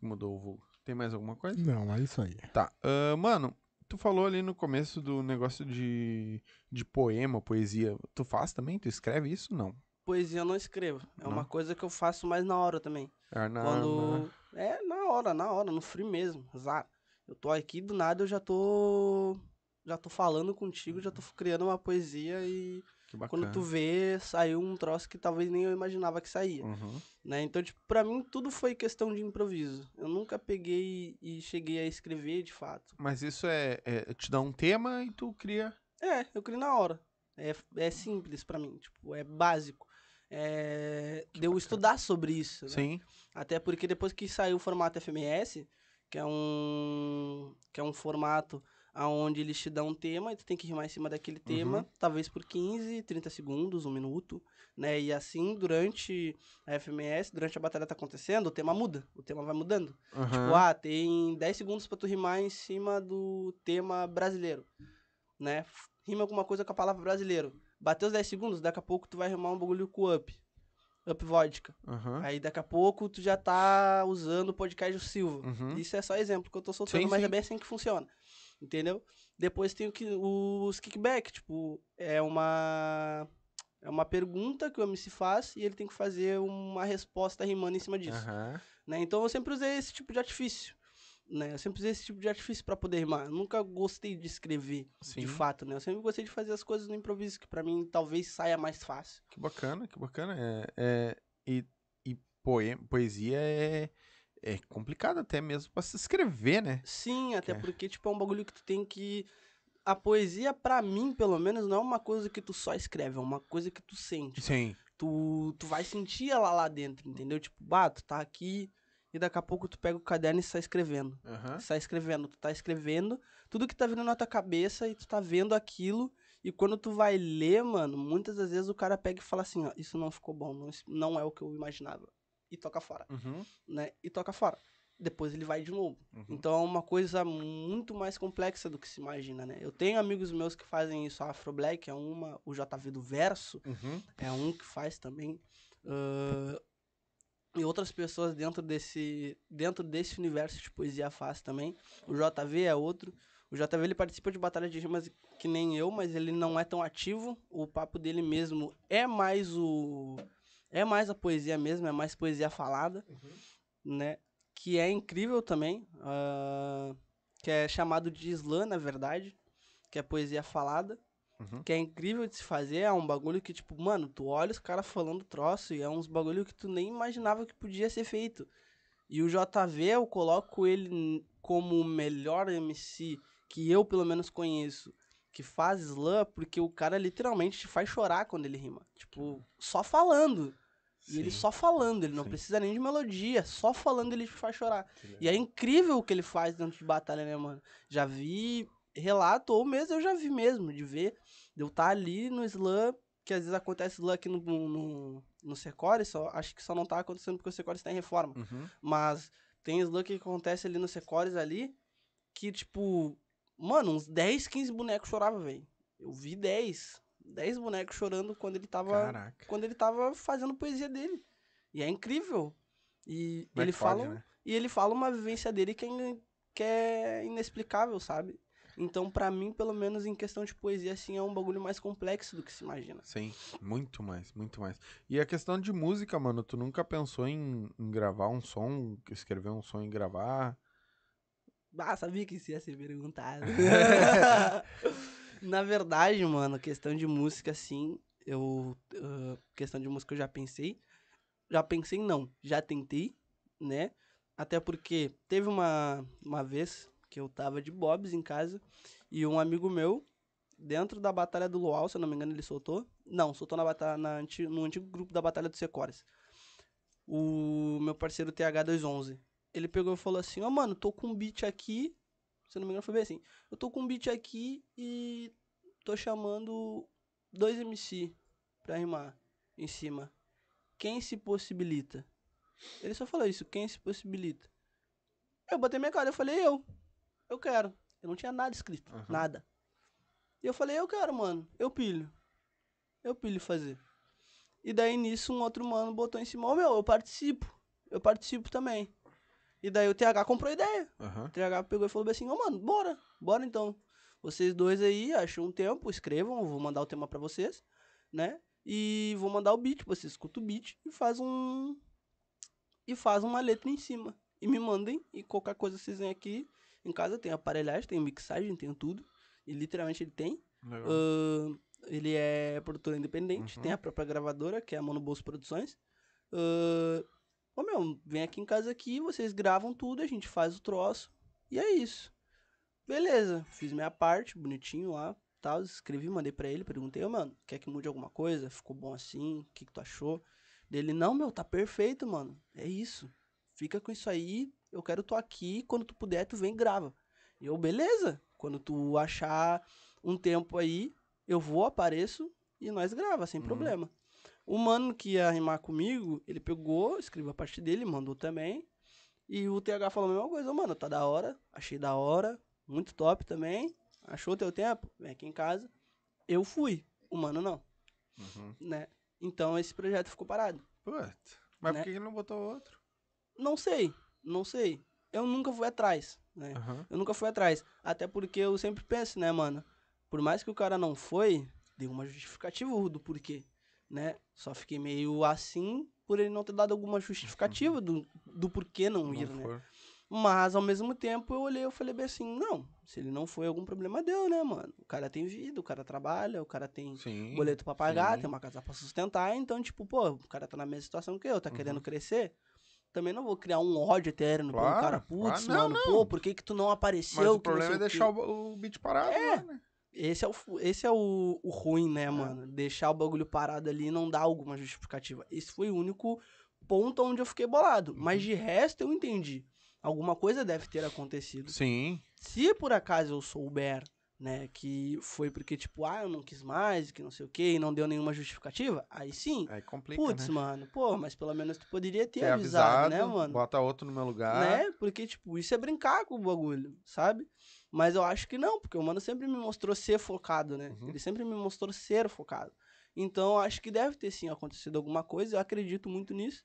Mudou o vulgo. Tem mais alguma coisa? Não, é isso aí. Tá. ah, mano, tu falou ali no começo do negócio de, de poema, poesia. Tu faz também? Tu escreve isso? Não. Poesia eu não escrevo. É Não? uma coisa que eu faço mais na hora também. É na, Quando. É, na hora, na hora, no free mesmo. Zar. Eu tô aqui, do nada eu já tô. Já tô falando contigo, já tô criando uma poesia e quando tu vê, saiu um troço que talvez nem eu imaginava que saía. Uhum. Né? Então, tipo, pra mim tudo foi questão de improviso. Eu nunca peguei e cheguei a escrever de fato. Mas isso é, é. Te dá um tema e tu cria. É, eu crio na hora. É, é simples pra mim, tipo, é básico. É, de eu estudar sobre isso. né? Sim. Até porque depois que saiu o formato FMS, que é um que é um formato aonde eles te dão um tema e tu tem que rimar em cima daquele tema, talvez por 15, 30 segundos, um minuto, né? E assim, durante a FMS, durante a batalha tá acontecendo, o tema muda, o tema vai mudando. Tipo, Uhum. ah, tem 10 segundos pra tu rimar em cima do tema brasileiro, né? Rima alguma coisa com a palavra brasileiro. Bateu os 10 segundos, daqui a pouco tu vai rimar um bagulho com up. Up vodka. Uhum. Aí daqui a pouco tu já tá usando o podcast do Silva. Uhum. Isso é só exemplo que eu tô soltando, Sim, mas sim. é bem assim que funciona. Entendeu? Depois tem o que, os kickback, tipo, é uma é uma pergunta que o MC faz e ele tem que fazer uma resposta rimando em cima disso, Aham. né? Então eu sempre usei esse tipo de artifício, né? Eu sempre usei esse tipo de artifício pra poder rimar. Eu nunca gostei de escrever, Sim. de fato, né? Eu sempre gostei de fazer as coisas no improviso, que pra mim talvez saia mais fácil. Que bacana, que bacana. É, é, e e poema, poesia é, é complicado até mesmo pra se escrever, né? Sim, até Que é- porque, tipo, é um bagulho que tu tem que. A poesia, pra mim, pelo menos, não é uma coisa que tu só escreve, é uma coisa que tu sente. Sim. Tu, tu vai sentir ela lá dentro, entendeu? Tipo, bah, tu tá aqui e daqui a pouco tu pega o caderno e sai escrevendo. Tu sai escrevendo, tu tá escrevendo tudo que tá vindo na tua cabeça e tu tá vendo aquilo. E quando tu vai ler, mano, muitas das vezes o cara pega e fala assim, ó, isso não ficou bom, não, não é o que eu imaginava. E toca fora, Uhum. né? E toca fora. Depois ele vai de novo. Uhum. Então é uma coisa muito mais complexa do que se imagina, né? Eu tenho amigos meus que fazem isso, a Afro Black é uma, o JV do Verso Uhum. é um que faz também. ãh, e outras pessoas dentro desse, dentro desse universo de poesia faz também. O JV é outro. O JV ele participa de batalha de rimas que nem eu, mas ele não é tão ativo. O papo dele mesmo é mais o é mais a poesia mesmo, é mais poesia falada, né? Que é incrível também, ah, que é chamado de slam, na verdade, que é poesia falada, Uhum. que é incrível de se fazer, é um bagulho que tipo, mano, tu olha os caras falando troço e é uns bagulho que tu nem imaginava que podia ser feito. E o JV, eu coloco ele como o melhor MC que eu pelo menos conheço, que faz slam, porque o cara literalmente te faz chorar quando ele rima. Tipo, só falando. E ele Sim. só falando, ele não Sim. precisa nem de melodia, só falando ele te faz chorar. E é incrível o que ele faz dentro de batalha, né, mano? Já vi relato, ou mesmo eu já vi mesmo, de ver, de eu estar ali no slam, que às vezes acontece slam aqui no, no, no Secores, só, acho que só não tá acontecendo porque o Secores tá em reforma. Uhum. Mas tem slam que acontece ali no Secores ali, que tipo, mano, uns 10, 15 bonecos choravam, velho. Eu vi 10. 10 bonecos chorando quando ele tava Caraca. quando ele tava fazendo poesia dele. E é incrível. E Como é ele pode, fala né? e ele fala uma vivência dele que é, in- que é inexplicável, sabe? Então, pra mim, pelo menos em questão de poesia, assim, é um bagulho mais complexo do que se imagina. Sim, muito mais, muito mais. E a questão de música, mano, tu nunca pensou em, em gravar um som, escrever um som e gravar? Ah, sabia que isso ia ser perguntado. Na verdade, mano, questão de música, assim, eu. ah, questão de música eu já pensei. Já pensei, não. Já tentei, né? Até porque teve uma, uma vez que eu tava de Bobs em casa e um amigo meu, dentro da Batalha do Luau, se eu não me engano, ele soltou. Não, soltou na batalha, na, no antigo grupo da Batalha dos Secores. O meu parceiro TH211 ele pegou e falou assim, ó, mano, tô com um beat aqui, se não me engano foi bem assim, eu tô com um beat aqui e tô chamando dois MC pra rimar em cima. Quem se possibilita? Ele só falou isso, quem se possibilita? Eu botei minha cara, eu falei, eu. Eu quero. Eu não tinha nada escrito, Aham. nada. E eu falei, eu quero, mano, eu pilho. Eu pilho fazer. E daí nisso um outro mano botou em cima, ô meu, eu participo. Eu participo também. E daí o TH comprou a ideia. Aham. O TH pegou e falou assim, ô mano, bora, bora então. Vocês dois aí, acham um tempo, escrevam, eu vou mandar o tema pra vocês, né? E vou mandar o beat, você escuta o beat e faz um... E faz uma letra em cima. E me mandem, e qualquer coisa vocês vêm aqui em casa, tem aparelhagem, tem mixagem, tem tudo. E literalmente ele tem. Ahn, ele é produtor independente, Uhum. tem a própria gravadora, que é a Mano Bolso Produções. Ahn, Ô meu, vem aqui em casa aqui, vocês gravam tudo, a gente faz o troço. E é isso. Beleza, fiz minha parte, bonitinho lá, tal, escrevi, mandei pra ele, perguntei, ô mano, quer que mude alguma coisa? Ficou bom assim? O que, que tu achou? Dele, não, meu, tá perfeito, mano. É isso. Fica com isso aí, eu quero tu aqui, quando tu puder, tu vem e grava. E eu, beleza. Quando tu achar um tempo aí, eu vou, apareço e nós grava, sem Uhum. problema. O mano que ia rimar comigo, ele pegou, escreveu a parte dele, mandou também. E o TH falou a mesma coisa, "Ô, mano, tá da hora, achei da hora, muito top também. Achou teu tempo? Vem aqui em casa. Eu fui, o mano não, Uhum. né? Então esse projeto ficou parado. Puta. Mas Né? por que não botou outro? Não sei, não sei. Eu nunca fui atrás, né? Aham. Eu nunca fui atrás. Até porque eu sempre penso, né, mano? Por mais que o cara não foi, deu uma justificativa do porquê, né? Só fiquei meio assim por ele não ter dado alguma justificativa do, do porquê não, Não ir, né? Mas ao mesmo tempo eu olhei e falei bem assim, não, se ele não foi, algum problema deu, né, mano? O cara tem vida, o cara trabalha, o cara tem Sim. boleto pra pagar, sim. tem uma casa pra sustentar, então, tipo, pô, o cara tá na mesma situação que eu, tá Uhum. querendo crescer. Também não vou criar um ódio eterno pelo Claro, cara, putz, claro, não, mano, não. pô, por que que tu não apareceu? Mas o problema é sei o quê?" deixar o, o beat parado, É. lá, né? Esse é o, esse é o, o ruim, né, mano? Deixar o bagulho parado ali e não dar alguma justificativa. Esse foi o único ponto onde eu fiquei bolado. Uhum. Mas de resto eu entendi. Alguma coisa deve ter acontecido. Sim. Se por acaso eu souber, né, que foi porque, tipo, ah, eu não quis mais, que não sei o que, e não deu nenhuma justificativa, aí sim. Aí complica, Putz, né? mano, pô, mas pelo menos tu poderia ter Ter avisado, né, mano? Bota outro no meu lugar. Né? Porque, tipo, isso é brincar com o bagulho, sabe? Mas eu acho que não, porque o mano sempre me mostrou ser focado, né? Uhum. Ele sempre me mostrou ser focado. Então, eu acho que deve ter sim acontecido alguma coisa, eu acredito muito nisso.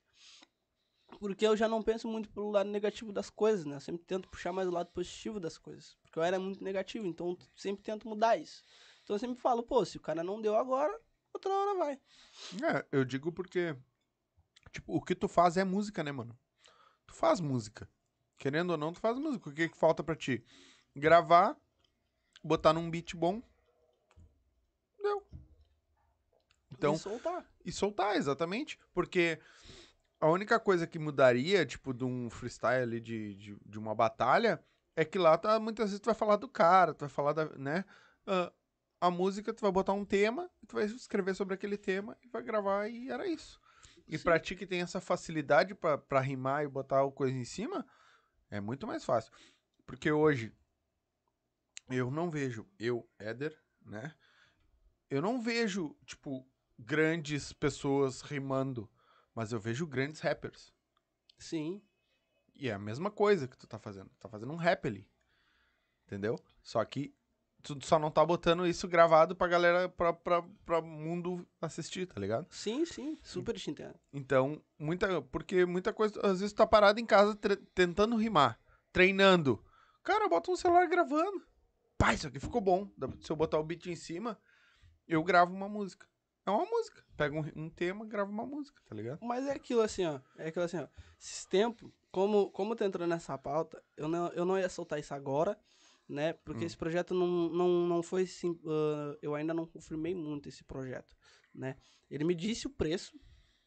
Porque eu já não penso muito pelo lado negativo das coisas, né? Eu sempre tento puxar mais o lado positivo das coisas. Porque eu era muito negativo, então eu sempre tento mudar isso. Então eu sempre falo, pô, se o cara não deu agora, outra hora vai. É, eu digo porque, tipo, o que tu faz é música, né, mano? Tu faz música. Querendo ou não, tu faz música. O que que falta pra ti? Gravar, botar num beat bom. Deu. Então, E soltar. e soltar, exatamente. Porque a única coisa que mudaria, tipo, de um freestyle de, de, de uma batalha, é que lá tá, muitas vezes tu vai falar do cara, tu vai falar da, né? Ah, a música, tu vai botar um tema, tu vai escrever sobre aquele tema e vai gravar e era isso. E Sim. pra ti que tem essa facilidade pra, pra rimar e botar coisa em cima, é muito mais fácil. Porque hoje, eu não vejo, eu, Éder, né? Eu não vejo, tipo, grandes pessoas rimando, mas eu vejo grandes rappers. Sim. E é a mesma coisa que tu tá fazendo. Tu tá fazendo um rap ali. Entendeu? Só que Tu só não tá botando isso gravado pra galera, pra, pra, pra mundo assistir, tá ligado? Sim, sim, super te entendo. Então, muita. Porque muita coisa. Às vezes tu tá parado em casa tentando rimar, treinando. Cara, bota um celular gravando. Pá, isso aqui ficou bom. Se eu botar o beat em cima, eu gravo uma música. É uma música. Pega um, um tema, grava uma música, tá ligado? Mas é aquilo assim, ó. É aquilo assim, ó. Esses tempos, como, como tu entrou nessa pauta, eu não, eu não ia soltar isso agora, né? Porque Hum. esse projeto não, não, não foi sim. ah, eu ainda não confirmei muito esse projeto, né? Ele me disse o preço,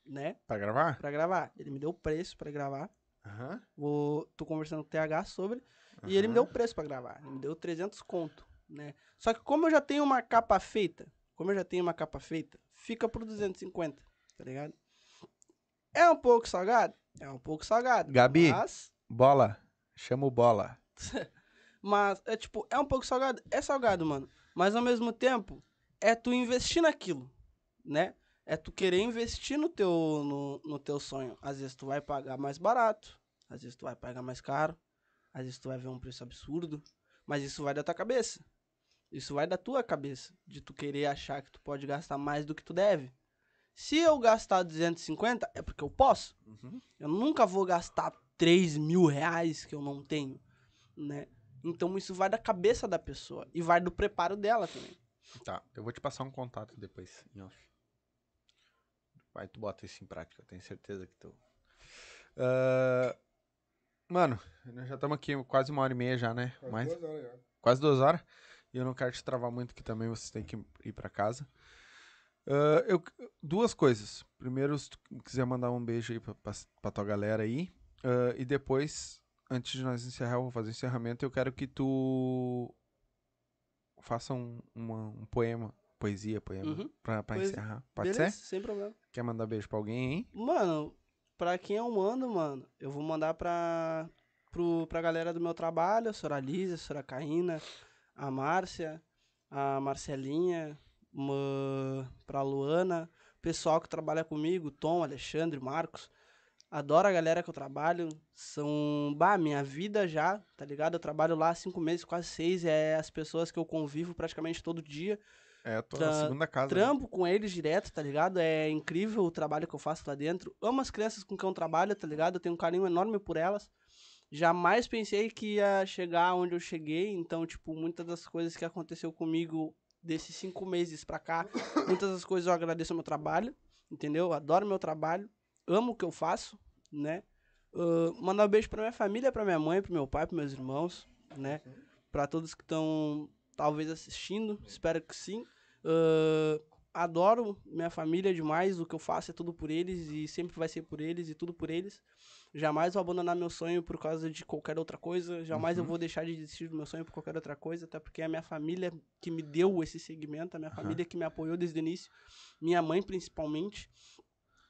né? Pra gravar? Pra gravar. Ele me deu o preço pra gravar. Aham. Vou, tô conversando com o TH sobre. E ele me deu o preço pra gravar. Ele me deu 300 conto, né? Só que como eu já tenho uma capa feita, como eu já tenho uma capa feita, fica por 250, tá ligado? É um pouco salgado? É um pouco salgado. Gabi. Mas, Bola. Chama o bola. mas é tipo, é um pouco salgado? É salgado, mano. Mas ao mesmo tempo, é tu investir naquilo, né? É tu querer investir no teu, no, no teu sonho. Às vezes tu vai pagar mais barato, às vezes tu vai pagar mais caro, às vezes tu vai ver um preço absurdo, mas isso vai da tua cabeça. Isso vai da tua cabeça, de tu querer achar que tu pode gastar mais do que tu deve. Se eu gastar 250, é porque eu posso. Uhum. Eu nunca vou gastar 3 mil reais que eu não tenho, né? Então isso vai da cabeça da pessoa e vai do preparo dela também. Tá, eu vou te passar um contato depois, em off. Vai, tu bota isso em prática, eu tenho certeza que tu. Ah, mano, nós já estamos aqui quase uma hora e meia já, né? Mais, quase duas horas. E eu não quero te travar muito, que também vocês têm que ir pra casa. Ah, eu, duas coisas. Primeiro, se tu quiser mandar um beijo aí pra, pra, pra tua galera aí. Ah, e depois, antes de nós encerrar, eu vou fazer o encerramento. Eu quero que tu faça um, uma- um poema, poesia, poema, Uhum. pra, pra Poesia. encerrar. Pode Beleza? ser? Sem problema. Quer mandar beijo pra alguém, hein? Mano, pra quem eu mando, mano, eu vou mandar pra, pro, pra galera do meu trabalho, a senhora Lísia, a senhora Caína, a Márcia, a Marcelinha, uma, pra Luana, pessoal que trabalha comigo, Tom, Alexandre, Marcos. Adoro a galera que eu trabalho. São, bah, minha vida já, tá ligado? Eu trabalho lá cinco meses, quase seis. É as pessoas que eu convivo praticamente todo dia. É a tua Tra- segunda casa. né? Trampo com eles direto, tá ligado? É incrível o trabalho que eu faço lá dentro. Amo as crianças com quem eu trabalho, tá ligado? Eu tenho um carinho enorme por elas. Jamais pensei que ia chegar onde eu cheguei. Então, tipo, muitas das coisas que aconteceu comigo desses cinco meses pra cá, muitas das coisas eu agradeço ao meu trabalho, entendeu? Adoro meu trabalho, amo o que eu faço, né? Ah, mandar um beijo pra minha família, pra minha mãe, pro meu pai, pros meus irmãos, né? Pra todos que estão talvez assistindo, espero que sim. Ah, adoro minha família demais, o que eu faço é tudo por eles e sempre vai ser por eles e tudo por eles. Jamais vou abandonar meu sonho por causa de qualquer outra coisa, jamais eu Uhum. vou deixar de desistir do meu sonho por qualquer outra coisa, até porque é a minha família que me deu esse segmento, a minha Aham. família que me apoiou desde o início, minha mãe principalmente.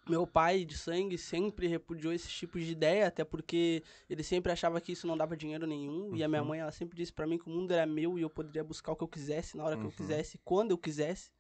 Meu pai de sangue sempre repudiou esses tipos de ideia, até porque ele sempre achava que isso não dava dinheiro nenhum. E a minha Uhum. mãe, ela sempre disse pra mim que o mundo era meu e eu poderia buscar o que eu quisesse, na hora que Uhum. eu quisesse, quando eu quisesse,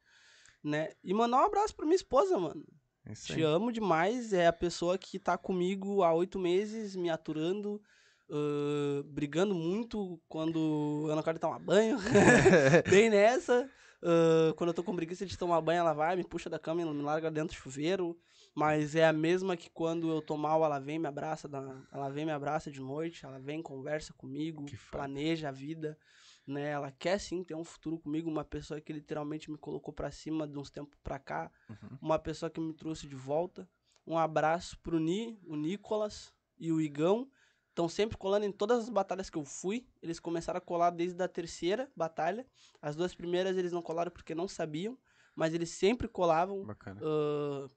né? E mandar um abraço pra minha esposa, mano. É Isso Te aí. amo demais, é a pessoa que tá comigo há oito meses, me aturando, ãh, brigando muito quando eu não quero tomar banho. Bem nessa. ãh, quando eu tô com preguiça de tomar banho, ela vai, me puxa da cama e me larga dentro do chuveiro. Mas é a mesma que quando eu tô mal, ela vem, me abraça, ela vem, me abraça de noite, ela vem, conversa comigo, planeja a vida, né? Ela quer sim ter um futuro comigo, uma pessoa que literalmente me colocou pra cima de uns tempos pra cá, Uhum. uma pessoa que me trouxe de volta. Um abraço pro Ni, o Nicolas e o Igão. Estão sempre colando em todas as batalhas que eu fui. Eles começaram a colar desde a terceira batalha. As duas primeiras eles não colaram porque não sabiam, mas eles sempre colavam Bacana. ah,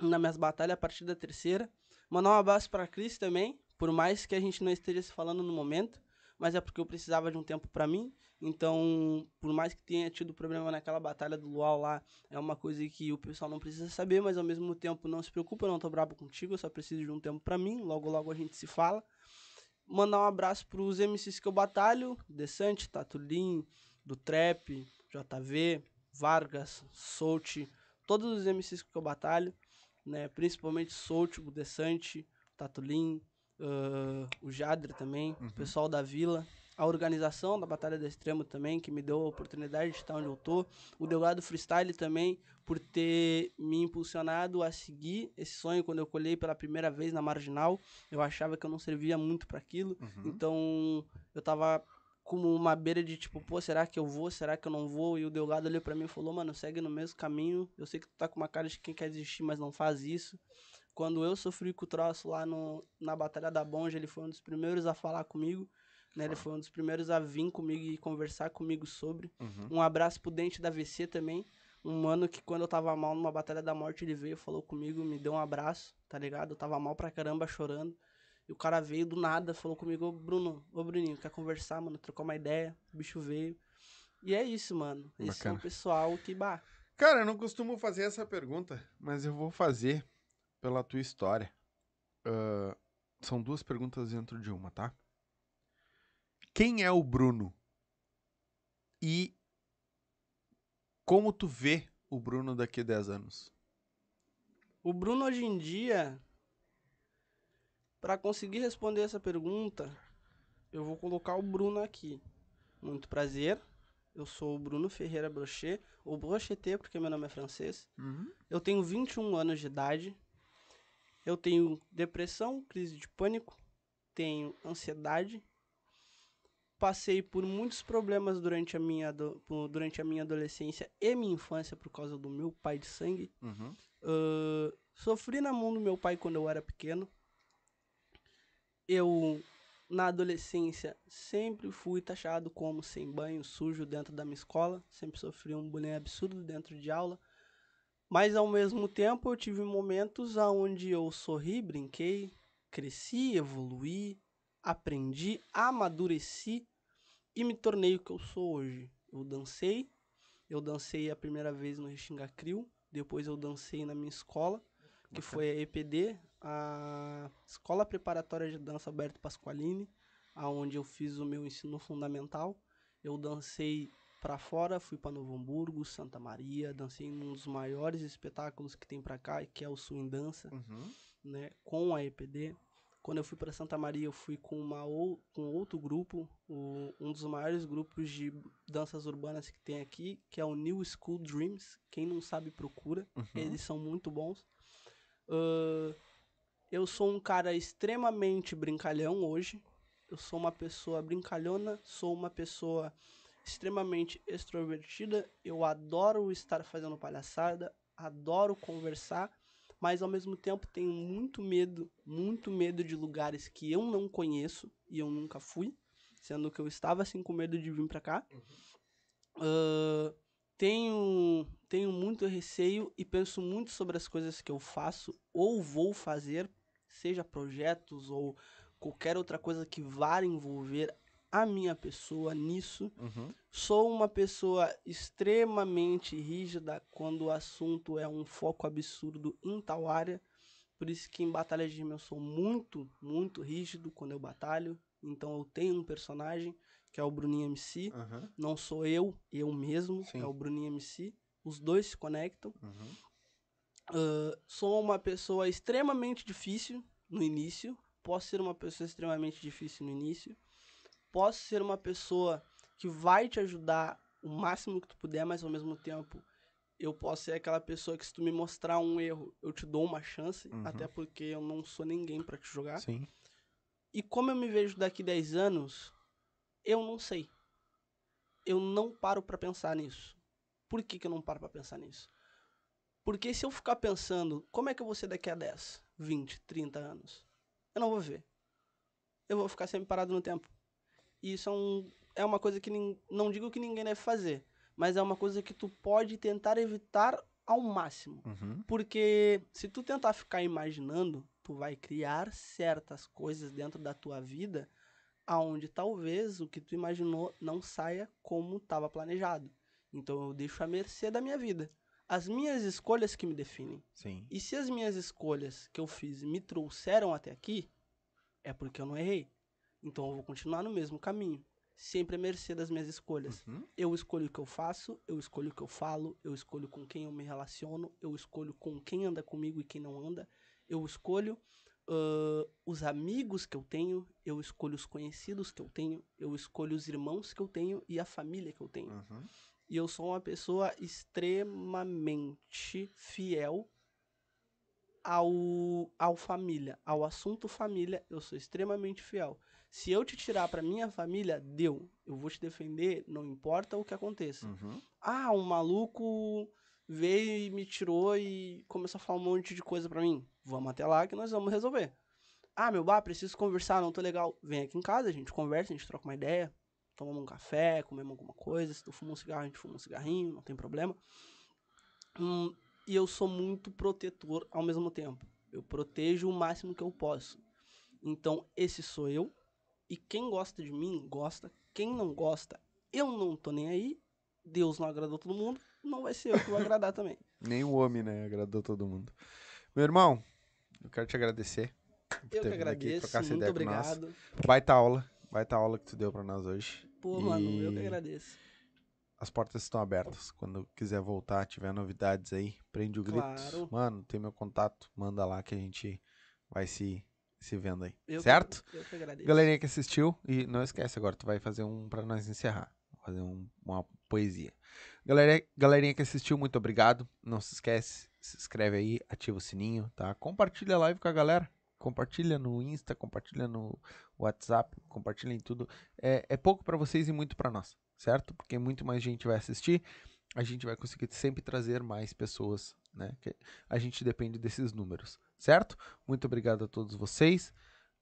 nas minhas batalhas a partir da terceira. Mandar um abraço pra Cris também, por mais que a gente não esteja se falando no momento, mas é porque eu precisava de um tempo pra mim. Então, por mais que tenha tido problema naquela batalha do Luau lá, é uma coisa que o pessoal não precisa saber, mas ao mesmo tempo não se preocupa, eu não tô brabo contigo, eu só preciso de um tempo pra mim, logo logo a gente se fala. Mandar um abraço pros MCs que eu batalho, Desante, Tatulin, do Trap, JV, Vargas, Solt, todos os MCs que eu batalho, né? Principalmente Solt, o Desante, Tatulin, ah, o Jadre também, Uhum. o pessoal da Vila, a organização da Batalha do Extremo também, que me deu a oportunidade de estar onde eu tô. O Delgado Freestyle também, por ter me impulsionado a seguir esse sonho quando eu colhei pela primeira vez na Marginal. Eu achava que eu não servia muito para aquilo. Uhum. Então, eu tava como uma beira de tipo, pô, será que eu vou? Será que eu não vou? E o Delgado olhou pra mim e falou, mano, segue no mesmo caminho. Eu sei que tu tá com uma cara de quem quer desistir, mas não faz isso. Quando eu sofri com o troço lá no, na Batalha da Bonja, ele foi um dos primeiros a falar comigo. Né? Ele foi um dos primeiros a vir comigo e conversar comigo sobre. Uhum. Um abraço pro Dente da VC também. Um mano que quando eu tava mal numa Batalha da Morte, ele veio, falou comigo, me deu um abraço, tá ligado? Eu tava mal pra caramba, chorando. E o cara veio do nada, falou comigo, ô Bruno, ô Bruninho, quer conversar, mano? Trocou uma ideia, o bicho veio. E é isso, mano. Esse é Bacana. um pessoal que, bah, Cara, eu não costumo fazer essa pergunta, mas eu vou fazer pela tua história. Ah, são duas perguntas dentro de uma, tá? Quem é o Bruno? E como tu vê o Bruno daqui a 10 anos? O Bruno hoje em dia, para conseguir responder essa pergunta, eu vou colocar o Bruno aqui. Muito prazer. Eu sou o Bruno Ferreira Brochet, ou Brocheté, porque meu nome é francês. Eu tenho 21 anos de idade. Eu tenho depressão, crise de pânico, tenho ansiedade. Passei por muitos problemas durante a minha, durante a minha adolescência e minha infância por causa do meu pai de sangue. Uhum. Ahn, sofri na mão do meu pai quando eu era pequeno. Eu, na adolescência, sempre fui taxado como sem banho, sujo dentro da minha escola. Sempre sofri um bullying absurdo dentro de aula. Mas ao mesmo tempo eu tive momentos onde eu sorri, brinquei, cresci, evoluí, aprendi, amadureci e me tornei o que eu sou hoje. Eu dancei, eu dancei a primeira vez no Restinga Crio, depois eu dancei na minha escola, que foi a EPD, a Escola Preparatória de Dança Alberto Pasqualini, aonde eu fiz o meu ensino fundamental. Eu dancei pra fora, fui pra Novo Hamburgo, Santa Maria, dancei em um dos maiores espetáculos que tem pra cá, que é o Swing Dança Uhum. né, com a EPD. Quando eu fui para Santa Maria, eu fui com, uma ou, com outro grupo, o- um dos maiores grupos de danças urbanas que tem aqui, que é o New School Dreams. Quem não sabe, procura. Eles são muito bons. Ahn, eu sou um cara extremamente brincalhão hoje. Eu sou uma pessoa brincalhona, sou uma pessoa extremamente extrovertida. Eu adoro estar fazendo palhaçada, adoro conversar, mas ao mesmo tempo tenho muito medo, muito medo de lugares que eu não conheço e eu nunca fui, sendo que eu estava assim com medo de vir pra cá. Ahn, tenho, tenho muito receio e penso muito sobre as coisas que eu faço ou vou fazer, seja projetos ou qualquer outra coisa que vá envolver a minha pessoa nisso. Uhum. Sou uma pessoa extremamente rígida quando o assunto é um foco absurdo em tal área. Por isso que em batalha de rima eu sou muito, muito rígido quando eu batalho. Então eu tenho um personagem que é o Bruninho MC. Uhum. Não sou eu, eu mesmo, Sim. é o Bruninho MC. Os dois se conectam. Uhum. Ah, sou uma pessoa extremamente difícil no início. Posso ser uma pessoa extremamente difícil no início. Posso ser uma pessoa que vai te ajudar o máximo que tu puder, mas ao mesmo tempo eu posso ser aquela pessoa que se tu me mostrar um erro, eu te dou uma chance, Uhum. até porque eu não sou ninguém pra te jogar. Sim. E como eu me vejo daqui 10 anos, eu não sei. Eu não paro pra pensar nisso. Por que, que eu não paro pra pensar nisso? Porque se eu ficar pensando, como é que eu vou ser daqui a 10, 20, 30 anos? Eu não vou ver. Eu vou ficar sempre parado no tempo. E isso é, um, é uma coisa que nin- não digo que ninguém deve fazer, mas é uma coisa que tu pode tentar evitar ao máximo. Uhum. Porque se tu tentar ficar imaginando, tu vai criar certas coisas dentro da tua vida aonde talvez o que tu imaginou não saia como estava planejado. Então eu deixo à mercê da minha vida. As minhas escolhas que me definem. Sim. E se as minhas escolhas que eu fiz me trouxeram até aqui, é porque eu não errei. Então eu vou continuar no mesmo caminho, sempre à mercê das minhas escolhas. Uhum. Eu escolho o que eu faço, eu escolho o que eu falo, eu escolho com quem eu me relaciono, eu escolho com quem anda comigo e quem não anda, eu escolho ah, os amigos que eu tenho, eu escolho os conhecidos que eu tenho, eu escolho os irmãos que eu tenho e a família que eu tenho. Uhum. E eu sou uma pessoa extremamente fiel ao, ao família, ao assunto família, eu sou extremamente fiel. Se eu te tirar pra minha família, deu. Eu vou te defender, não importa o que aconteça. Uhum. Ah, um maluco veio e me tirou e começou a falar um monte de coisa pra mim. Vamos até lá que nós vamos resolver. Ah, meu bar, preciso conversar, não tô legal. Vem aqui em casa, a gente conversa, a gente troca uma ideia. Tomamos um café, comemos alguma coisa. Se tu fuma um cigarro, a gente fuma um cigarrinho, não tem problema. Hum, e eu sou muito protetor ao mesmo tempo. Eu protejo o máximo que eu posso. Então, esse sou eu. E quem gosta de mim, gosta. Quem não gosta, eu não tô nem aí. Deus não agradou todo mundo, não vai ser eu que vou agradar também. Nem o homem, né? Agradou todo mundo. Meu irmão, eu quero te agradecer. por Eu ter que vindo aqui agradeço, trocar essa muito ideia obrigado. Baita aula. Baita aula que tu deu pra nós hoje. Pô, mano, eu que agradeço. As portas estão abertas. Quando quiser voltar, tiver novidades aí, prende o grito. Claro. Mano, tem meu contato, manda lá que a gente vai se, se vendo aí. Eu que- certo? eu que agradeço. Galerinha que assistiu, e não esquece agora, tu vai fazer um pra nós encerrar. Fazer um- uma poesia. Galera, galerinha que assistiu, muito obrigado. Não se esquece, se inscreve aí, ativa o sininho, tá? Compartilha a live com a galera. Compartilha no Insta, compartilha no WhatsApp, compartilha em tudo. É, é pouco pra vocês e muito pra nós, certo? Porque muito mais gente vai assistir. A gente vai conseguir sempre trazer mais pessoas, né? Que a gente depende desses números, certo? Muito obrigado a todos vocês.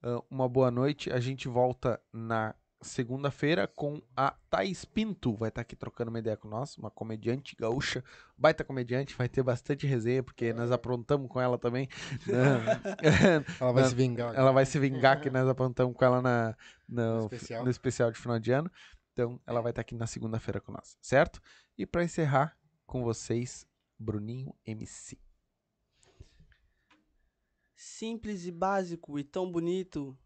Ah, uma boa noite. A gente volta na segunda-feira com a Thaís Pinto. Vai estar aqui trocando uma ideia com nós, uma comediante gaúcha, baita comediante. Vai ter bastante resenha, porque nós aprontamos com ela também. né? Ela vai se vingar. ela vai se vingar que nós aprontamos com ela na, no, No especial. no especial de final de ano. Então, ela vai estar aqui na segunda-feira com nós, certo? E para encerrar com vocês, Bruninho MC. Simples e básico e tão bonito.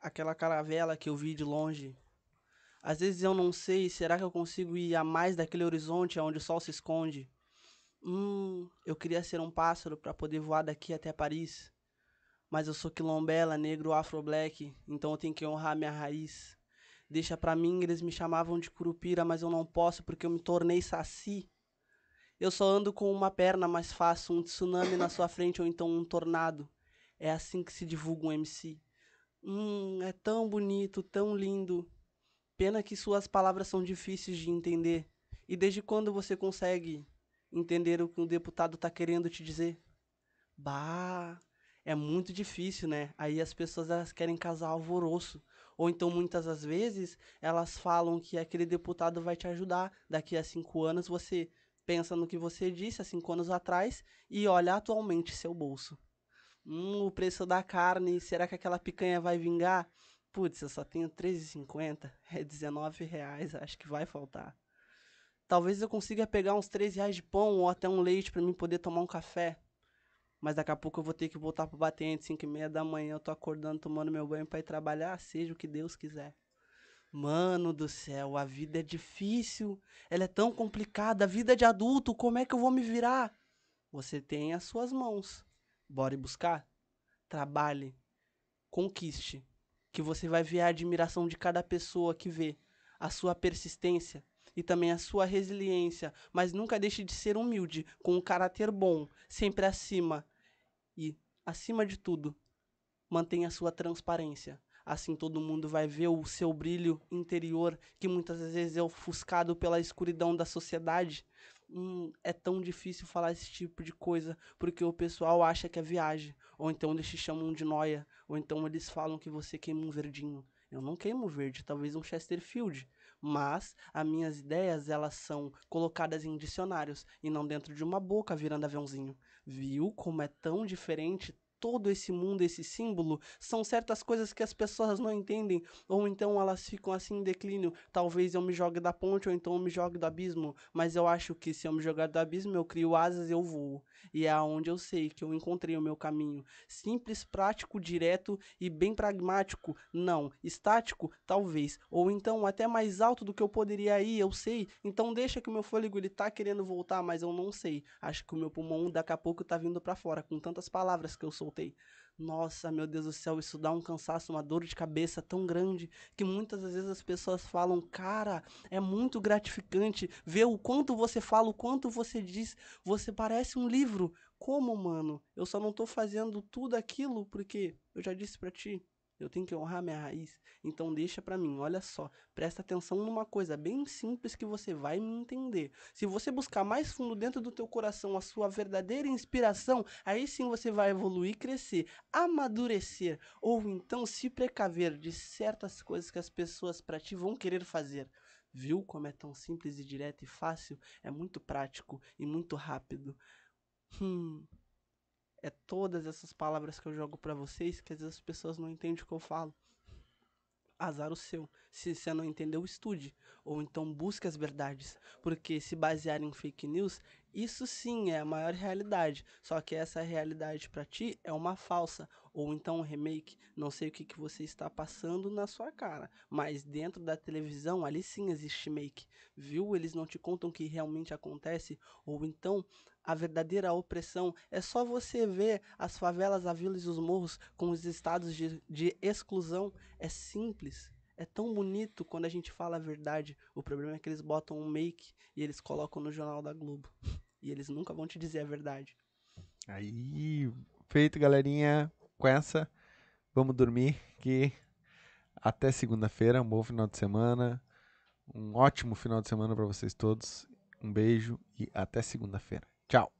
Aquela caravela que eu vi de longe. Às vezes eu não sei, será que eu consigo ir a mais daquele horizonte onde o sol se esconde? Hum, eu queria ser um pássaro para poder voar daqui até Paris. Mas eu sou quilombela, negro, afro-black, então eu tenho que honrar minha raiz. Deixa pra mim, eles me chamavam de curupira, mas eu não posso porque eu me tornei saci. Eu só ando com uma perna, mas faço um tsunami na sua frente ou então um tornado. É assim que se divulga um MC. Hum, é tão bonito, tão lindo. Pena que suas palavras são difíceis de entender. E desde quando você consegue entender o que um deputado tá querendo te dizer? Bah, é muito difícil, né? Aí as pessoas elas querem causar alvoroço. Ou então, muitas das vezes, elas falam que aquele deputado vai te ajudar. Daqui a cinco anos você pensa no que você disse há cinco anos atrás e olha atualmente seu bolso. Hum, o preço da carne, será que aquela picanha vai vingar? Putz, eu só tenho R$13,50, é 19 reais, acho que vai faltar. Talvez eu consiga pegar uns 3 reais de pão ou até um leite pra mim poder tomar um café. Mas daqui a pouco eu vou ter que voltar pro batente, 5 e meia da manhã, eu tô acordando, tomando meu banho pra ir trabalhar, seja o que Deus quiser. Mano do céu, a vida é difícil, ela é tão complicada, a vida de adulto, como é que eu vou me virar? Você tem as suas mãos. Bora buscar? Trabalhe. Conquiste. Que você vai ver a admiração de cada pessoa que vê. A sua persistência e também a sua resiliência. Mas nunca deixe de ser humilde, com um caráter bom, sempre acima. E, acima de tudo, mantenha a sua transparência. Assim todo mundo vai ver o seu brilho interior, que muitas vezes é ofuscado pela escuridão da sociedade. Hum, é tão difícil falar esse tipo de coisa, porque o pessoal acha que é viagem. Ou então eles te chamam de noia. Ou então eles falam que você queima um verdinho. Eu não queimo verde, talvez um Chesterfield. Mas as minhas ideias, elas são colocadas em dicionários e não dentro de uma boca virando aviãozinho. Viu como é tão diferente todo esse mundo, esse símbolo? São certas coisas que as pessoas não entendem, ou então elas ficam assim em declínio. Talvez eu me jogue da ponte, ou então eu me jogue do abismo. Mas eu acho que se eu me jogar do abismo, eu crio asas e eu voo. E é aonde eu sei que eu encontrei o meu caminho. Simples, prático, direto e bem pragmático. Não. Estático? Talvez. Ou então até mais alto do que eu poderia ir, eu sei. Então deixa que o meu fôlego ele tá querendo voltar, mas eu não sei. Acho que o meu pulmão daqui a pouco tá vindo para fora com tantas palavras que eu soltei. Nossa, meu Deus do céu, isso dá um cansaço, uma dor de cabeça tão grande que muitas vezes as pessoas falam, cara, é muito gratificante ver o quanto você fala, o quanto você diz, você parece um livro. Como, mano? Eu só não tô fazendo tudo aquilo porque eu já disse pra ti, eu tenho que honrar minha raiz. Então deixa pra mim, olha só. Presta atenção numa coisa bem simples que você vai me entender. Se você buscar mais fundo dentro do teu coração a sua verdadeira inspiração, aí sim você vai evoluir, crescer, amadurecer ou então se precaver de certas coisas que as pessoas pra ti vão querer fazer. Viu como é tão simples e direto e fácil? É muito prático e muito rápido. Hum, é todas essas palavras que eu jogo pra vocês que às vezes as pessoas não entendem o que eu falo. Azar o seu. Se você não entendeu, estude. Ou então busque as verdades. Porque se basear em fake news, isso sim é a maior realidade. Só que essa realidade pra ti é uma falsa. Ou então um remake. Não sei o que, que você está passando na sua cara. Mas dentro da televisão, ali sim existe make. Viu? Eles não te contam o que realmente acontece. Ou então a verdadeira opressão é só você ver as favelas, as vilas e os morros com os estados de, de exclusão. É simples. É tão bonito quando a gente fala a verdade. O problema é que eles botam um make e eles colocam no Jornal da Globo. E eles nunca vão te dizer a verdade. Aí, feito, galerinha. Com essa, vamos dormir. Que até segunda-feira, um bom final de semana. Um ótimo final de semana para vocês todos. Um beijo e até segunda-feira. Tchau.